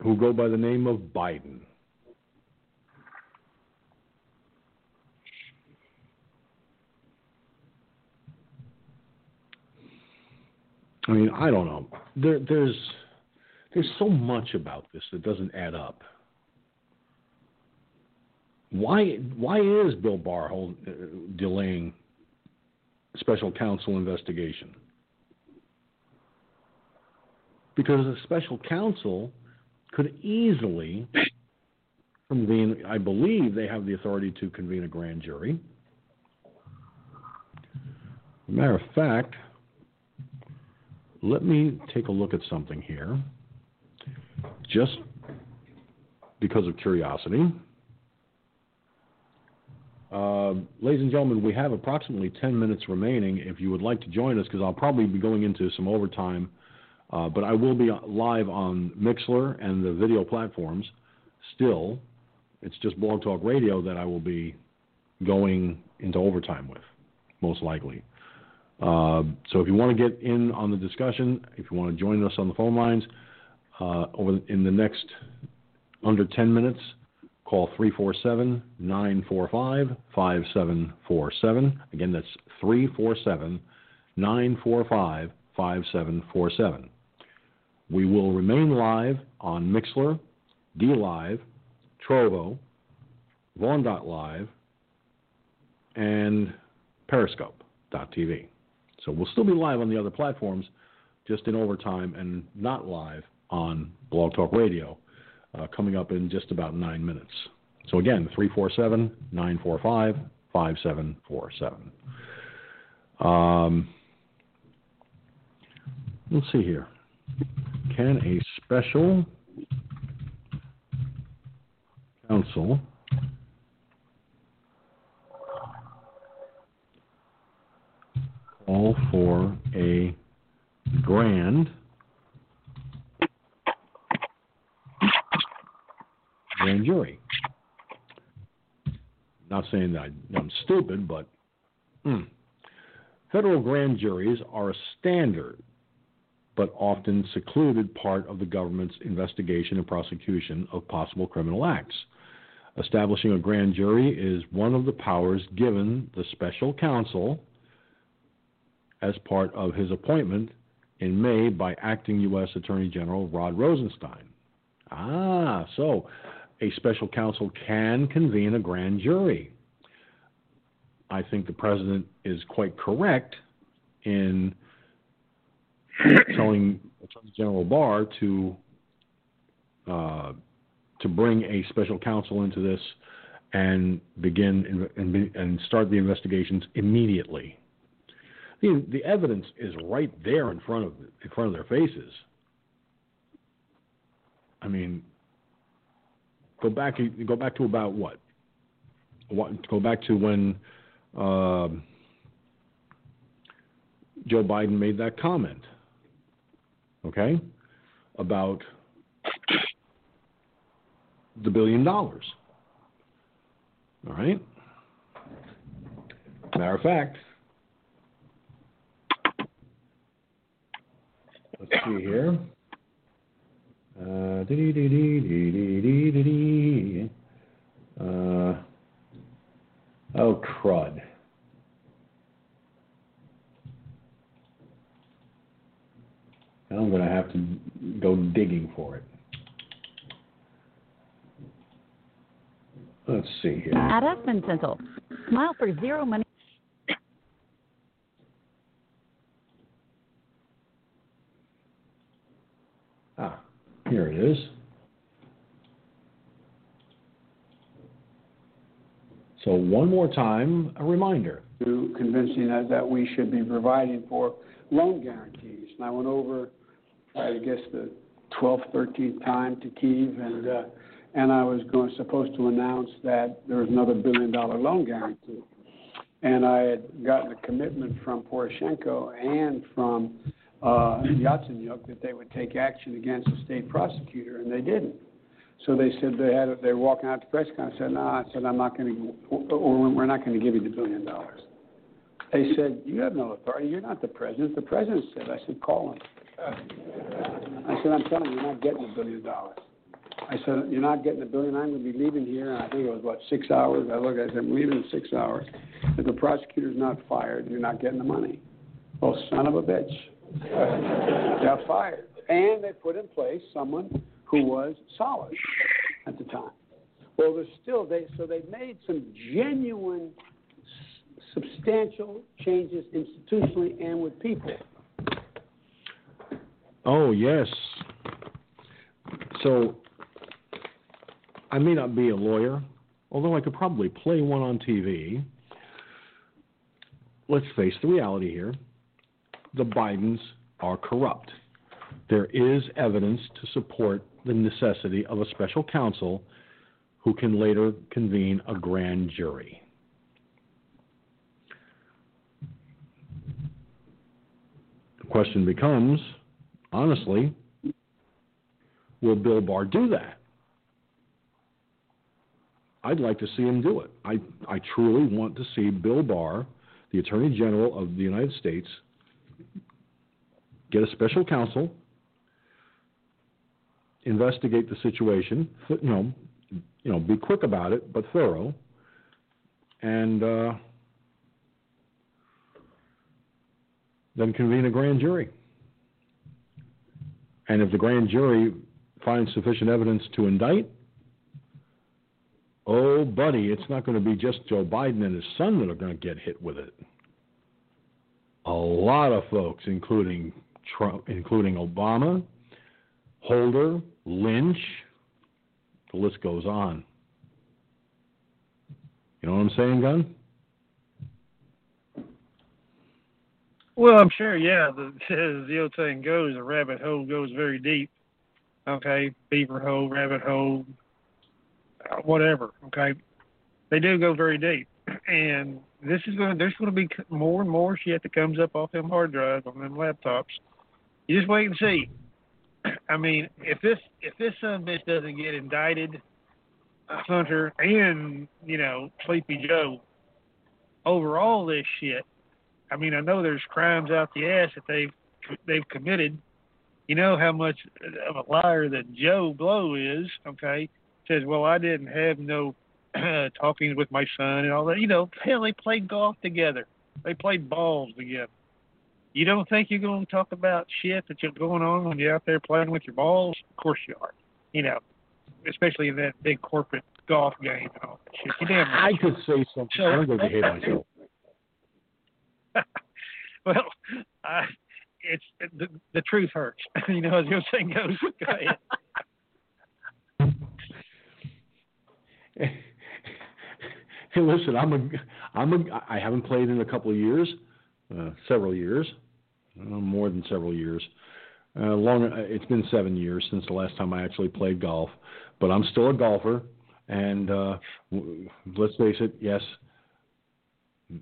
[SPEAKER 1] who go by the name of Biden. I mean, I don't know. There, there's there's so much about this that doesn't add up. Why why is Bill Barr hold, uh, delaying special counsel investigation? Because a special counsel could easily convene. I believe they have the authority to convene a grand jury. matter of fact, let me take a look at something here, just because of curiosity. Uh, ladies and gentlemen, we have approximately 10 minutes remaining. If you would like to join us, because I'll probably be going into some overtime Uh, but I will be live on Mixlr and the video platforms. Still, it's just Blog Talk Radio that I will be going into overtime with, most likely. Uh, so if you want to get in on the discussion, if you want to join us on the phone lines, uh, over in the next under 10 minutes, call 347 945 5747. Again, that's 347 945 5747. We will remain live on Mixlr, DLive, Trovo, Vaughn.live, and Periscope.tv. So we'll still be live on the other platforms, just in overtime and not live on Blog Talk Radio, uh, coming up in just about nine minutes. So again, 347 945 5747. Um, let's see here. Can a special counsel call for a grand grand jury? Not saying that I'm stupid, but mm. federal grand juries are a standard but often secluded part of the government's investigation and prosecution of possible criminal acts. Establishing a grand jury is one of the powers given the special counsel as part of his appointment in May by acting U.S. Attorney General Rod Rosenstein. Ah, so a special counsel can convene a grand jury. I think the president is quite correct in telling Attorney General Barr to uh, to bring a special counsel into this and begin and, and start the investigations immediately. The, the evidence is right there in front of in front of their faces. I mean, go back go back to about what? what go back to when uh, Joe Biden made that comment okay, about the billion dollars. All right? Matter of fact, let's see here. Uh, uh, oh, crud. I'm going to have to go digging for it. Let's see here.
[SPEAKER 12] At Esmond Dental, smile for zero money.
[SPEAKER 1] Ah, here it is. So one more time, a reminder.
[SPEAKER 9] To convincing us that we should be providing for loan guarantees. And I went over I guess the 12th, 13th time to Kiev, and uh, and I was going supposed to announce that there was another billion dollar loan guarantee, and I had gotten a commitment from Poroshenko and from uh, Yatsenyuk that they would take action against the state prosecutor, and they didn't. So they said they had they were walking out to press conference. I said, "No," I said, "I'm not going to, or we're not going to give you the billion dollars." They said, "You have no authority. You're not the president." The president said, "I said, call him." I said, I'm telling you, you're not getting a billion dollars. I said, you're not getting a billion. I'm going to be leaving here. And I think it was, what, six hours? I looked, I said, I'm leaving in six hours. If the prosecutor's not fired, you're not getting the money. Oh, son of a bitch. Got fired. And they put in place someone who was solid at the time. Well, there's still, they, so they made some genuine, substantial changes institutionally and with people.
[SPEAKER 1] Oh, yes. So, I may not be a lawyer, although I could probably play one on TV. Let's face the reality here the Bidens are corrupt. There is evidence to support the necessity of a special counsel who can later convene a grand jury. The question becomes honestly, will Bill Barr do that? I'd like to see him do it. I, I truly want to see Bill Barr, the Attorney General of the United States, get a special counsel, investigate the situation, you know, you know, be quick about it, but thorough, and uh, then convene a grand jury. And if the grand jury finds sufficient evidence to indict, oh, buddy, it's not going to be just Joe Biden and his son that are going to get hit with it. A lot of folks, including Trump, including Obama, Holder, Lynch, the list goes on. You know what I'm saying, Gun?
[SPEAKER 7] Well, I'm sure, yeah. The, the old saying goes, a rabbit hole goes very deep. Okay, beaver hole, rabbit hole, uh, whatever. Okay, they do go very deep, and this is going. There's going to be more and more shit that comes up off them hard drives on them laptops. You just wait and see. I mean, if this if this son bitch doesn't get indicted, uh, Hunter and you know Sleepy Joe over all this shit, I mean, I know there's crimes out the ass that they've they've committed. You know how much of a liar that Joe Blow is. Okay, says, well, I didn't have no talking with my son and all that. You know, hell, they played golf together. They played balls together. You don't think you're going to talk about shit that you're going on when you're out there playing with your balls? Of course you are. You know, especially in that big corporate golf game and all that shit. You damn right.
[SPEAKER 1] I could say something.
[SPEAKER 7] So,
[SPEAKER 1] I'm going to behave myself.
[SPEAKER 7] well, I, it's the, the truth hurts. you know, as your saying goes. Go ahead.
[SPEAKER 1] hey, listen, I'm a, I'm a, I haven't played in a couple of years, uh, several years, uh, more than several years. Uh, long, uh, it's been seven years since the last time I actually played golf, but I'm still a golfer. And uh, let's face it, yes,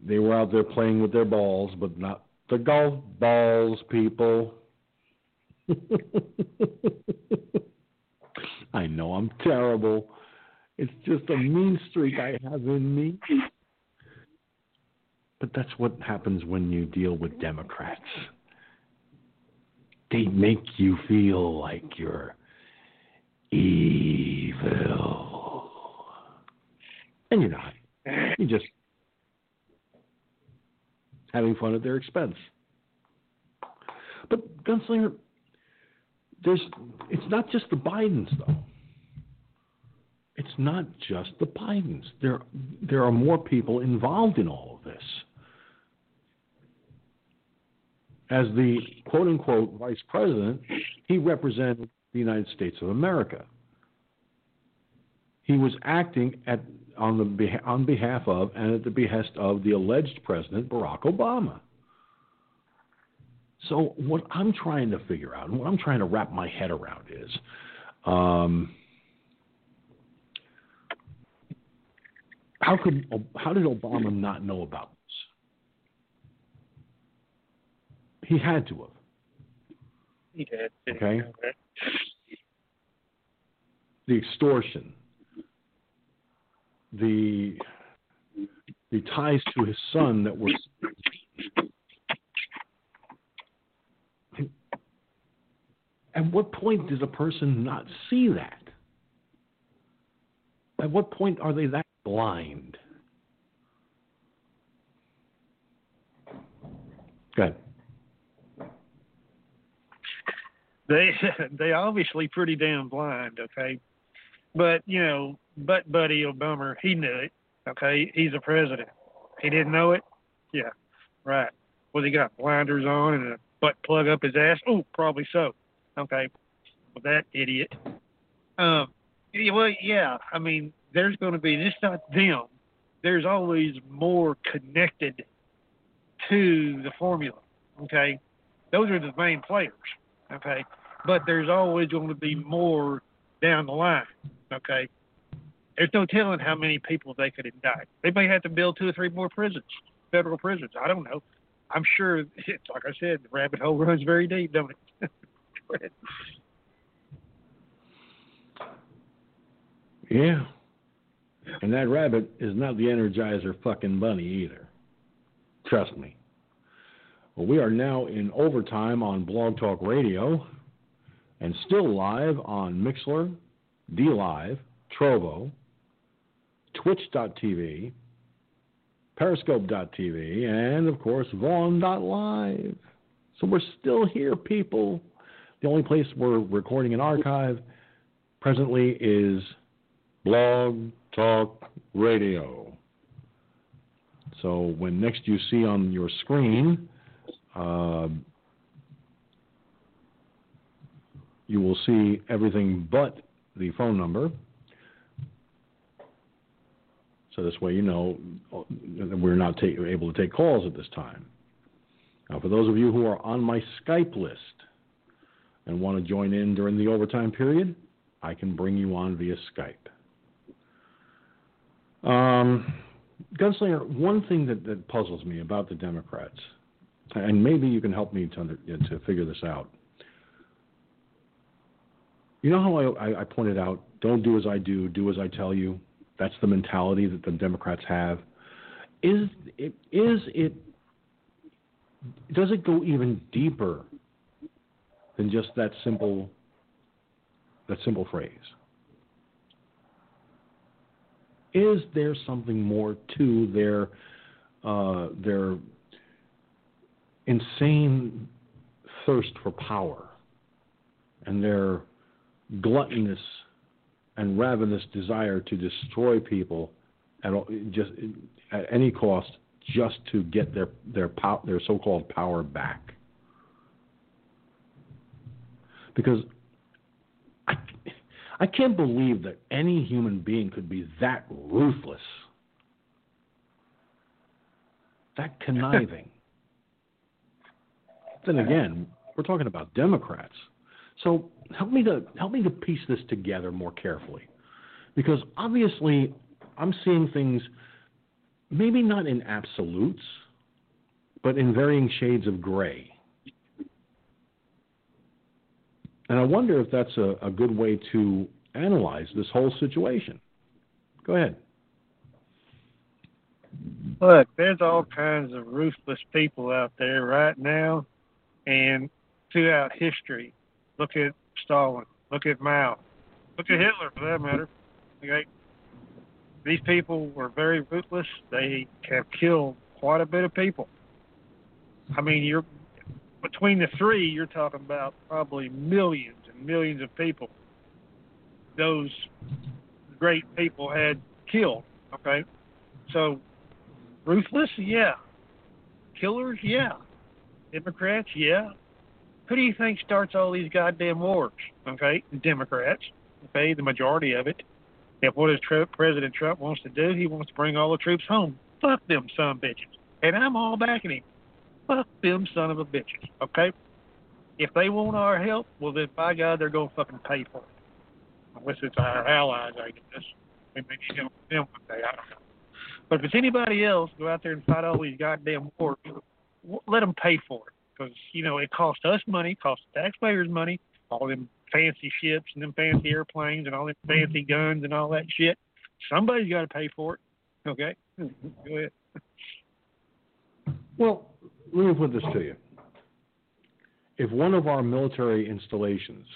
[SPEAKER 1] they were out there playing with their balls, but not the golf balls, people. I know I'm terrible. It's just a mean streak I have in me. But that's what happens when you deal with Democrats. They make you feel like you're evil. And you're not. You're just having fun at their expense. But Gunslinger, there's it's not just the Bidens though. It's not just the Bidens. There there are more people involved in all of this. As the quote unquote vice president, he represented the United States of America. He was acting at on the on behalf of and at the behest of the alleged president Barack Obama. So what I'm trying to figure out, and what I'm trying to wrap my head around is, um, how could how did Obama not know about this? He had to have.
[SPEAKER 7] He did.
[SPEAKER 1] Okay. The extortion, the the ties to his son that were at what point does a person not see that? At what point are they that blind? Go ahead.
[SPEAKER 7] They they obviously pretty damn blind, okay. But you know, but Buddy Obama, he knew it. Okay, he's a president. He didn't know it. Yeah, right. Was he got blinders on and a butt plug up his ass? Oh, probably so. Okay, well, that idiot. Um, well, yeah. I mean, there's going to be just not them. There's always more connected to the formula. Okay, those are the main players. Okay, but there's always going to be more down the line. Okay, there's no telling how many people they could indict. They may have to build two or three more prisons, federal prisons. I don't know. I'm sure it's like I said, the rabbit hole runs very deep, don't it?
[SPEAKER 1] Yeah. And that rabbit is not the Energizer fucking bunny either. Trust me. Well, we are now in overtime on Blog Talk Radio and still live on Mixlr, DLive, Trovo, Twitch.tv, Periscope.tv, and of course Vaughn.live. So we're still here, people. The only place we're recording an archive presently is Blog Talk Radio. So when next you see on your screen, uh, you will see everything but the phone number. So this way you know we're not able to take calls at this time. Now, for those of you who are on my Skype list and want to join in during the overtime period, I can bring you on via Skype. Um, Gunslinger, one thing that, that puzzles me about the Democrats, and maybe you can help me to, under, to figure this out. You know how I, I, pointed out, don't do as I do, do as I tell you. That's the mentality that the Democrats have. Is it, is it does it go even deeper than just that simple that simple phrase? Is there something more to their uh, their insane thirst for power and their gluttonous and ravenous desire to destroy people at all, just at any cost, just to get their their pow, their so-called power back. Because I, I can't believe that any human being could be that ruthless, that conniving. then again, we're talking about Democrats. So help me to help me to piece this together more carefully, because obviously I'm seeing things maybe not in absolutes, but in varying shades of gray. And I wonder if that's a, a good way to analyze this whole situation. Go ahead.
[SPEAKER 7] Look, there's all kinds of ruthless people out there right now and throughout history. Look at Stalin. Look at Mao. Look at Hitler, for that matter. Okay, these people were very ruthless. They have killed quite a bit of people. I mean, you're between the three, you're talking about probably millions and millions of people. Those great people had killed. Okay, so ruthless, yeah. Killers, yeah. Democrats, yeah. Who do you think starts all these goddamn wars? Okay, Democrats. Okay, the majority of it. If what is Trump, President Trump wants to do, he wants to bring all the troops home. Fuck them son of bitches. And I'm all backing him. Fuck them son of a bitches. Okay? If they want our help, well then by God they're gonna fucking pay for it. Unless it's our allies, I guess. You know them one day, I don't know. But if it's anybody else, go out there and fight all these goddamn wars. Let them pay for it, because you know it costs us money, costs the taxpayers money. All them fancy ships and them fancy airplanes and all them fancy mm-hmm. guns and all that shit. Somebody's got to pay for it. Okay, mm-hmm. go ahead.
[SPEAKER 1] Well, let me put this to you. If one of our military installations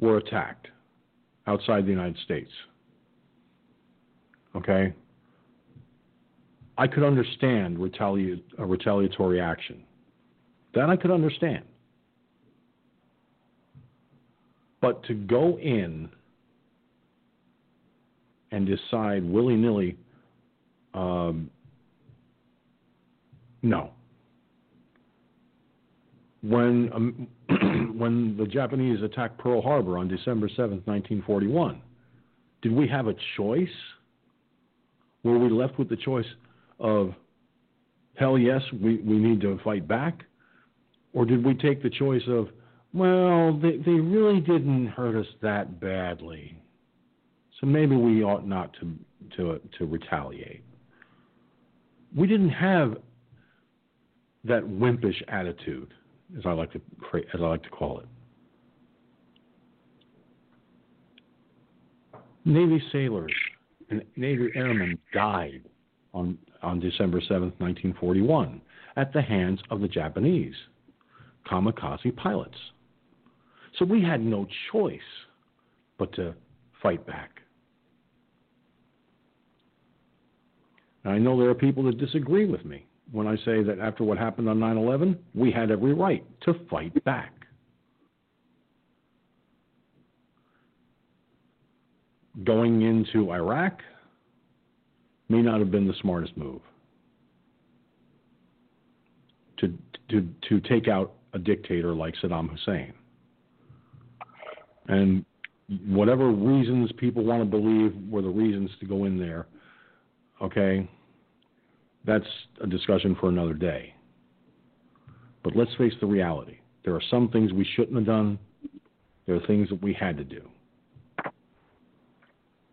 [SPEAKER 1] were attacked outside the United States, okay, I could understand a retaliatory action. That I could understand. But to go in and decide willy nilly, um, no. When um, when the Japanese attacked Pearl Harbor on December seventh, 1941, did we have a choice? Were we left with the choice of, hell yes, we, we need to fight back? Or did we take the choice of, well, they, they really didn't hurt us that badly. So maybe we ought not to, to, to retaliate. We didn't have that wimpish attitude. as I like to as I like to call it. Navy sailors and Navy airmen died on, on December 7, 1941, at the hands of the Japanese kamikaze pilots. So we had no choice but to fight back. Now, I know there are people that disagree with me when I say that after what happened on 9 11, we had every right to fight back. Going into Iraq may not have been the smartest move. To, to, to take out a dictator like Saddam Hussein. And whatever reasons people want to believe were the reasons to go in there, okay, that's a discussion for another day. But let's face the reality. There are some things we shouldn't have done. There are things that we had to do.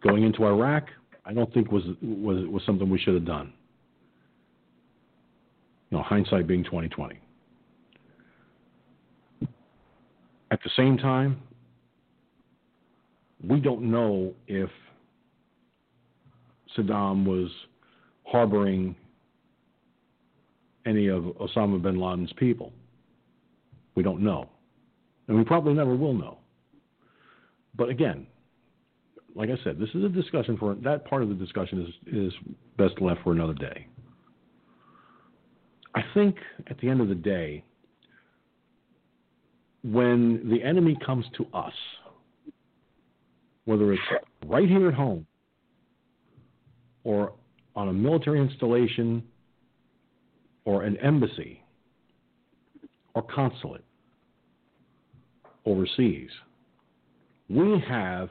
[SPEAKER 1] Going into Iraq, I don't think was was was something we should have done. You know, hindsight being twenty twenty. At the same time, we don't know if Saddam was harboring any of Osama bin Laden's people. We don't know. And we probably never will know. But again, like I said, this is a discussion for that part of the discussion is, is best left for another day. I think at the end of the day, when the enemy comes to us, whether it's right here at home or on a military installation or an embassy or consulate overseas, we have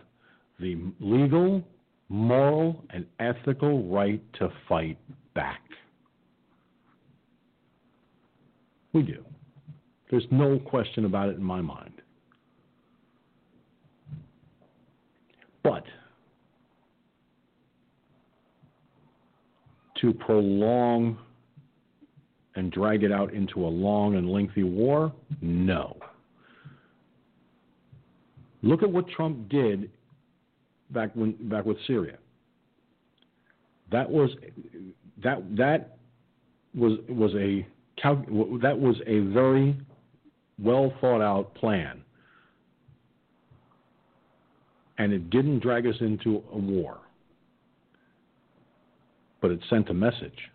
[SPEAKER 1] the legal, moral, and ethical right to fight back. We do. There's no question about it in my mind. But to prolong and drag it out into a long and lengthy war, no. Look at what Trump did back when back with Syria. That was that that was was a that was a very well thought out plan, and it didn't drag us into a war, but it sent a message.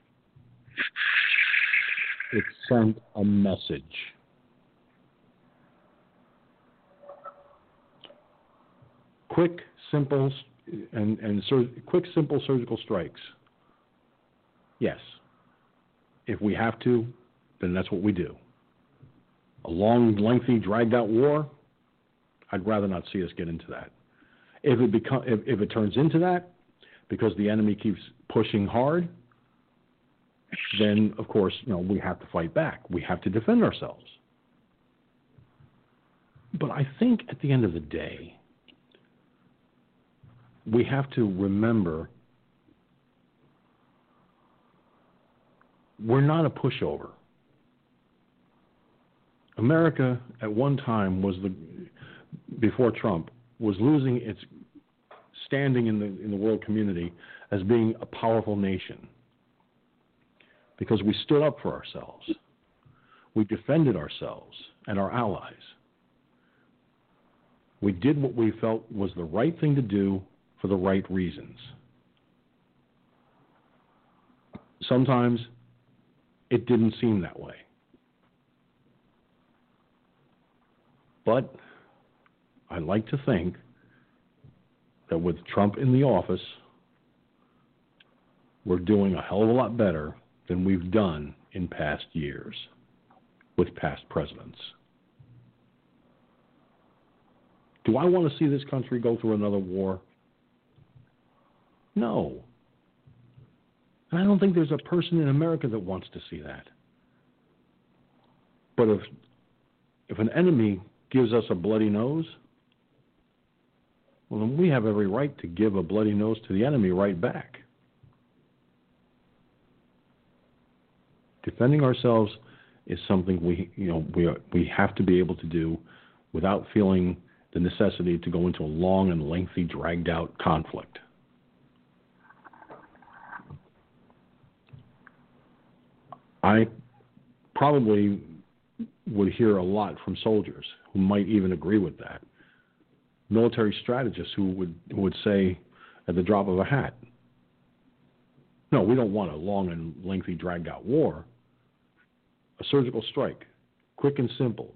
[SPEAKER 1] It sent a message. Quick, simple, and, and sur- quick, simple surgical strikes. Yes. If we have to, then that's what we do. A long, lengthy, dragged out war, I'd rather not see us get into that. If it become, if, if it turns into that, because the enemy keeps pushing hard, then of course, you know, we have to fight back. We have to defend ourselves. But I think at the end of the day, we have to remember we're not a pushover. America at one time was the before Trump was losing its standing in the in the world community as being a powerful nation because we stood up for ourselves. We defended ourselves and our allies. We did what we felt was the right thing to do for the right reasons. Sometimes it didn't seem that way. But I like to think that with Trump in the office, we're doing a hell of a lot better than we've done in past years with past presidents. Do I want to see this country go through another war? No. And I don't think there's a person in America that wants to see that. But if if an enemy gives us a bloody nose, well then we have every right to give a bloody nose to the enemy right back. Defending ourselves is something we you know we are, we have to be able to do without feeling the necessity to go into a long and lengthy, dragged out conflict. I probably would hear a lot from soldiers who might even agree with that. Military strategists who would who would say at the drop of a hat, no, we don't want a long and lengthy dragged out war. A surgical strike, quick and simple,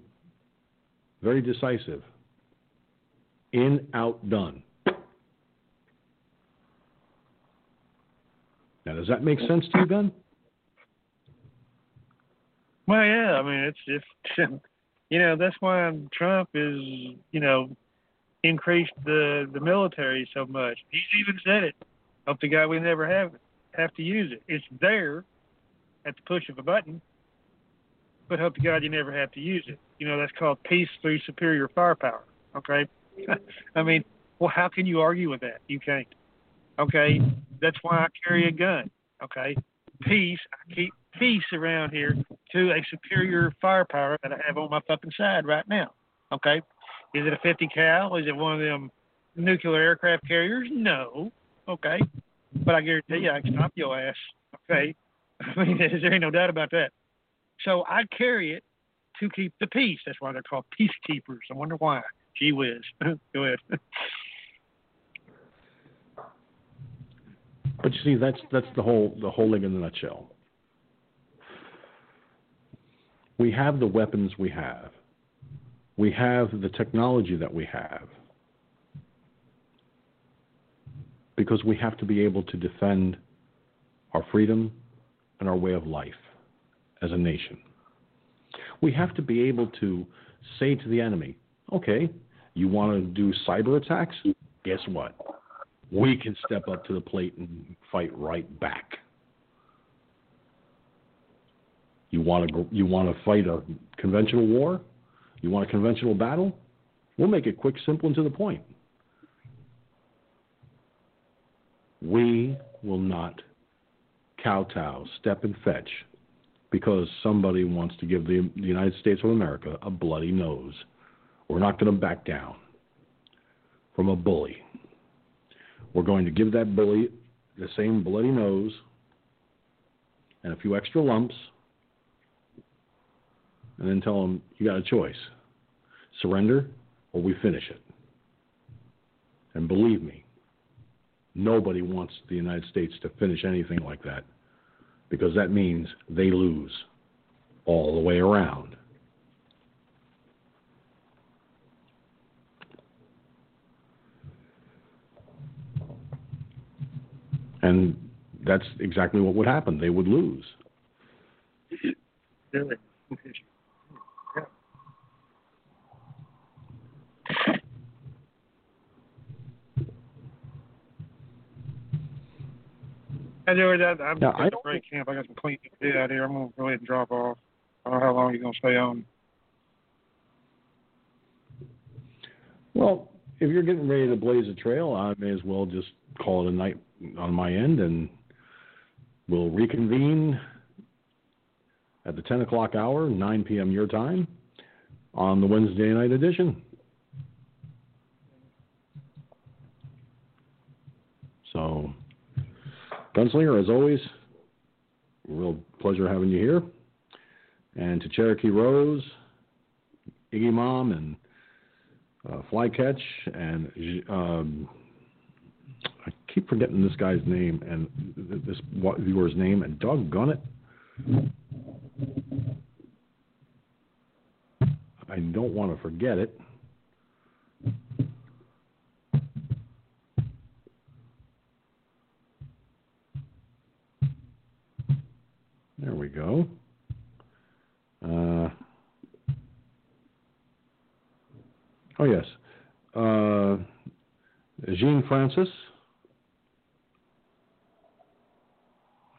[SPEAKER 1] very decisive, in, out, done. Now, does that make sense to you, Ben?
[SPEAKER 7] Well, yeah. I mean, it's just you know that's why Trump is you know increased the the military so much. He's even said it. Hope the guy we never have have to use it. It's there at the push of a button, but hope to God you never have to use it. You know that's called peace through superior firepower. Okay, I mean, well, how can you argue with that? You can't. Okay, that's why I carry a gun. Okay, peace. I keep peace around here to a superior firepower that I have on my fucking side right now. Okay, is it a 50 cal? Is it one of them nuclear aircraft carriers? No. Okay, but I guarantee you I can stop your ass. Okay, I mean there ain't no doubt about that. So I carry it to keep the peace. That's why they're called peacekeepers. I wonder why. Gee whiz. Go ahead.
[SPEAKER 1] But you see, that's that's the whole the whole thing in a nutshell. We have the weapons we have. We have the technology that we have. Because we have to be able to defend our freedom and our way of life as a nation. We have to be able to say to the enemy, okay, you want to do cyber attacks? Guess what? We can step up to the plate and fight right back. You want to you want to fight a conventional war? You want a conventional battle? We'll make it quick, simple, and to the point. We will not kowtow, step and fetch because somebody wants to give the, the United States of America a bloody nose. We're not going to back down from a bully. We're going to give that bully the same bloody nose and a few extra lumps and then tell them you got a choice surrender or we finish it. And believe me, nobody wants the United States to finish anything like that because that means they lose all the way around. And that's exactly what would happen. They would lose.
[SPEAKER 7] George, I, I'm at
[SPEAKER 1] I
[SPEAKER 7] the break camp. I got some cleaning to do out here. I'm gonna go ahead and drop off. I don't know how long you're gonna stay on.
[SPEAKER 1] Well, if you're getting ready to blaze a trail, I may as well just call it a night on my end, and we'll reconvene at the 10 o'clock hour, 9 p.m. your time, on the Wednesday night edition. So, Gunslinger, as always, real pleasure having you here. And to Cherokee Rose, Iggy Mom, and uh, Flycatch, and um, I keep forgetting this guy's name and this viewer's name, and doggone it. I don't want to forget it. There we go. Uh, oh yes, uh, Jean Francis.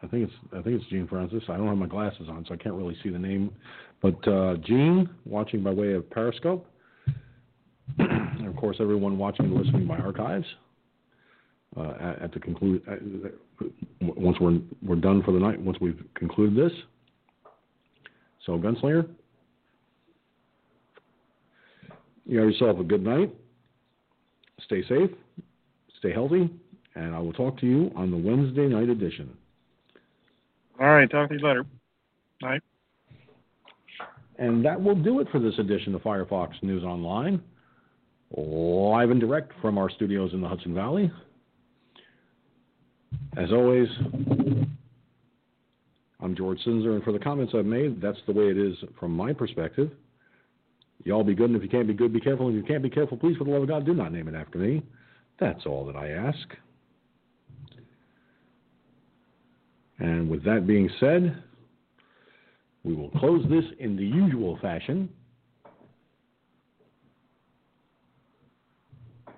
[SPEAKER 1] I think it's I think it's Jean Francis. I don't have my glasses on, so I can't really see the name. But uh, Jean, watching by way of Periscope, and of course everyone watching and listening by archives. Uh, at, at the conclude, uh, once we're we're done for the night, once we've concluded this.
[SPEAKER 17] So, Gunslinger, you have yourself a good night. Stay safe, stay healthy, and I will talk to you on the Wednesday night edition.
[SPEAKER 7] All right. Talk to you later. All right.
[SPEAKER 17] And that will do it for this edition of Firefox News Online, live and direct from our studios in the Hudson Valley. As always, I'm George Sinzer, and for the comments I've made, that's the way it is from my perspective. Y'all be good, and if you can't be good, be careful. And if you can't be careful, please, for the love of God, do not name it after me. That's all that I ask. And with that being said, we will close this in the usual fashion.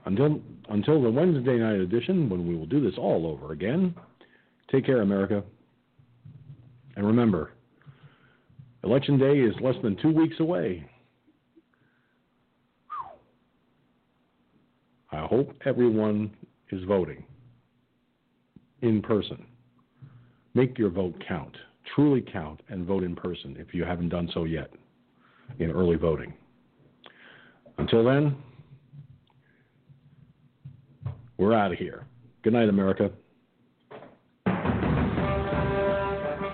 [SPEAKER 17] Until, until the Wednesday night edition, when we will do this all over again, take care, America. And remember, Election Day is less than two weeks away. I hope everyone is voting in person. Make your vote count, truly count, and vote in person if you haven't done so yet in early voting. Until then, we're out of here. Good night, America.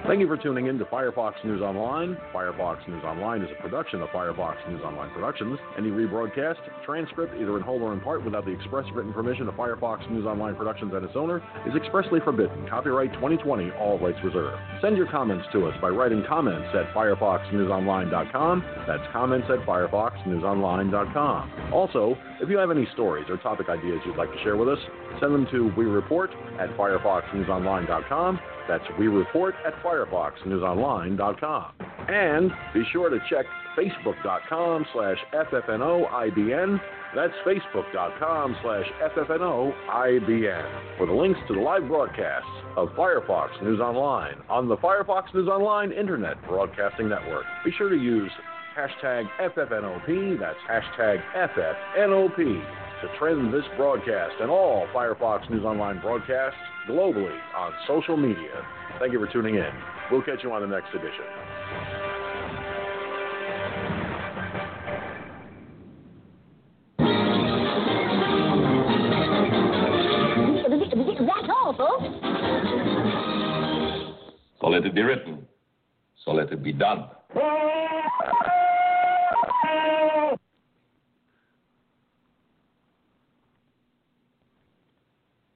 [SPEAKER 1] Thank you for tuning in to Firefox News Online. Firefox News Online is a production of Firefox News Online Productions. Any rebroadcast, transcript, either in whole or in part, without the express written permission of Firefox News Online Productions and its owner, is expressly forbidden. Copyright 2020, all rights reserved. Send your comments to us by writing comments at firefoxnewsonline.com. That's comments at firefoxnewsonline.com. Also, if you have any stories or topic ideas you'd like to share with us, send them to we report at firefoxnewsonline.com. That's we report at firefoxnewsonline.com. And be sure to check facebook.com slash ffnoibn. That's facebook.com slash ffnoibn for the links to the live broadcasts of Firefox News Online on the Firefox News Online Internet Broadcasting Network. Be sure to use hashtag FFNOP, that's hashtag FFNOP, to trend this broadcast and all Firefox News Online broadcasts globally on social media. Thank you for tuning in. We'll catch you on the next edition.
[SPEAKER 22] That's all, folks.
[SPEAKER 23] So let it be written. So let it be done.